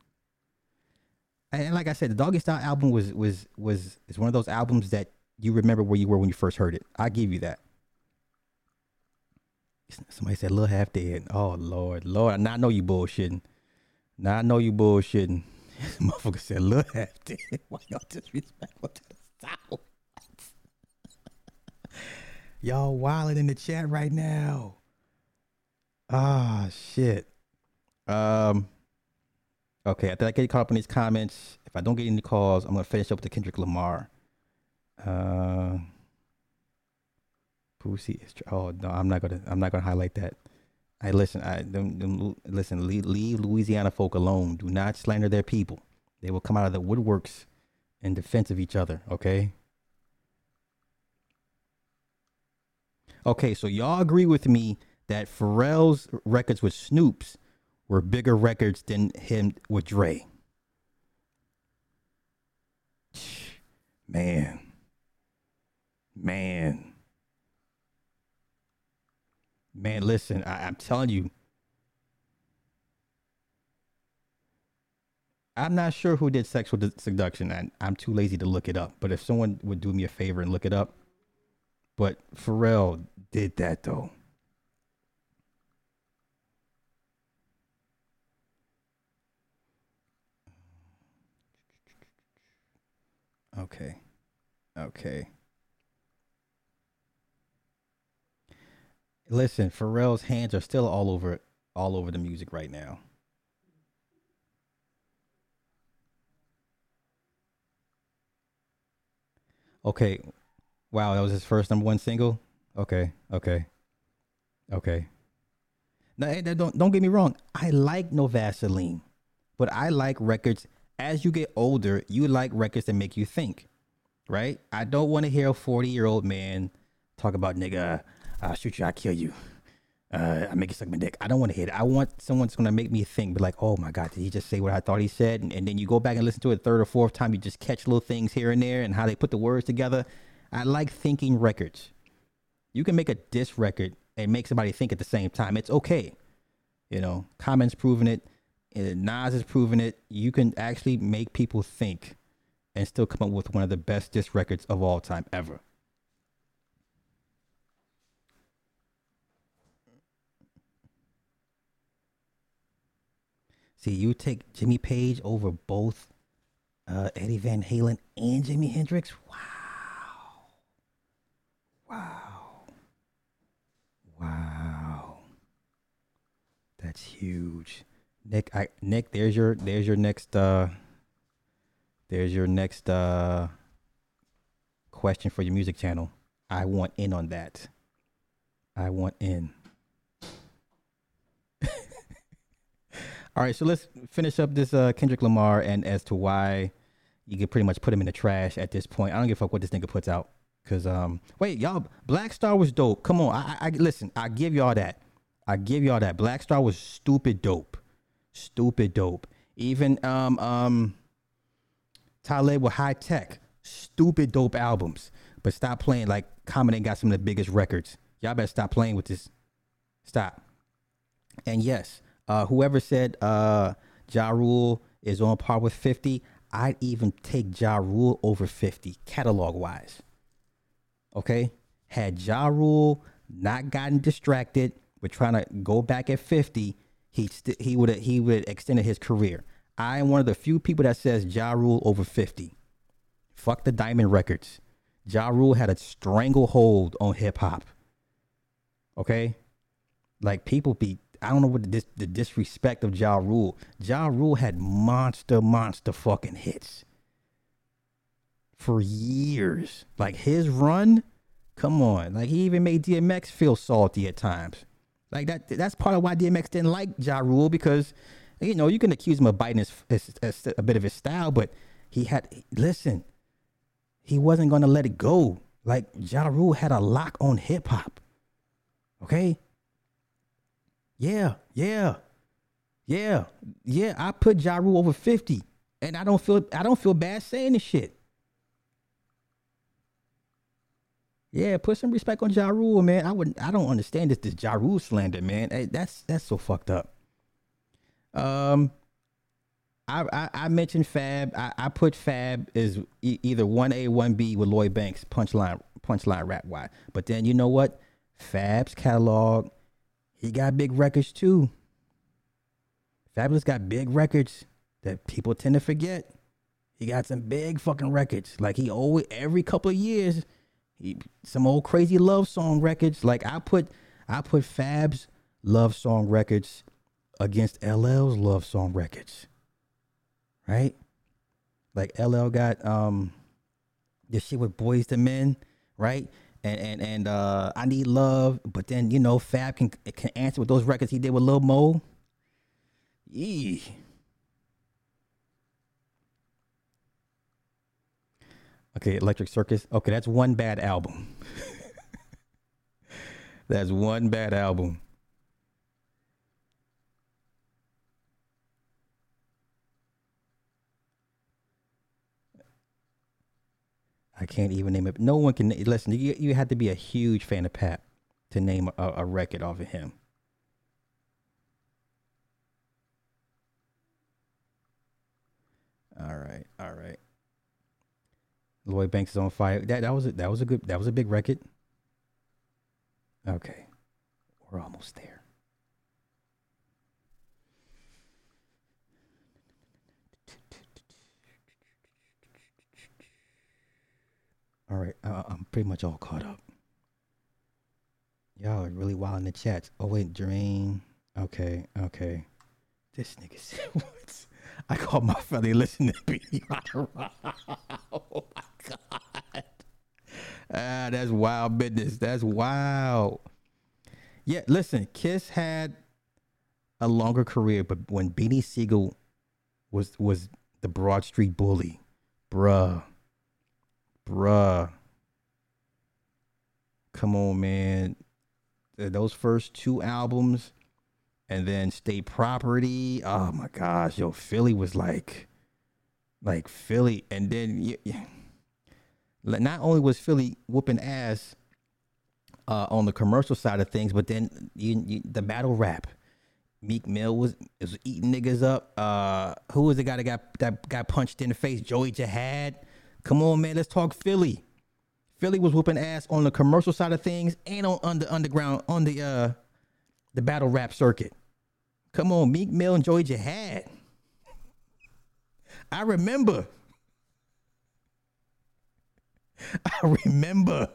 Speaker 5: And like I said, the Doggy Style album was was was is one of those albums that you remember where you were when you first heard it. I give you that. Somebody said Lil Half Dead. Oh Lord, Lord, I know you bullshitting. Now I know you bullshitting. Motherfucker said Lil Half Dead. Why y'all disrespectful to the y'all wilding in the chat right now. Ah shit. Um. Okay, I think I get caught up in these comments. If I don't get any calls, I'm gonna finish up with the Kendrick Lamar. Uh. Pussy is. Oh no, I'm not gonna. I'm not gonna highlight that. I listen. I them, them, listen. Leave, leave Louisiana folk alone. Do not slander their people. They will come out of the woodworks in defense of each other. Okay. Okay, so y'all agree with me that Pharrell's records with Snoop's were bigger records than him with Dre. Man. Man. Man, listen, I, I'm telling you. I'm not sure who did sexual seduction. and I'm too lazy to look it up. But if someone would do me a favor and look it up, but Pharrell did that though. Okay. Okay. Listen, Pharrell's hands are still all over all over the music right now. Okay. Wow, that was his first number one single. Okay, okay, okay. Now, don't don't get me wrong. I like No Vaseline, but I like records. As you get older, you like records that make you think, right? I don't want to hear a forty year old man talk about nigga. I'll shoot you. I'll kill you. Uh, I make you suck my dick. I don't want to hear it. I want someone that's gonna make me think, be like, oh my god, did he just say what I thought he said? And, and then you go back and listen to it third or fourth time, you just catch little things here and there and how they put the words together. I like thinking records. You can make a diss record and make somebody think at the same time. It's okay. You know, comments proven it. Nas has proven it. You can actually make people think and still come up with one of the best diss records of all time ever. See, you take Jimmy Page over both uh, Eddie Van Halen and Jimi Hendrix. Wow. Wow. Wow. That's huge. Nick, I Nick, there's your there's your next uh there's your next uh question for your music channel. I want in on that. I want in. All right, so let's finish up this uh, Kendrick Lamar and as to why you can pretty much put him in the trash at this point. I don't give a fuck what this nigga puts out. Cause um, wait, y'all, Black Star was dope. Come on, I, I, listen. I give y'all that. I give y'all that. Black Star was stupid dope, stupid dope. Even um um, Talib with High Tech, stupid dope albums. But stop playing like Common ain't got some of the biggest records. Y'all better stop playing with this. Stop. And yes, uh, whoever said uh, Ja Rule is on par with 50, I'd even take Ja Rule over 50 catalog wise. Okay? Had Ja Rule not gotten distracted with trying to go back at 50, he st- he would he would extended his career. I am one of the few people that says Ja Rule over 50. Fuck the Diamond Records. Ja Rule had a stranglehold on hip hop. Okay? Like people be I don't know what the, dis- the disrespect of Ja Rule. Ja Rule had monster, monster fucking hits for years. Like his run, come on. Like he even made DMX feel salty at times. Like that. That's part of why DMX didn't like Ja Rule because, you know, you can accuse him of biting his, his, his a bit of his style, but he had listen. He wasn't gonna let it go. Like Ja Rule had a lock on hip hop. Okay. Yeah, yeah, yeah, yeah. I put Ja Rule over fifty, and I don't feel I don't feel bad saying this shit. Yeah, put some respect on Ja Rule, man. I would I don't understand this this Ja Rule slander, man. Hey, that's that's so fucked up. Um, I I, I mentioned Fab. I, I put Fab as e- either one A one B with Lloyd Banks punchline punchline rap wise. But then you know what? Fab's catalog, he got big records too. Fabolous got big records that people tend to forget. He got some big fucking records. Like he always every couple of years, some old crazy love song records. Like I put I put Fab's love song records against LL's love song records. Right? Like LL got um this shit with Boyz II Men, right? And and and uh I need love, but then you know Fab can can answer with those records he did with Lil Mo. Yee. Okay, Electric Circus. Okay, that's one bad album. that's one bad album. I can't even name it. No one can listen. You you had to be a huge fan of Pat to name a, a record off of him. All right, all right. Lloyd Banks is on fire. That that was a, that was a good that was a big record. Okay, we're almost there. All right, uh, I'm pretty much all caught up. Y'all are really wild in the chats. Oh wait, Drain. Okay, okay. This nigga said what? I called my fellow listening to be oh god. Ah, that's wild business. That's wild. Yeah, listen, Kiss had a longer career, but when Beanie Sigel was was the Broad Street Bully, bruh, bruh. Come on, man. Those first two albums, and then State Property. Oh my gosh, yo, Philly was like, like Philly, and then y- y- like, not only was Philly whooping ass uh, on the commercial side of things, but then you, you, the battle rap. Meek Mill was was eating niggas up. Uh, who was the guy that got that got punched in the face? Joey Jihad. Come on, man, let's talk Philly. Philly was whooping ass on the commercial side of things and on, on the underground on the uh the battle rap circuit. Come on, Meek Mill and Joey Jihad. I remember. I remember.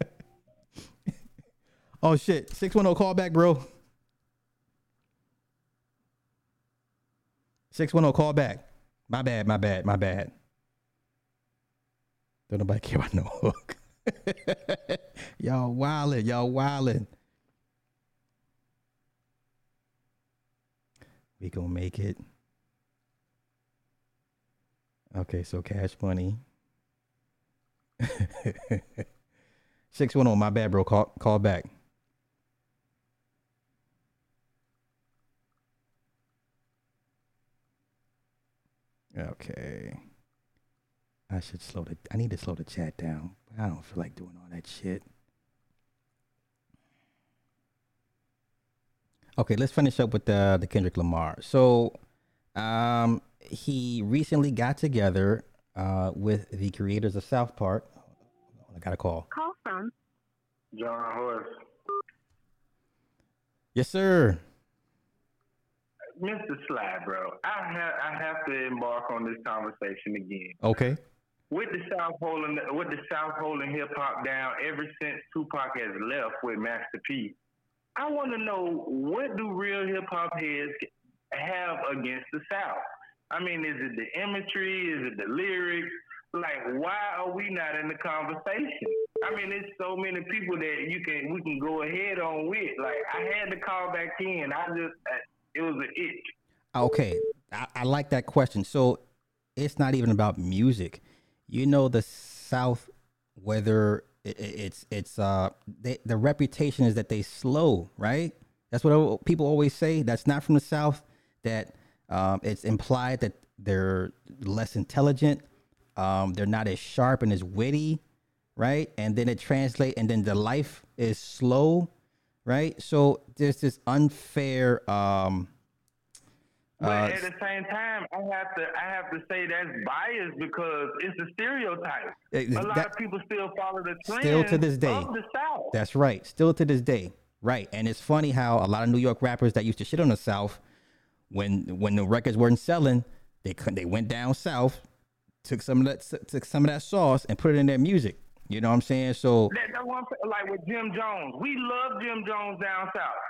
Speaker 5: oh shit. 610 call back, bro. 610 call back. My bad, my bad, my bad. Don't nobody care about no hook. y'all wildin', y'all wildin'. We gonna make it. Okay, so cash money. Six one oh, my bad, bro. Call call back. Okay. I should slow the. I need to slow the chat down. I don't feel like doing all that shit. Okay, let's finish up with the the Kendrick Lamar. So, um, he recently got together uh, with the creators of South Park. I got a call.
Speaker 6: Call from
Speaker 11: John Horse.
Speaker 5: Yes, sir.
Speaker 11: Mr. Sly, bro, I have I have to embark on this conversation again.
Speaker 5: Okay.
Speaker 11: With the South holding with the South holding hip hop down ever since Tupac has left with Master P, I want to know what do real hip hop heads have against the South? I mean, is it the imagery? Is it the lyrics? Like, why are we not in the conversation? I mean, there's so many people that you can we can go ahead on with. Like, I had to call back in. I just it was an itch.
Speaker 5: Okay, I, I like that question. So it's not even about music. You know, the South, whether it, it- it's it's uh they, the reputation is that they slow, right? That's what people always say. That's not from the South. That um, it's implied that they're less intelligent. Um, they're not as sharp and as witty, right? And then it translates, and then the life is slow, right? So there's this unfair. Um,
Speaker 11: But
Speaker 5: uh,
Speaker 11: at the same time, I have to I have to say that's biased because it's a stereotype.
Speaker 5: Eh,
Speaker 11: a lot
Speaker 5: that-
Speaker 11: of people still follow the trend
Speaker 5: Still to this day.
Speaker 11: the South.
Speaker 5: That's right. Still to this day. Right. And it's funny how a lot of New York rappers that used to shit on the South, when when the records weren't selling, they they went down south, took some of that took some of that sauce and put it in their music. You know what I'm saying? So
Speaker 11: That, that's what Like with Jim Jones, we love Jim Jones down south.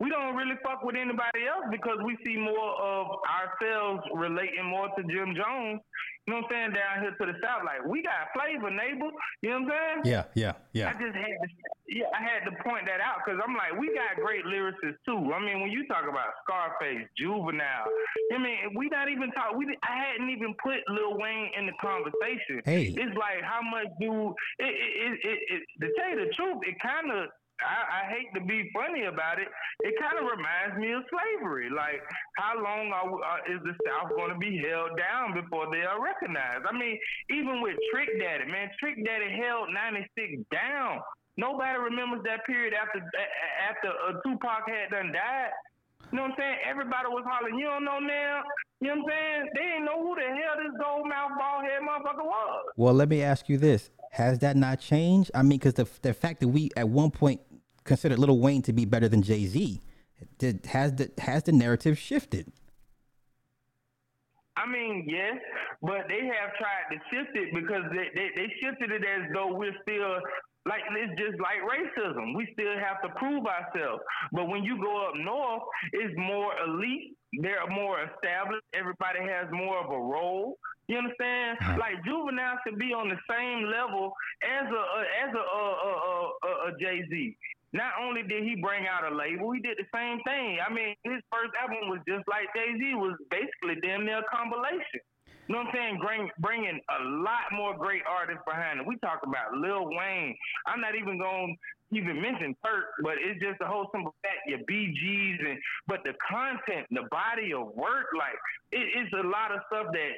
Speaker 11: We don't really fuck with anybody else because we see more of ourselves relating more to Jim Jones. You know what I'm saying? Down here to the south, like we got flavor, neighbor. You know what I'm saying?
Speaker 5: yeah, yeah, yeah.
Speaker 11: I just had to, yeah, I had to point that out because I'm like, we got great lyricists too. I mean, when you talk about Scarface, Juvenile, I mean, we not even talk. We I hadn't even put Lil Wayne in the conversation.
Speaker 5: Hey.
Speaker 11: it's like how much do it? it, it, it, it to tell you the truth, it kind of. I, I hate to be funny about it. It kind of reminds me of slavery. Like, how long are, uh, is the South going to be held down before they are recognized? I mean, even with Trick Daddy, man, Trick Daddy held 96 down. Nobody remembers that period after after uh, Tupac had done died. You know what I'm saying? Everybody was hollering, you don't know now. You know what I'm saying? They didn't know who the hell this gold mouth bald head motherfucker was.
Speaker 5: well, let me ask you this: Has that not changed? I mean, because the the fact that we at one point considered Lil Wayne to be better than Jay Z, did has the has the narrative shifted?
Speaker 11: I mean, yes, but they have tried to shift it because they, they, they shifted it as though we're still like it's just like racism. We still have to prove ourselves. But when you go up north, it's more elite. They're more established. Everybody has more of a role. You understand? Uh-huh. Like juvenile should be on the same level as a, a as a, a, a, a, a Jay Z. Not only did he bring out a label, he did the same thing. I mean, his first album was just like Jay Z was basically damn near a compilation. You know what I'm saying? Bring, bringing a lot more great artists behind it. We talk about Lil Wayne. I'm not even going to even mention Turk, but it's just the whole simple fact, your BGs, and but the content, the body of work, like it, it's a lot of stuff that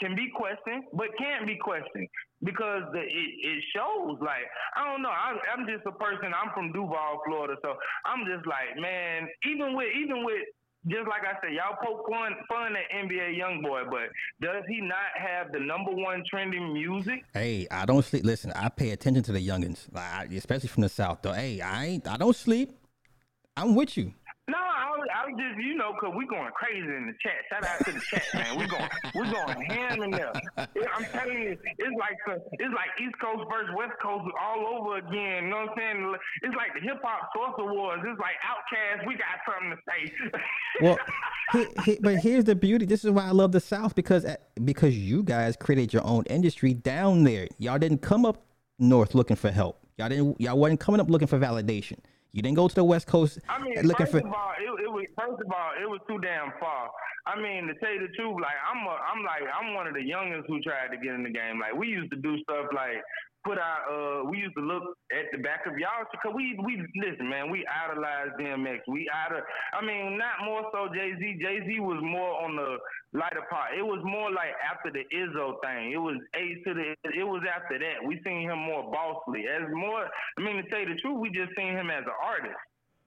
Speaker 11: can be questioned, but can't be questioned because the, it, it shows. Like I don't know, I, I'm just a person. I'm from Duval, Florida, so I'm just like, man. Even with even with just like I said, y'all poke fun fun at NBA YoungBoy, but does he not have the number one trending music?
Speaker 5: Hey, I don't sleep. Listen, I pay attention to the youngins, like, especially from the south. Though, hey, I ain't. I don't sleep. I'm with you.
Speaker 11: No, I was, I was just you know, cause we going crazy in the chat. Shout out to the chat, man. We going we going ham in there. I'm telling you, it's like the, it's like East Coast versus West Coast all over again. You know what I'm saying? It's like the hip hop source awards. It's like Outkast. We got something to say.
Speaker 5: Well, he, he, but here's the beauty. This is why I love the South because uh, because you guys created your own industry down there. Y'all didn't come up north looking for help. Y'all didn't. Y'all wasn't coming up looking for validation. You didn't go to the West Coast
Speaker 11: I mean,
Speaker 5: looking
Speaker 11: first
Speaker 5: for.
Speaker 11: of all, it, it was first of all, it was too damn far. I mean, to tell you the truth, like I'm a, I'm like I'm one of the youngest who tried to get in the game. Like we used to do stuff like put out, uh, we used to look at the back of y'all because we we listen, man, we idolized DMX. We idol, I mean, not more so Jay Z. Jay Z was more on the lighter part. It was more like after the Izzo thing. It was A to the. It was after that. We seen him more bossly. As more, I mean, to tell you the truth, we just seen him as an artist.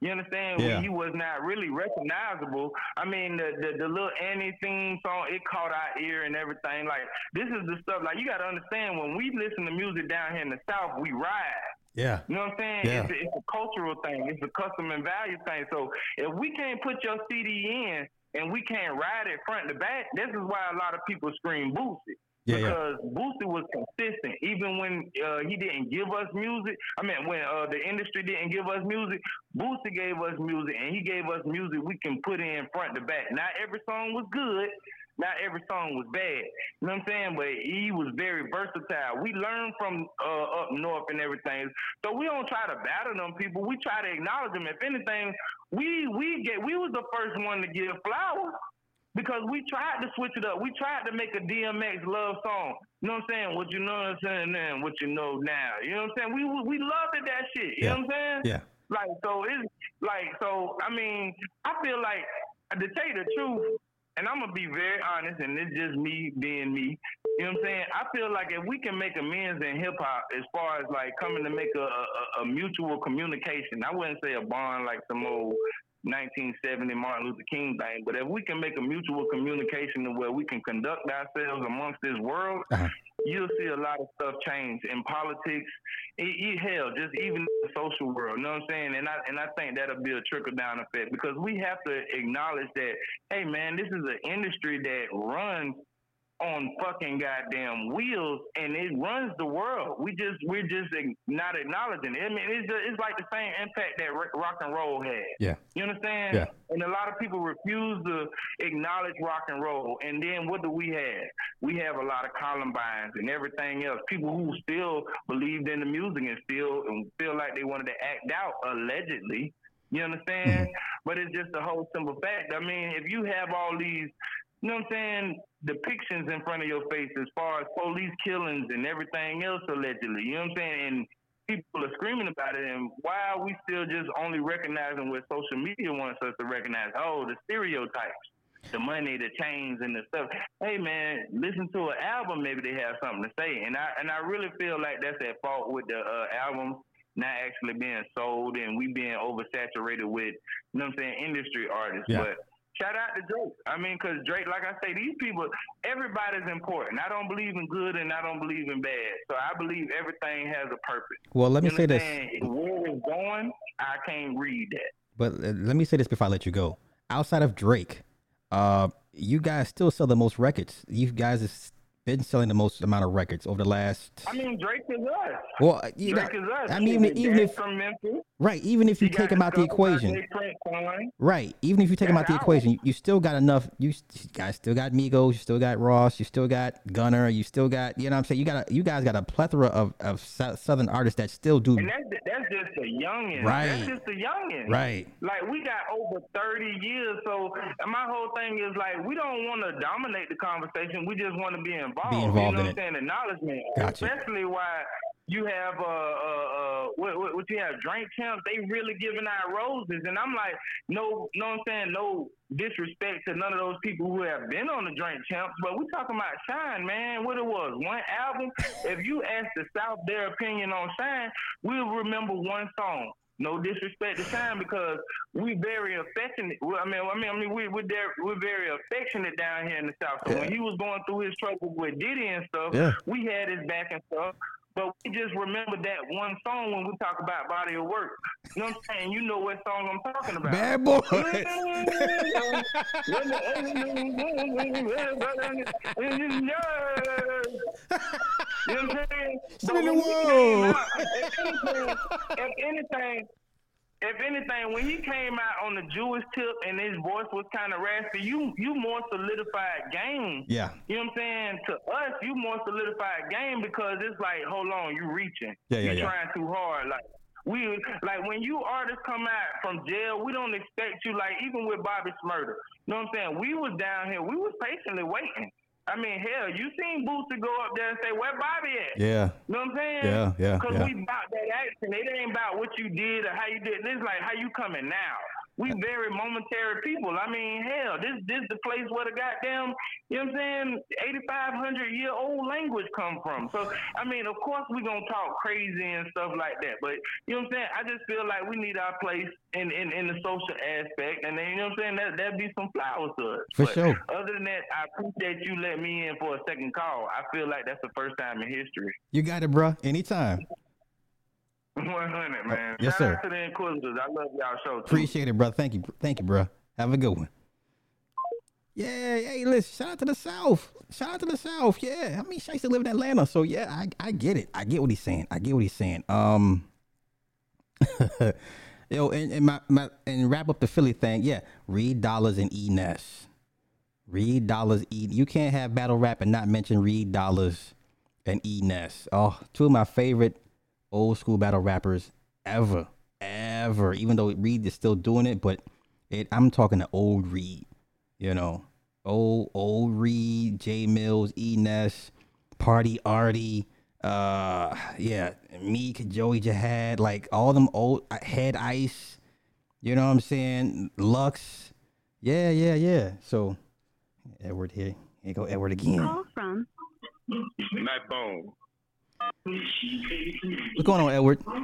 Speaker 11: You understand?
Speaker 5: Yeah.
Speaker 11: When he was not really recognizable. I mean, the, the the little Annie theme song, it caught our ear and everything. Like this is the stuff. Like you got to understand when we listen to music down here in the South, we ride.
Speaker 5: Yeah.
Speaker 11: You know what I'm saying?
Speaker 5: Yeah.
Speaker 11: It's, a, it's a cultural thing. It's a custom and value thing. So if we can't put your CD in and we can't ride it front to back. This is why a lot of people scream Boosie.
Speaker 5: Yeah, yeah.
Speaker 11: because Boosie was consistent, even when uh, he didn't give us music. I mean, when uh, the industry didn't give us music, Boosie gave us music, and he gave us music we can put in front to back. Not every song was good, not every song was bad. You know what I'm saying? But he was very versatile. We learned from uh, up north and everything, so we don't try to battle them people. We try to acknowledge them. If anything, we we get we was the first one to give flowers because we tried to switch it up. We tried to make a DMX love song. You know what I'm saying? What you know what I'm saying then, what you know now. You know what I'm saying? We we loved it, that shit. You
Speaker 5: Yeah.
Speaker 11: know what I'm saying?
Speaker 5: Yeah.
Speaker 11: Like so it's like so I mean, I feel like to tell you the truth, and I'm gonna be very honest, and it's just me being me. You know what I'm saying? I feel like if we can make amends in hip hop as far as like coming to make a, a, a mutual communication, I wouldn't say a bond like some old 1970 Martin Luther King thing, but if we can make a mutual communication to where we can conduct ourselves amongst this world, uh-huh. you'll see a lot of stuff change in politics. E- e- hell, just even the social world. You know what I'm saying? And I and I think that'll be a trickle down effect because we have to acknowledge that, hey man, this is an industry that runs on fucking goddamn wheels and it runs the world. We just we're just not acknowledging it. I mean, it's just, it's like the same impact that rock and roll had.
Speaker 5: Yeah.
Speaker 11: You understand?
Speaker 5: Yeah.
Speaker 11: And a lot of people refuse to acknowledge rock and roll. And then what do we have? We have a lot of Columbines and everything else. People who still believed in the music and still and feel like they wanted to act out allegedly. You understand? Mm-hmm. But it's just a whole simple fact. I mean, if you have all these, you know what I'm saying, depictions in front of your face as far as police killings and everything else allegedly, you know what I'm saying? And people are screaming about it, and why are we still just only recognizing what social media wants us to recognize? Oh, the stereotypes, the money, the chains, and the stuff. Hey, man, listen to an album. Maybe they have something to say, and I and I really feel like that's at fault with the uh, albums not actually being sold, and we being oversaturated with, you know what I'm saying, industry artists.
Speaker 5: Yeah.
Speaker 11: But Shout out to Drake. I mean, because Drake, like I say, these people, everybody's important. I don't believe in good and I don't believe in bad. So I believe everything has a purpose.
Speaker 5: Well, let me say this.
Speaker 11: Where it's going, I can't read that.
Speaker 5: But uh, let me say this before I let you go. Outside of Drake, uh, you guys still sell the most records. You guys been selling the most amount of records over the last.
Speaker 11: I mean, Drake is us.
Speaker 5: Well, uh, you
Speaker 11: Drake
Speaker 5: know,
Speaker 11: is us.
Speaker 5: I mean,
Speaker 11: Shit,
Speaker 5: even if-
Speaker 11: from Memphis.
Speaker 5: Right, even if you take him out the equation, right? Even if you take him out the
Speaker 11: That's
Speaker 5: equation, you, you still got enough. You, guys still got Migos, you still got Ross, you still got Gunna, you still got. You know what I'm saying? You got a, you guys got a plethora of of southern artists that still do.
Speaker 11: And that's that's just a youngin.
Speaker 5: Right.
Speaker 11: That's just a youngin.
Speaker 5: Right.
Speaker 11: Like we got over thirty years, so and my whole thing is like we don't want to dominate the conversation. We just want to be involved.
Speaker 5: Be involved
Speaker 11: you know
Speaker 5: in
Speaker 11: what
Speaker 5: it.
Speaker 11: I'm saying? Acknowledgement.
Speaker 5: Gotcha.
Speaker 11: Especially why you have uh uh uh what, what, what you have drink champs. They really giving out roses, and I'm like, no, no, I'm saying no disrespect to none of those people who have been on the drink champs, but we talking about Shyne, man. What it was, one album. if you ask the South their opinion on Shyne, we'll remember one song. No disrespect to Shyne because we very affectionate. I mean, I mean, I mean, we we're, there, we're very affectionate down here in the South. So when he was going through his trouble with Diddy and stuff,
Speaker 5: Yeah.
Speaker 11: we had his back and stuff. But we just remember that one song when we talk about body of work. You know what I'm saying? You know what song I'm talking about.
Speaker 5: Bad boy.
Speaker 11: You know what I'm saying?
Speaker 5: Spin
Speaker 11: But
Speaker 5: the
Speaker 11: when he
Speaker 5: world.
Speaker 11: came out, if anything, if anything, if anything, when he came out on the Jewish tip and his voice was kind of raspy, you you more solidified game.
Speaker 5: Yeah.
Speaker 11: You know what I'm saying? To us, you more solidified game because it's like, hold on, you reaching.
Speaker 5: Yeah, yeah,
Speaker 11: you
Speaker 5: yeah.
Speaker 11: trying too hard. Like we like when you artists come out from jail, we don't expect you like even with Bobby Shmurda. You know what I'm saying? We was down here, we was patiently waiting. I mean, hell, you seen Boosie go up there and say, "Where Bobby at?"
Speaker 5: Yeah.
Speaker 11: You know what I'm saying?
Speaker 5: Yeah, yeah,
Speaker 11: Because
Speaker 5: yeah.
Speaker 11: we about that action. It ain't about what you did or how you did. It's like how you coming now. We very momentary people. I mean, hell, this this the place where the goddamn, you know what I'm saying, 8,500 year old language come from. So, I mean, of course we gonna talk crazy and stuff like that. But you know what I'm saying? I just feel like we need our place in in, in the social aspect, and then you know what I'm saying. That that'd be some flowers to us.
Speaker 5: For
Speaker 11: But
Speaker 5: sure.
Speaker 11: Other than that, I appreciate you letting me in for a second call. I feel like that's the first time in history.
Speaker 5: You got it, bruh. Anytime.
Speaker 11: 100, man.
Speaker 5: Yes,
Speaker 11: Shout
Speaker 5: sir.
Speaker 11: to the Inquisitors. I love y'all show, too.
Speaker 5: Appreciate it, brother. Thank you. Thank you, bruh. Have a good one. Yeah, hey, listen, shout out to the South. Shout out to the South. Yeah. I mean, I used to live in Atlanta, so yeah, I, I get it. I get what he's saying. I get what he's saying. Um Yo, and, and my, my and wrap up the Philly thing, yeah. Reed Dollaz and E Ness. Reed Dollaz E you can't have battle rap and not mention Reed Dollaz and E Ness. Oh, two of my favorite old school battle rappers ever. Ever. Even though Reed is still doing it, but it I'm talking to old Reed, you know. Old old Reed, J Mills, E Ness, Party Artie, uh yeah, Meek, Joey Jihad, like all them old uh, head ice, you know what I'm saying? Lux. Yeah, yeah, yeah. So Edward here. Here go Edward again.
Speaker 6: Call from
Speaker 7: Matt Bone.
Speaker 5: What's going on, Edward?
Speaker 7: Hey,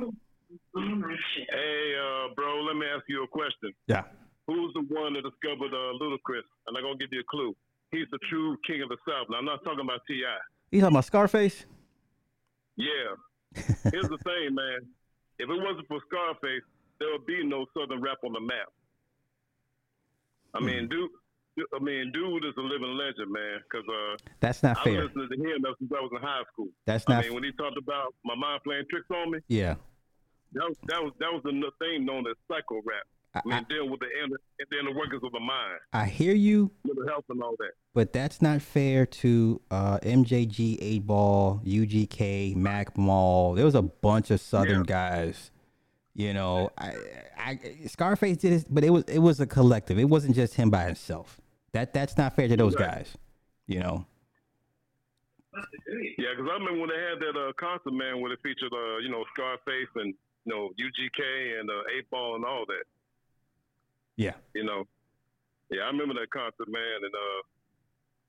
Speaker 7: uh, bro, let me ask you a question.
Speaker 5: Yeah.
Speaker 7: Who's the one that discovered uh, Ludacris? And I'm gonna give you a clue. He's the true king of the South. Now I'm not talking about Ti.
Speaker 5: You talking about Scarface?
Speaker 7: Yeah. Here's the thing, man. If it wasn't for Scarface, there would be no Southern rap on the map. I
Speaker 5: Hmm.
Speaker 7: mean, dude. I mean, dude is a living legend, man. Because uh,
Speaker 5: That's not
Speaker 7: I
Speaker 5: fair.
Speaker 7: listened to him since I was in high school.
Speaker 5: That's not.
Speaker 7: I mean, when he talked about my mind playing tricks on me,
Speaker 5: Yeah.
Speaker 7: that was that was that was the thing known as psycho rap. I, mean, dealing with the inner, the inner workings of the mind,
Speaker 5: I hear you,
Speaker 7: mental health, and all that.
Speaker 5: but that's not fair to uh, MJG, 8 Ball, UGK, Mac Mall. There was a bunch of Southern guys. You know, I, I Scarface did it, but it was it was a collective. It wasn't just him by himself. That that's not fair to those
Speaker 7: Right.
Speaker 5: guys. You know.
Speaker 7: Yeah, because I remember when they had that uh, concert, man, where they featured, uh, you know, Scarface and you know UGK and uh, Eight Ball and all that.
Speaker 5: Yeah.
Speaker 7: You know, yeah, I remember that concert, man, and uh,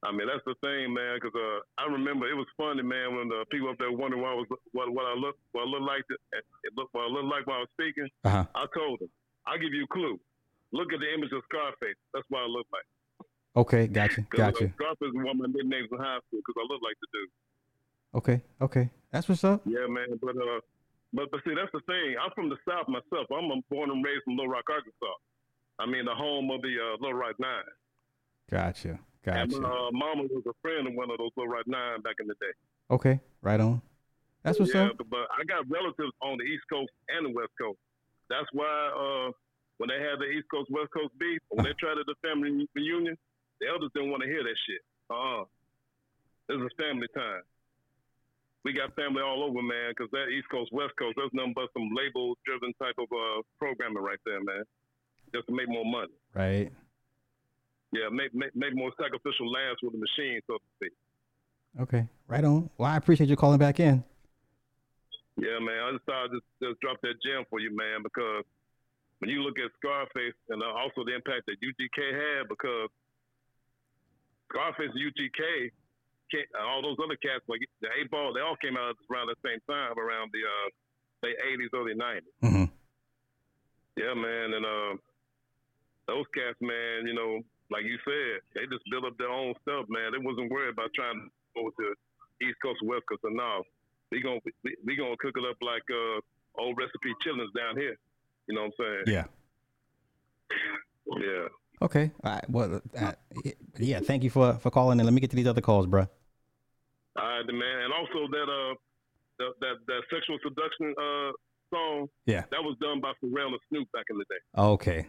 Speaker 7: I mean that's the thing, man, because uh, I remember it was funny, man, when the people up there wondering what I was what what I look what I look like to, it looked what I looked like while I was speaking.
Speaker 5: Uh-huh.
Speaker 7: I told them, I'll give you a clue. Look at the image of Scarface. That's what I look like.
Speaker 5: Okay, gotcha, gotcha.
Speaker 7: Scarface is one of my nicknames in high school because I look like the dude.
Speaker 5: Okay, okay, that's what's up.
Speaker 7: Yeah, man. But uh, but but see, that's the thing. I'm from the South myself. I'm born and raised in Little Rock, Arkansas. I mean, the home of the uh, Little Rock Nine.
Speaker 5: Gotcha,
Speaker 7: And
Speaker 5: gotcha.
Speaker 7: my uh, mama was a friend of one of those Little Rock Nine back in the day.
Speaker 5: Okay, right on. That's what's
Speaker 7: yeah,
Speaker 5: up.
Speaker 7: But, but I got relatives on the East Coast and the West Coast. That's why uh, when they had the East Coast West Coast beef, when they tried to do family reunion, the elders didn't want to hear that shit. Uh, uh this is family time. We got family all over, man, because that East Coast West Coast, there's nothing but some label-driven type of uh, programming right there, man, just to make more money.
Speaker 5: Right.
Speaker 7: Yeah, make make, make more sacrificial lambs with the machine, so to speak.
Speaker 5: Okay, right on. Well, I appreciate you calling back in.
Speaker 7: Yeah, man. I just thought I'd just, just drop that gem for you, man, because when you look at Scarface and uh, also the impact that UGK had, because Scarface UGK, all those other cats, like the eight ball, they all came out around the same time, around the uh, late 80s, early 90s.
Speaker 5: Mhm.
Speaker 7: Yeah, man. And uh, those cats, man, you know, like you said, they just built up their own stuff, man. They wasn't worried about trying to go to East Coast West Coast. or no, we gonna we, we gonna cook it up like uh, old recipe chillings down here. You know what I'm saying?
Speaker 5: Yeah.
Speaker 7: Yeah.
Speaker 5: Okay. All right. Well, uh, yeah. Thank you for for calling in. Let me get to these other calls, bro.
Speaker 7: All right, man. And also that uh that that, that sexual seduction uh song.
Speaker 5: Yeah.
Speaker 7: That was done by Pharrell and Snoop back in the day.
Speaker 5: Okay.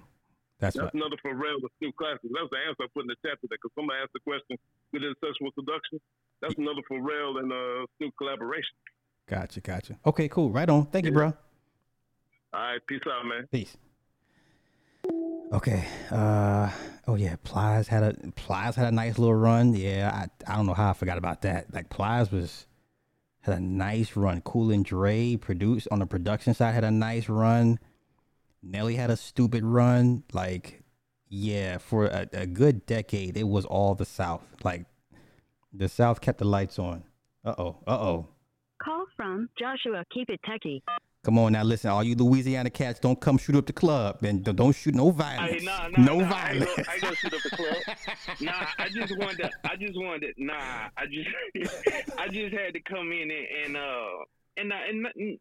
Speaker 5: That's
Speaker 7: That's
Speaker 5: what.
Speaker 7: another Pharrell and Snoop classic. That was the answer I put in the chat today because somebody asked the question, "Who did sexual seduction?" That's another Pharrell and uh, Snoop collaboration.
Speaker 5: Gotcha. Gotcha. Okay. Cool. Right on. Thank you, bro.
Speaker 7: All right, peace out, man.
Speaker 5: Peace. Okay. Uh. Oh yeah. Plies had a Plies had a nice little run. Yeah. I I don't know how I forgot about that. Like Plies was had a nice run. Cool and Dre produced on the production side had a nice run. Nelly had a stupid run. Like yeah, for a, a good decade, it was all the South. Like the South kept the lights on. Uh oh. Uh oh.
Speaker 6: Call from Joshua. Keep it techie.
Speaker 5: Come on now, listen, all you Louisiana cats, don't come shoot up the club and don't- shoot no violence.
Speaker 12: Nah, nah,
Speaker 5: no
Speaker 12: nah,
Speaker 5: violence.
Speaker 12: I ain't gonna shoot up the club. nah, I just wanted. To, I just wanted. To, nah, I just. I just had to come in and, and uh and uh, and nothing,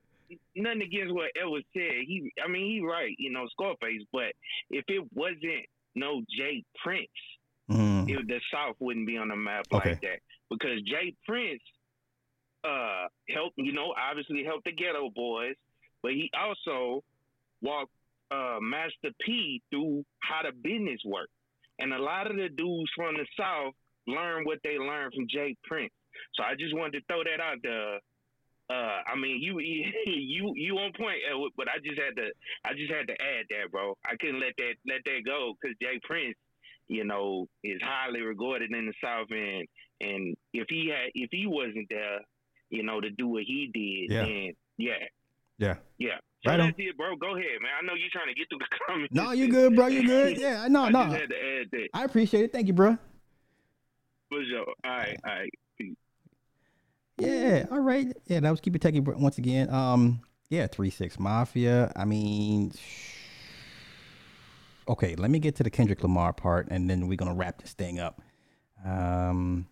Speaker 12: nothing against what Edward said. He, I mean, he right. You know, Scarface. But if it wasn't no J. Prince,
Speaker 5: Mm.
Speaker 12: it, the South wouldn't be on the map
Speaker 5: Okay.
Speaker 12: like that because J. Prince uh helped you know obviously helped the Geto Boys, but he also walked uh Master P through how the business worked, and a lot of the dudes from the South learn what they learned from J. Prince. So I just wanted to throw that out there. Uh, I mean, you you you on point, but I just had to I just had to add that, bro. I couldn't let that let that go because J. Prince, you know, is highly regarded in the South, and and if he had if he wasn't there, you know, to do what he did,
Speaker 5: Yeah.
Speaker 12: then yeah,
Speaker 5: Yeah.
Speaker 12: yeah. So
Speaker 5: Right on.
Speaker 12: it, bro. Go ahead, man. I know you're trying to get through the comments.
Speaker 5: No, you good, bro. You good. Yeah, no,
Speaker 12: I
Speaker 5: no.
Speaker 12: just had to add that.
Speaker 5: I appreciate it. Thank you, bro.
Speaker 12: For sure. All right, all right. Peace.
Speaker 5: Yeah, all right. Yeah, that was keep it techie once again. Um, yeah, three six mafia. I mean, okay. Let me get to the Kendrick Lamar part, and then we're gonna wrap this thing up. Um,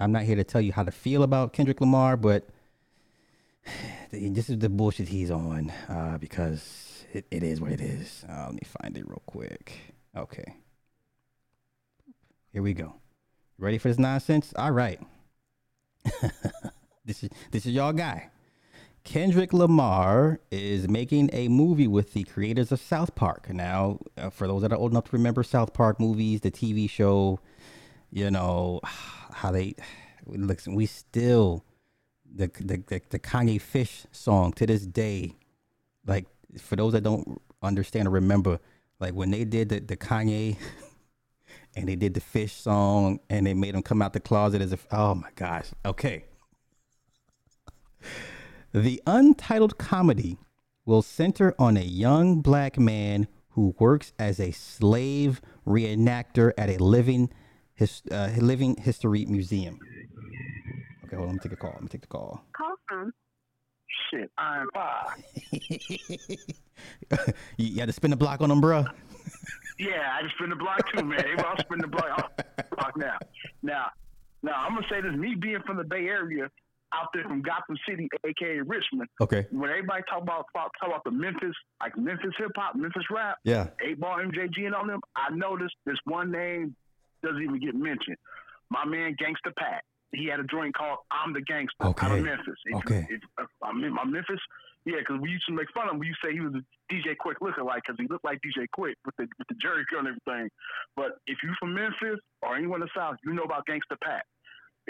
Speaker 5: I'm not here to tell you how to feel about Kendrick Lamar, but this is the bullshit he's on. Uh, because it, it is what it is. Uh, let me find it real quick. Okay. Here we go. Ready for this nonsense? All right. this is this is y'all guy. Kendrick Lamar is making a movie with the creators of South Park. Now, uh, for those that are old enough to remember South Park movies, the TV show, you know how they listen. We still the the the, the Kanye Fish song to this day. Like for those that don't understand or remember, like when they did the the Kanye and they did the fish song and they made him come out the closet as if oh my gosh okay the untitled comedy will center on a young black man who works as a slave reenactor at a living his, uh, living history museum okay hold on let me take a call let me take the call
Speaker 6: Call from.
Speaker 10: Shit, Iron Five.
Speaker 5: you, you had to spin the block on them, bro.
Speaker 10: Yeah, I just spin the block too, man. Hey, I'll spin the block, I'll block now. Now, now I'm gonna say this: me being from the Bay Area, out there from Gotham City, aka Richmond.
Speaker 5: Okay.
Speaker 10: When everybody talk about talk, talk about the Memphis, like Memphis hip hop, Memphis rap,
Speaker 5: Yeah.
Speaker 10: Eight Ball, MJG, and all them, I noticed this one name doesn't even get mentioned. My man, Gangsta Pat. He had a joint called "I'm the Gangster" out
Speaker 5: Okay.
Speaker 10: of Memphis. If,
Speaker 5: Okay.
Speaker 10: If, if, I'm in my Memphis. Yeah, because we used to make fun of him. We used to say he was a DJ Quik lookalike because he looked like DJ Quik with the with the jheri curl and everything. But if you from Memphis or anyone in the South, you know about Gangsta Pat.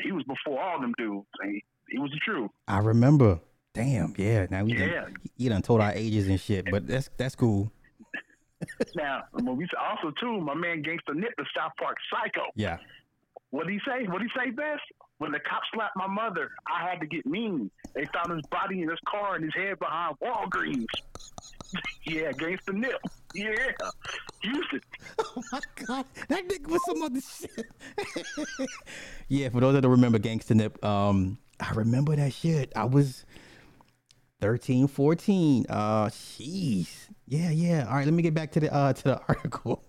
Speaker 10: He was before all them dudes. And he, he was the truth.
Speaker 5: i remember damn yeah now we
Speaker 10: Yeah.
Speaker 5: done, you done told our ages and shit but that's that's cool
Speaker 10: now, when we also too, my man Gangsta Nip, the South Park Psycho.
Speaker 5: yeah
Speaker 10: What did he say? What did he say best? When the cops slapped my mother, I had to get mean. They found his body in his car and his head behind Walgreens. yeah, Gangsta Nip. Yeah, Houston.
Speaker 5: Oh my god, that nigga was some other shit. yeah, for those that don't remember Gangsta Nip, um, I remember that shit. I was 13, 14. Uh, jeez. Yeah, yeah. All right, let me get back to the uh to the article.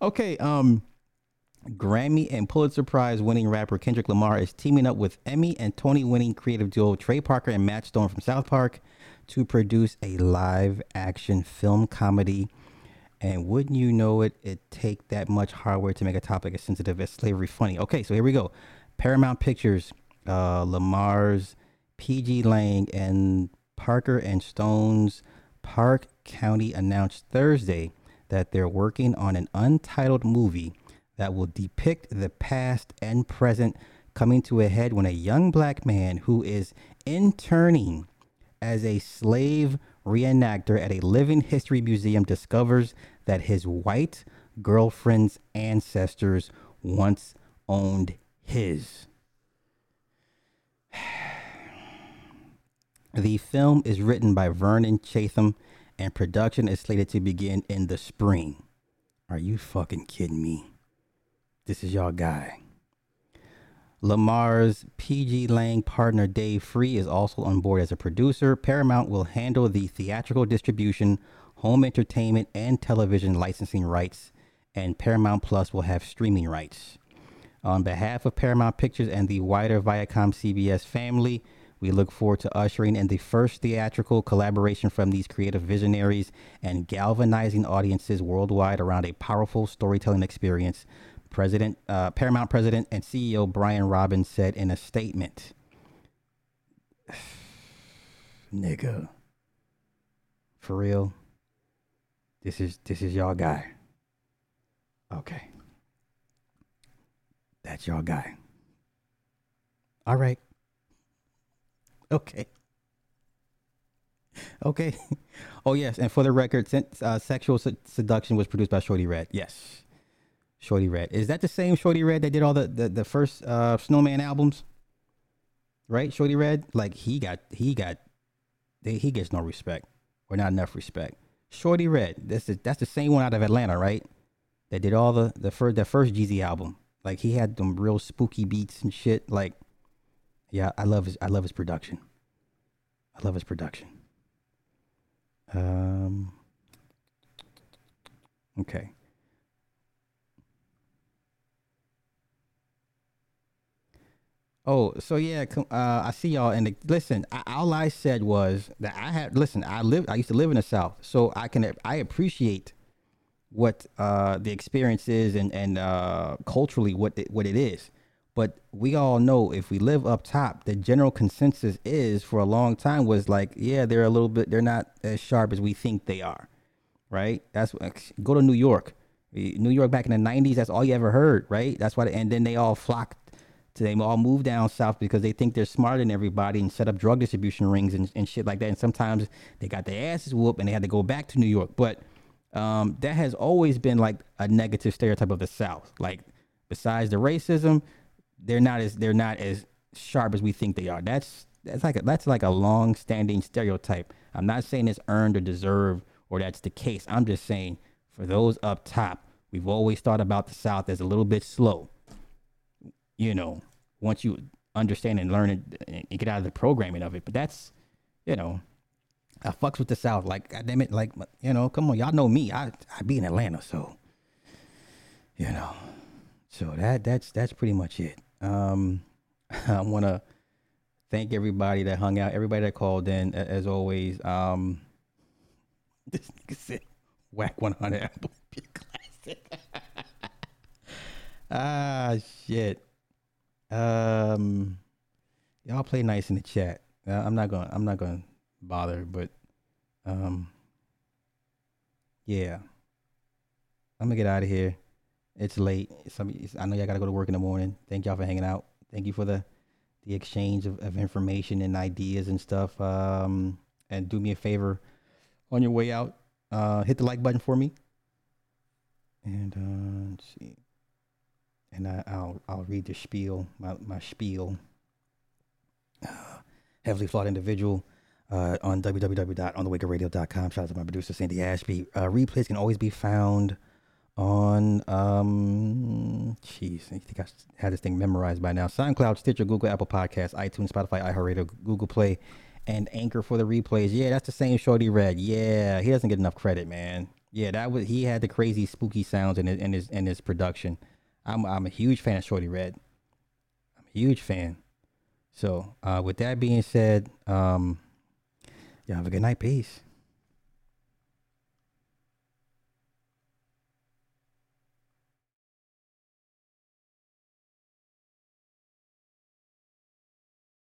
Speaker 5: Okay, um, Grammy and Pulitzer Prize winning rapper Kendrick Lamar is teaming up with Emmy and Tony winning creative duo Trey Parker and Matt Stone from South Park to produce a live action film comedy. And wouldn't you know it, it take that much hardware to make a topic as sensitive as slavery funny. Okay, so here we go. Paramount Pictures, uh, Lamar's pgLang and Parker and Stone's Park County announced Thursday that they're working on an untitled movie that will depict the past and present coming to a head when a young black man who is interning as a slave reenactor at a living history museum discovers that his white girlfriend's ancestors once owned his. The film is written by Vernon Chatman and production is slated to begin in the spring. Are you fucking kidding me? This is y'all guy. Lamar's pgLang partner Dave Free is also on board as a producer. Paramount will handle the theatrical distribution, home entertainment, and television licensing rights, and Paramount Plus will have streaming rights. On behalf of Paramount Pictures and the wider Viacom CBS family, we look forward to ushering in the first theatrical collaboration from these creative visionaries and galvanizing audiences worldwide around a powerful storytelling experience President, uh, Paramount President and CEO Brian Robbins said in a statement, "Nigga, for real, this is this is y'all guy. Okay, that's y'all guy. All right, okay." Okay. Oh yes, and for the record, since uh, "Sexual Sed- Seduction" was produced by Shawty Redd. Yes, Shawty Redd. Is that the same Shawty Redd that did all the the, the first uh, Snowman albums? Right, Shawty Redd. Like he got he got they, he gets no respect or not enough respect. Shawty Redd. This is that's the same one out of Atlanta, right? That did all the the first the first Jeezy album. Like he had them real spooky beats and shit. Like, yeah, I love his I love his production. I love his production. Um. Okay. Oh, so yeah, uh, I see y'all. And listen, all I said was that I had listen. I live. I used to live in the South, so I can. I appreciate what uh, the experience is and and uh, culturally what what it is. But we all know if we live up top, the general consensus is for a long time was like, yeah, they're a little bit. They're not as sharp as we think they are, right? That's what- go to New York. New York back in the '90s. That's all you ever heard, right? That's why. And then they all flocked to they all move down south because they think they're smarter than everybody and set up drug distribution rings and, and shit like that. And sometimes they got their asses whooped and they had to go back to New York. But um, that has always been like a negative stereotype of the South. Like besides the racism, they're not as they're not as sharp as we think they are. That's that's like a, that's like a long standing stereotype. I'm not saying it's earned or deserved or that's the case. I'm just saying for those up top, we've always thought about the South as a little bit slow you know, once you understand and learn it and get out of the programming of it. But that's, you know, I fucks with the South. Like, goddamn it, like, you know, come on, y'all know me. I I be in Atlanta, so, you know, so that that's that's pretty much it. Um, I want to thank everybody that hung out, everybody that called in, as always. Um, this nigga said, "Wack 100 album classic." ah, shit. Um, y'all play nice in the chat. Uh, I'm not gonna. I'm not gonna bother, but um, yeah. I'm gonna get out of here. It's late. Some, I know y'all gotta go to work in the morning. Thank y'all for hanging out. Thank you for the the exchange of, of information and ideas and stuff. Um, and do me a favor on your way out. Uh, hit the like button for me. And uh, let's see and I, I'll I'll read the spiel, my my spiel. Uh, heavily flawed individual uh, on www.onthewakeradio.com. Shout out to my producer Sandy Ashby. Uh, replays can always be found on um. Jeez, I think I had this thing memorized by now. SoundCloud, Stitcher, Google, Apple Podcasts, iTunes, Spotify, iHeartRadio, Google Play, and Anchor for the replays. Yeah, that's the same Shawty Redd. Yeah, he doesn't get enough credit, man. Yeah, that was he had the crazy spooky sounds in his in his in his production. I'm I'm a huge fan of Shawty Redd. I'm a huge fan. So uh, with that being said, um, y'all have a good night. Peace.